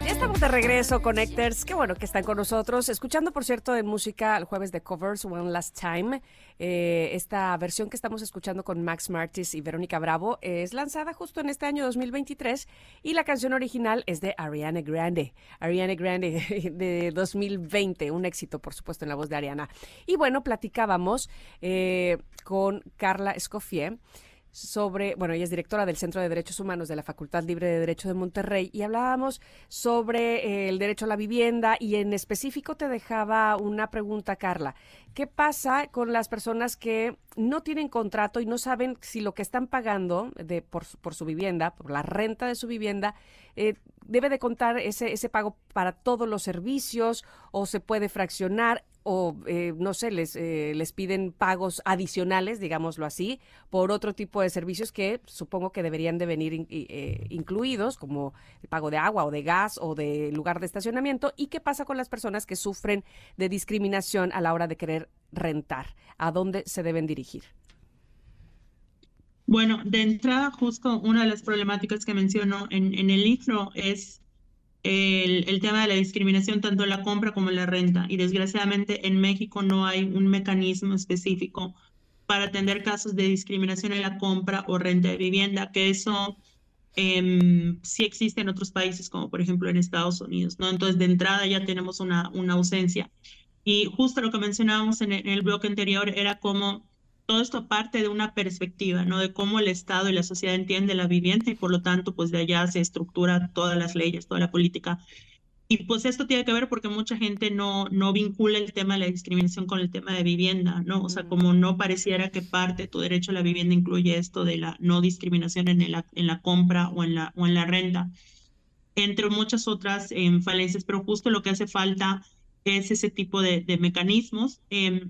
Ya estamos de regreso, Connectors. Qué bueno que están con nosotros. Escuchando, por cierto, de música el jueves de covers One Last Time. Eh, esta versión que estamos escuchando con Max Martis y Verónica Bravo es lanzada justo en este año 2023 y la canción original es de Ariana Grande. Ariana Grande [laughs] de 2020, un éxito, por supuesto, en la voz de Ariana. Y bueno, platicábamos eh, con Carla Escoffier sobre, bueno, ella es directora del Centro de Derechos Humanos de la Facultad Libre de Derecho de Monterrey y hablábamos sobre eh, el derecho a la vivienda y en específico te dejaba una pregunta, Carla. ¿Qué pasa con las personas que no tienen contrato y no saben si lo que están pagando de, por, por su vivienda, por la renta de su vivienda, eh, debe de contar ese, ese pago para todos los servicios o se puede fraccionar? O eh, no sé, les, eh, les piden pagos adicionales, digámoslo así, por otro tipo de servicios que supongo que deberían de venir eh, incluidos, como el pago de agua o de gas o de lugar de estacionamiento. ¿Y qué pasa con las personas que sufren de discriminación a la hora de querer rentar? ¿A dónde se deben dirigir? Bueno, de entrada, justo una de las problemáticas que menciono en, en el libro es el, tema de la discriminación tanto en la compra como en la renta. Y desgraciadamente en México no hay un mecanismo específico para atender casos de discriminación en la compra o renta de vivienda, que eso eh, sí existe en otros países, como por ejemplo en Estados Unidos, ¿no? Entonces, de entrada ya tenemos una, una ausencia. Y justo lo que mencionábamos en el bloque anterior era cómo todo esto parte de una perspectiva, ¿no? De cómo el Estado y la sociedad entiende la vivienda y por lo tanto, pues de allá se estructura todas las leyes, toda la política. Y pues esto tiene que ver porque mucha gente no, no vincula el tema de la discriminación con el tema de vivienda, ¿no? O sea, como no pareciera que parte de tu derecho a la vivienda incluye esto de la no discriminación en, el, en la compra o en la, o en la renta, entre muchas otras eh, falencias, pero justo lo que hace falta es ese tipo de, de mecanismos. Eh,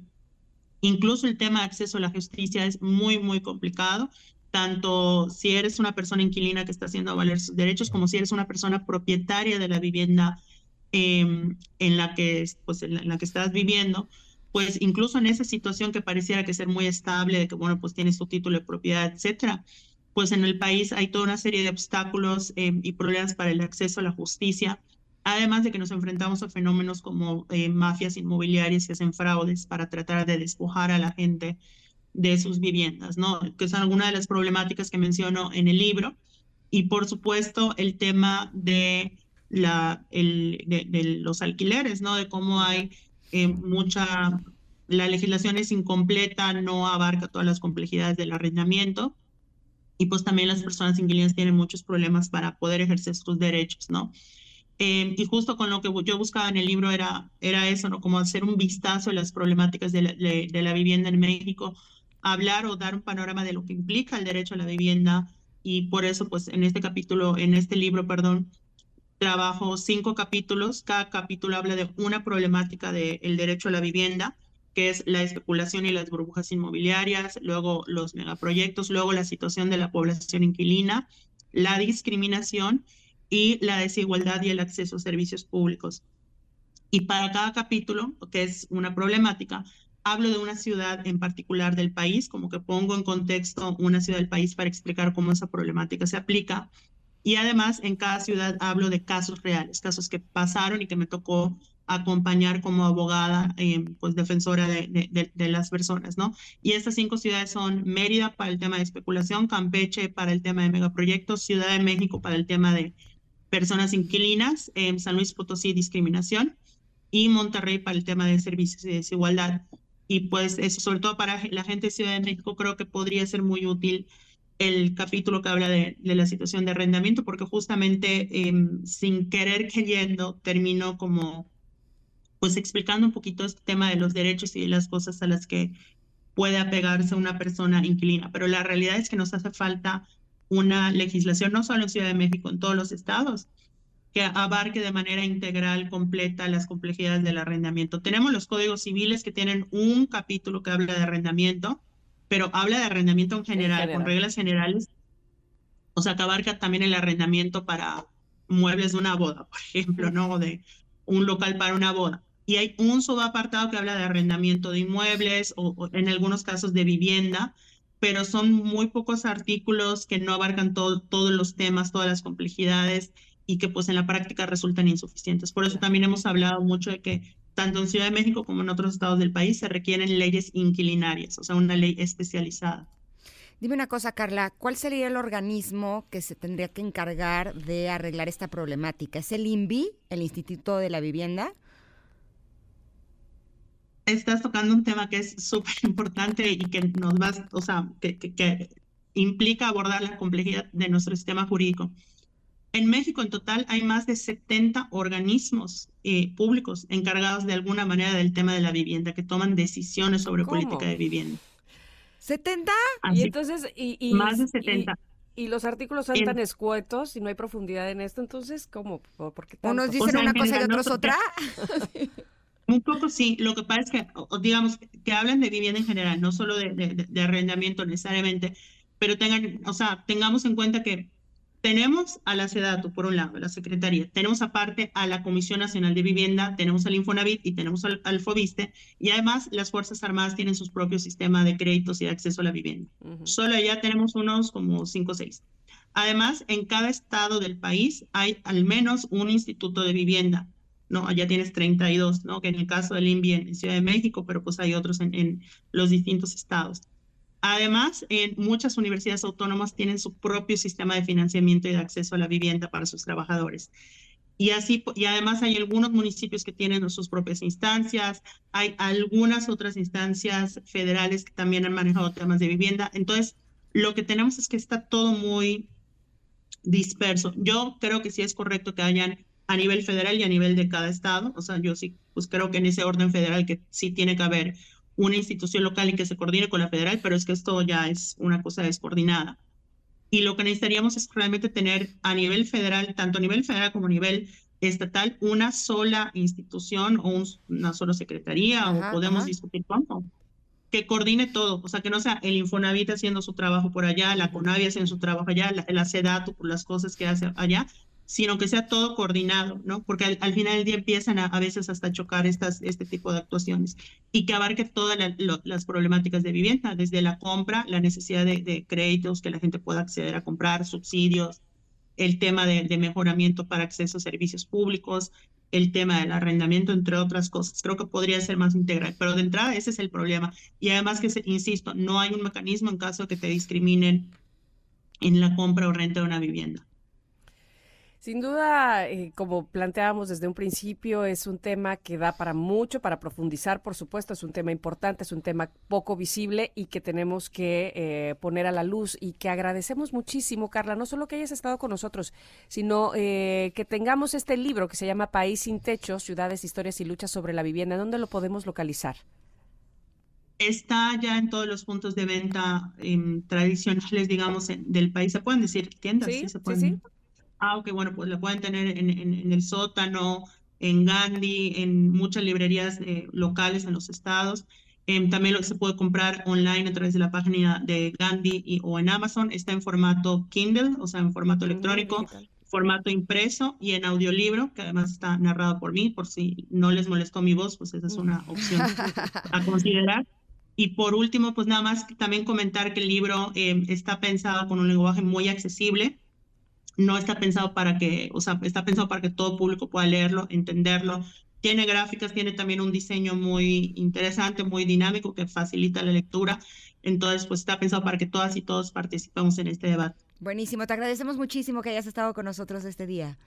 Incluso el tema de acceso a la justicia es muy, muy complicado, tanto si eres una persona inquilina que está haciendo valer sus derechos, como si eres una persona propietaria de la vivienda em, en, la que, pues, en la, que estás viviendo, pues incluso en esa situación que pareciera que ser muy estable, de que, bueno, pues tienes tu título de propiedad, etcétera, pues en el país hay toda una serie de obstáculos em, y problemas para el acceso a la justicia Además de que nos enfrentamos a fenómenos como eh, mafias inmobiliarias que hacen fraudes para tratar de despojar a la gente de sus viviendas, ¿no? Que son algunas de las problemáticas que menciono en el libro. Y por supuesto, el tema de, la, el, de, los alquileres, ¿no? De cómo hay eh, mucha, la legislación es incompleta, no abarca todas las complejidades del arrendamiento y pues también las personas inquilinas tienen muchos problemas para poder ejercer sus derechos, ¿no? Eh, y justo con lo que yo buscaba en el libro era, era eso, ¿no? Como hacer un vistazo a las problemáticas de la, de vivienda en México, hablar o dar un panorama de lo que implica el derecho a la vivienda y por eso pues en este capítulo, en este libro, perdón, trabajo cinco capítulos, cada capítulo habla de una problemática del derecho a la vivienda que es la especulación y las burbujas inmobiliarias, luego los megaproyectos, luego la situación de la población inquilina, la discriminación y la desigualdad y el acceso a servicios públicos. Y para cada capítulo, que es una problemática, hablo de una ciudad en particular del país, como que pongo en contexto una ciudad del país para explicar cómo esa problemática se aplica. Y además en cada ciudad hablo de casos reales, casos que pasaron y que me tocó acompañar como abogada, eh, pues defensora de, de, las personas, ¿no? Y estas cinco ciudades son Mérida para el tema de especulación, Campeche para el tema de megaproyectos, Ciudad de México para el tema de personas inquilinas, eh, San Luis Potosí discriminación y Monterrey para el tema de servicios y desigualdad. Y pues eso, sobre todo para la gente de Ciudad de México, creo que podría ser muy útil el capítulo que habla de, la situación de arrendamiento, porque justamente em, sin querer queriendo termino como pues explicando un poquito este tema de los derechos y de las cosas a las que puede apegarse una persona inquilina. Pero la realidad es que nos hace falta una legislación, no solo en Ciudad de México, en todos los estados, que abarque de manera integral, completa, las complejidades del arrendamiento. Tenemos los códigos civiles que tienen un capítulo que habla de arrendamiento, pero habla de arrendamiento en general, con reglas generales. O sea, que abarca también el arrendamiento para muebles de una boda, por ejemplo, ¿no? O de un local para una boda y hay un subapartado que habla de arrendamiento de inmuebles o, en algunos casos de vivienda, pero son muy pocos artículos que no abarcan todos los temas, todas las complejidades y que pues en la práctica resultan insuficientes. Por eso también hemos hablado mucho de que tanto en Ciudad de México como en otros estados del país se requieren leyes inquilinarias, o sea, una ley especializada. Dime una cosa, Carla, ¿cuál sería el organismo que se tendría que encargar de arreglar esta problemática? ¿Es el INVI, el Instituto de la Vivienda? Estás tocando un tema que es súper [laughs] importante y que nos va, o sea, que, que, implica abordar la complejidad de nuestro sistema jurídico. En México en total hay más de 70 organismos eh, públicos encargados de alguna manera del tema de la vivienda, que toman decisiones sobre política de vivienda. ¿70? y entonces, y, más de 70. Y, los artículos son tan escuetos y no hay profundidad en esto, entonces, ¿cómo? ¿Por qué Unos dicen una cosa y otros otra. [laughs] Un poco sí, lo que pasa es que, digamos, que hablan de vivienda en general, no solo de, de, arrendamiento necesariamente, pero tengan, o sea, tengamos en cuenta que tenemos a la SEDATU, por un lado, la Secretaría, tenemos aparte a la Comisión Nacional de Vivienda, tenemos al Infonavit y tenemos al, al FOBISTE, y además las Fuerzas Armadas tienen sus propios sistemas de créditos y de acceso a la vivienda. Solo allá tenemos unos como cinco o seis. Además, en cada estado del país hay al menos un instituto de vivienda ¿no? Allá tienes 32, ¿no? Que en el caso del INVI en Ciudad de México, pero pues hay otros en, los distintos estados. Además, en muchas universidades autónomas tienen su propio sistema de financiamiento y de acceso a la vivienda para sus trabajadores. Y así, y además hay algunos municipios que tienen sus propias instancias, hay algunas otras instancias federales que también han manejado temas de vivienda. Entonces, lo que tenemos es que está todo muy disperso. Yo creo que sí es correcto que hayan a nivel federal y a nivel de cada estado. O sea, yo sí, pues creo que en ese orden federal que sí tiene que haber una institución local y que se coordine con la federal, pero es que esto ya es una cosa descoordinada. Y lo que necesitaríamos es realmente tener a nivel federal, tanto a nivel federal como a nivel estatal, una sola institución o una sola secretaría, o podemos discutir cómo, que coordine todo, o sea, que no sea el Infonavit haciendo su trabajo por allá, la CONAVI haciendo su trabajo allá, la, la SEDATU por las cosas que hace allá, sino que sea todo coordinado, ¿no? Porque al, final del día empiezan a, a, veces hasta chocar estas, este tipo de actuaciones y que abarque todas las problemáticas de vivienda, desde la compra, la necesidad de, créditos, que la gente pueda acceder a comprar, subsidios, el tema de, mejoramiento para acceso a servicios públicos, el tema del arrendamiento, entre otras cosas. Creo que podría ser más integral, pero de entrada ese es el problema. Y además que, insisto, no hay un mecanismo en caso de que te discriminen en la compra o renta de una vivienda. Sin duda, eh, como planteábamos desde un principio, es un tema que da para mucho, para profundizar, por supuesto, es un tema importante, es un tema poco visible y que tenemos que eh, poner a la luz y que agradecemos muchísimo, Carla, no solo que hayas estado con nosotros, sino eh, que tengamos este libro que se llama País sin Techo, Ciudades, Historias y Luchas sobre la Vivienda. ¿Dónde lo podemos localizar? Está ya en todos los puntos de venta em, tradicionales, digamos, del país. ¿Se pueden decir tiendas? Sí, se sí, pueden. sí. Ah, ok, bueno, pues la pueden tener en, en- en el sótano, en Gandhi, en muchas librerías eh, locales en los estados. Em, también lo se puede comprar online a través de la página de Gandhi y- o en Amazon. Está en formato Kindle, o sea, en formato electrónico, formato impreso y en audiolibro, que además está narrado por mí, por si no les molestó mi voz, pues esa es una opción [laughs] a considerar. Y por último, pues nada más también comentar que el libro em, está pensado con un lenguaje muy accesible no está pensado para que, o sea, está pensado para que todo público pueda leerlo, entenderlo. Tiene gráficas, tiene también un diseño muy interesante, muy dinámico que facilita la lectura. Entonces, pues está pensado para que todas y todos participemos en este debate. Buenísimo, te agradecemos muchísimo que hayas estado con nosotros este día.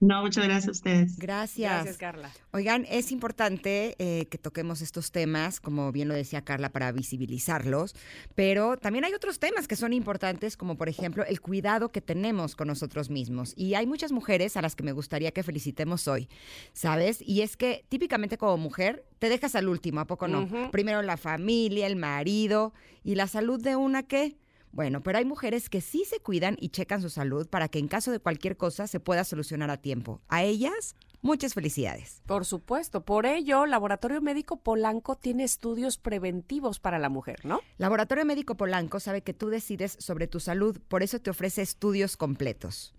No, muchas gracias a ustedes. Gracias. Gracias, Carla. Oigan, es importante eh, que toquemos estos temas, como bien lo decía Carla, para visibilizarlos, pero también hay otros temas que son importantes, como por ejemplo el cuidado que tenemos con nosotros mismos. Y hay muchas mujeres a las que me gustaría que felicitemos hoy, ¿sabes? Y es que típicamente como mujer te dejas al último, ¿a poco no? Primero la familia, el marido y la salud de una que... Bueno, pero hay mujeres que sí se cuidan y checan su salud para que en caso de cualquier cosa se pueda solucionar a tiempo. A ellas, muchas felicidades. Por supuesto, por ello, Laboratorio Médico Polanco tiene estudios preventivos para la mujer, ¿no? Laboratorio Médico Polanco sabe que tú decides sobre tu salud, por eso te ofrece estudios completos.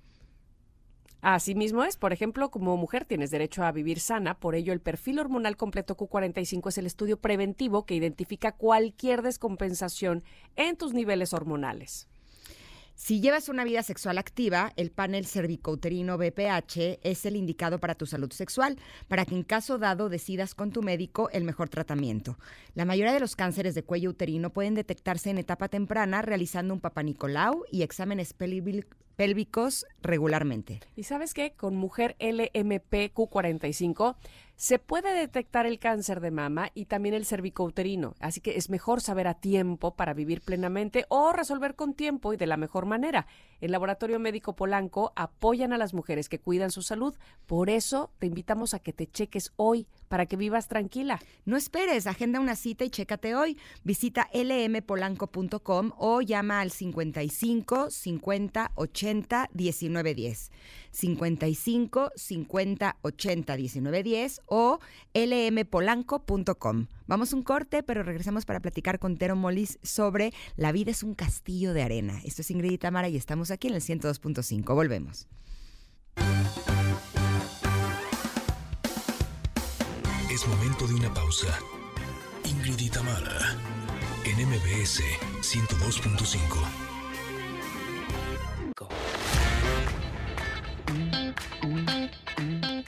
Así mismo es, por ejemplo, como mujer tienes derecho a vivir sana, por ello el perfil hormonal completo Q45 es el estudio preventivo que identifica cualquier descompensación en tus niveles hormonales. Si llevas una vida sexual activa, el panel cervicouterino BPH es el indicado para tu salud sexual, para que en caso dado decidas con tu médico el mejor tratamiento. La mayoría de los cánceres de cuello uterino pueden detectarse en etapa temprana realizando un papanicolau y exámenes pélvicos regularmente. ¿Y sabes qué? Con mujer LMP Q45 se puede detectar el cáncer de mama y también el cervicouterino, así que es mejor saber a tiempo para vivir plenamente o resolver con tiempo y de la mejor manera. El Laboratorio Médico Polanco apoyan a las mujeres que cuidan su salud, por eso te invitamos a que te cheques hoy para que vivas tranquila. No esperes, agenda una cita y chécate hoy. Visita lmpolanco.com o llama al 55 50 80 19 10. 55 50 80 19 10 o lmpolanco.com. Vamos un corte, pero regresamos para platicar con Tero Molis sobre La vida es un castillo de arena. Esto es Ingrid y Tamara y estamos aquí en el 102.5. Volvemos. Es momento de una pausa. Ingrid y Tamara, en MBS 102.5.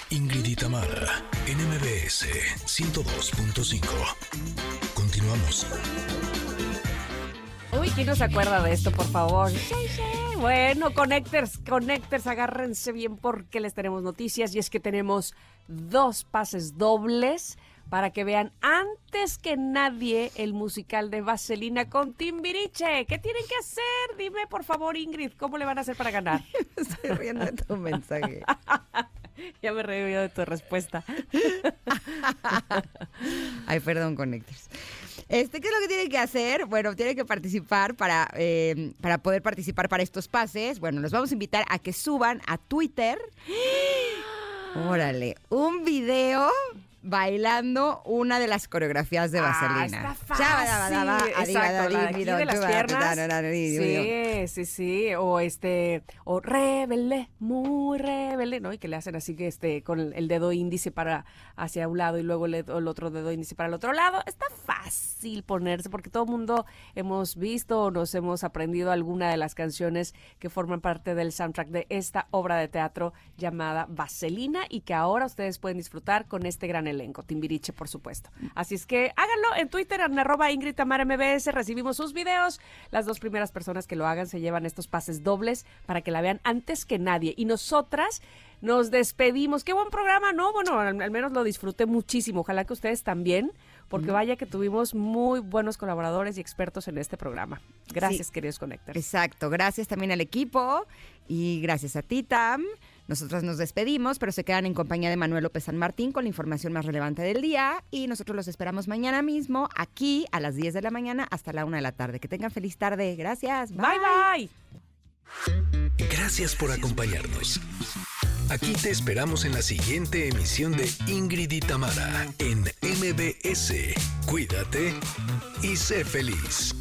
Ingrid y Tamara, en MBS 102.5. Continuamos. Uy, ¿quién no se acuerda de esto, por favor? Sí, sí. Bueno, Connectors, Connectors, agárrense bien porque les tenemos noticias y es que tenemos dos pases dobles para que vean antes que nadie el musical de Vaselina con Timbiriche. ¿Qué tienen que hacer? Dime, por favor, Ingrid, ¿cómo le van a hacer para ganar? [laughs] Estoy riendo de tu mensaje. [laughs] [laughs] ya me reí yo de tu respuesta. [laughs] Ay, perdón, Connectors. Este, ¿Qué es lo que tienen que hacer? Bueno, tienen que participar para, eh, para poder participar para estos pases. Bueno, los vamos a invitar a que suban a Twitter. [gasps] Órale, un video bailando una de las coreografías de Ah, Vaselina. está de las piernas. Sí, sí, sí. O este, o rebelde, muy rebelde, ¿no? Y que le hacen así que este, con el dedo índice para hacia un lado y luego el, el otro dedo índice para el otro lado. Está fácil ponerse porque todo el mundo hemos visto o nos hemos aprendido alguna de las canciones que forman parte del soundtrack de esta obra de teatro llamada Vaselina y que ahora ustedes pueden disfrutar con este gran elenco. Elenco, Timbiriche, por supuesto. Así es que háganlo en Twitter, en arroba Ingrid Tamara MBS, recibimos sus videos. Las dos primeras personas que lo hagan se llevan estos pases dobles para que la vean antes que nadie. Y nosotras nos despedimos. Qué buen programa, ¿no? Bueno, al, al menos lo disfruté muchísimo. Ojalá que ustedes también, porque vaya que tuvimos muy buenos colaboradores y expertos en este programa. Gracias, Sí. queridos Connectors. Exacto, gracias también al equipo y gracias a ti, Tam. Nosotros nos despedimos, pero se quedan en compañía de Manuel López San Martín con la información más relevante del día y nosotros los esperamos mañana mismo aquí a las 10 de la mañana hasta la 1 de la tarde. Que tengan feliz tarde. Gracias. Bye, bye. Gracias por acompañarnos. Aquí te esperamos en la siguiente emisión de Ingrid y Tamara en MBS. Cuídate y sé feliz.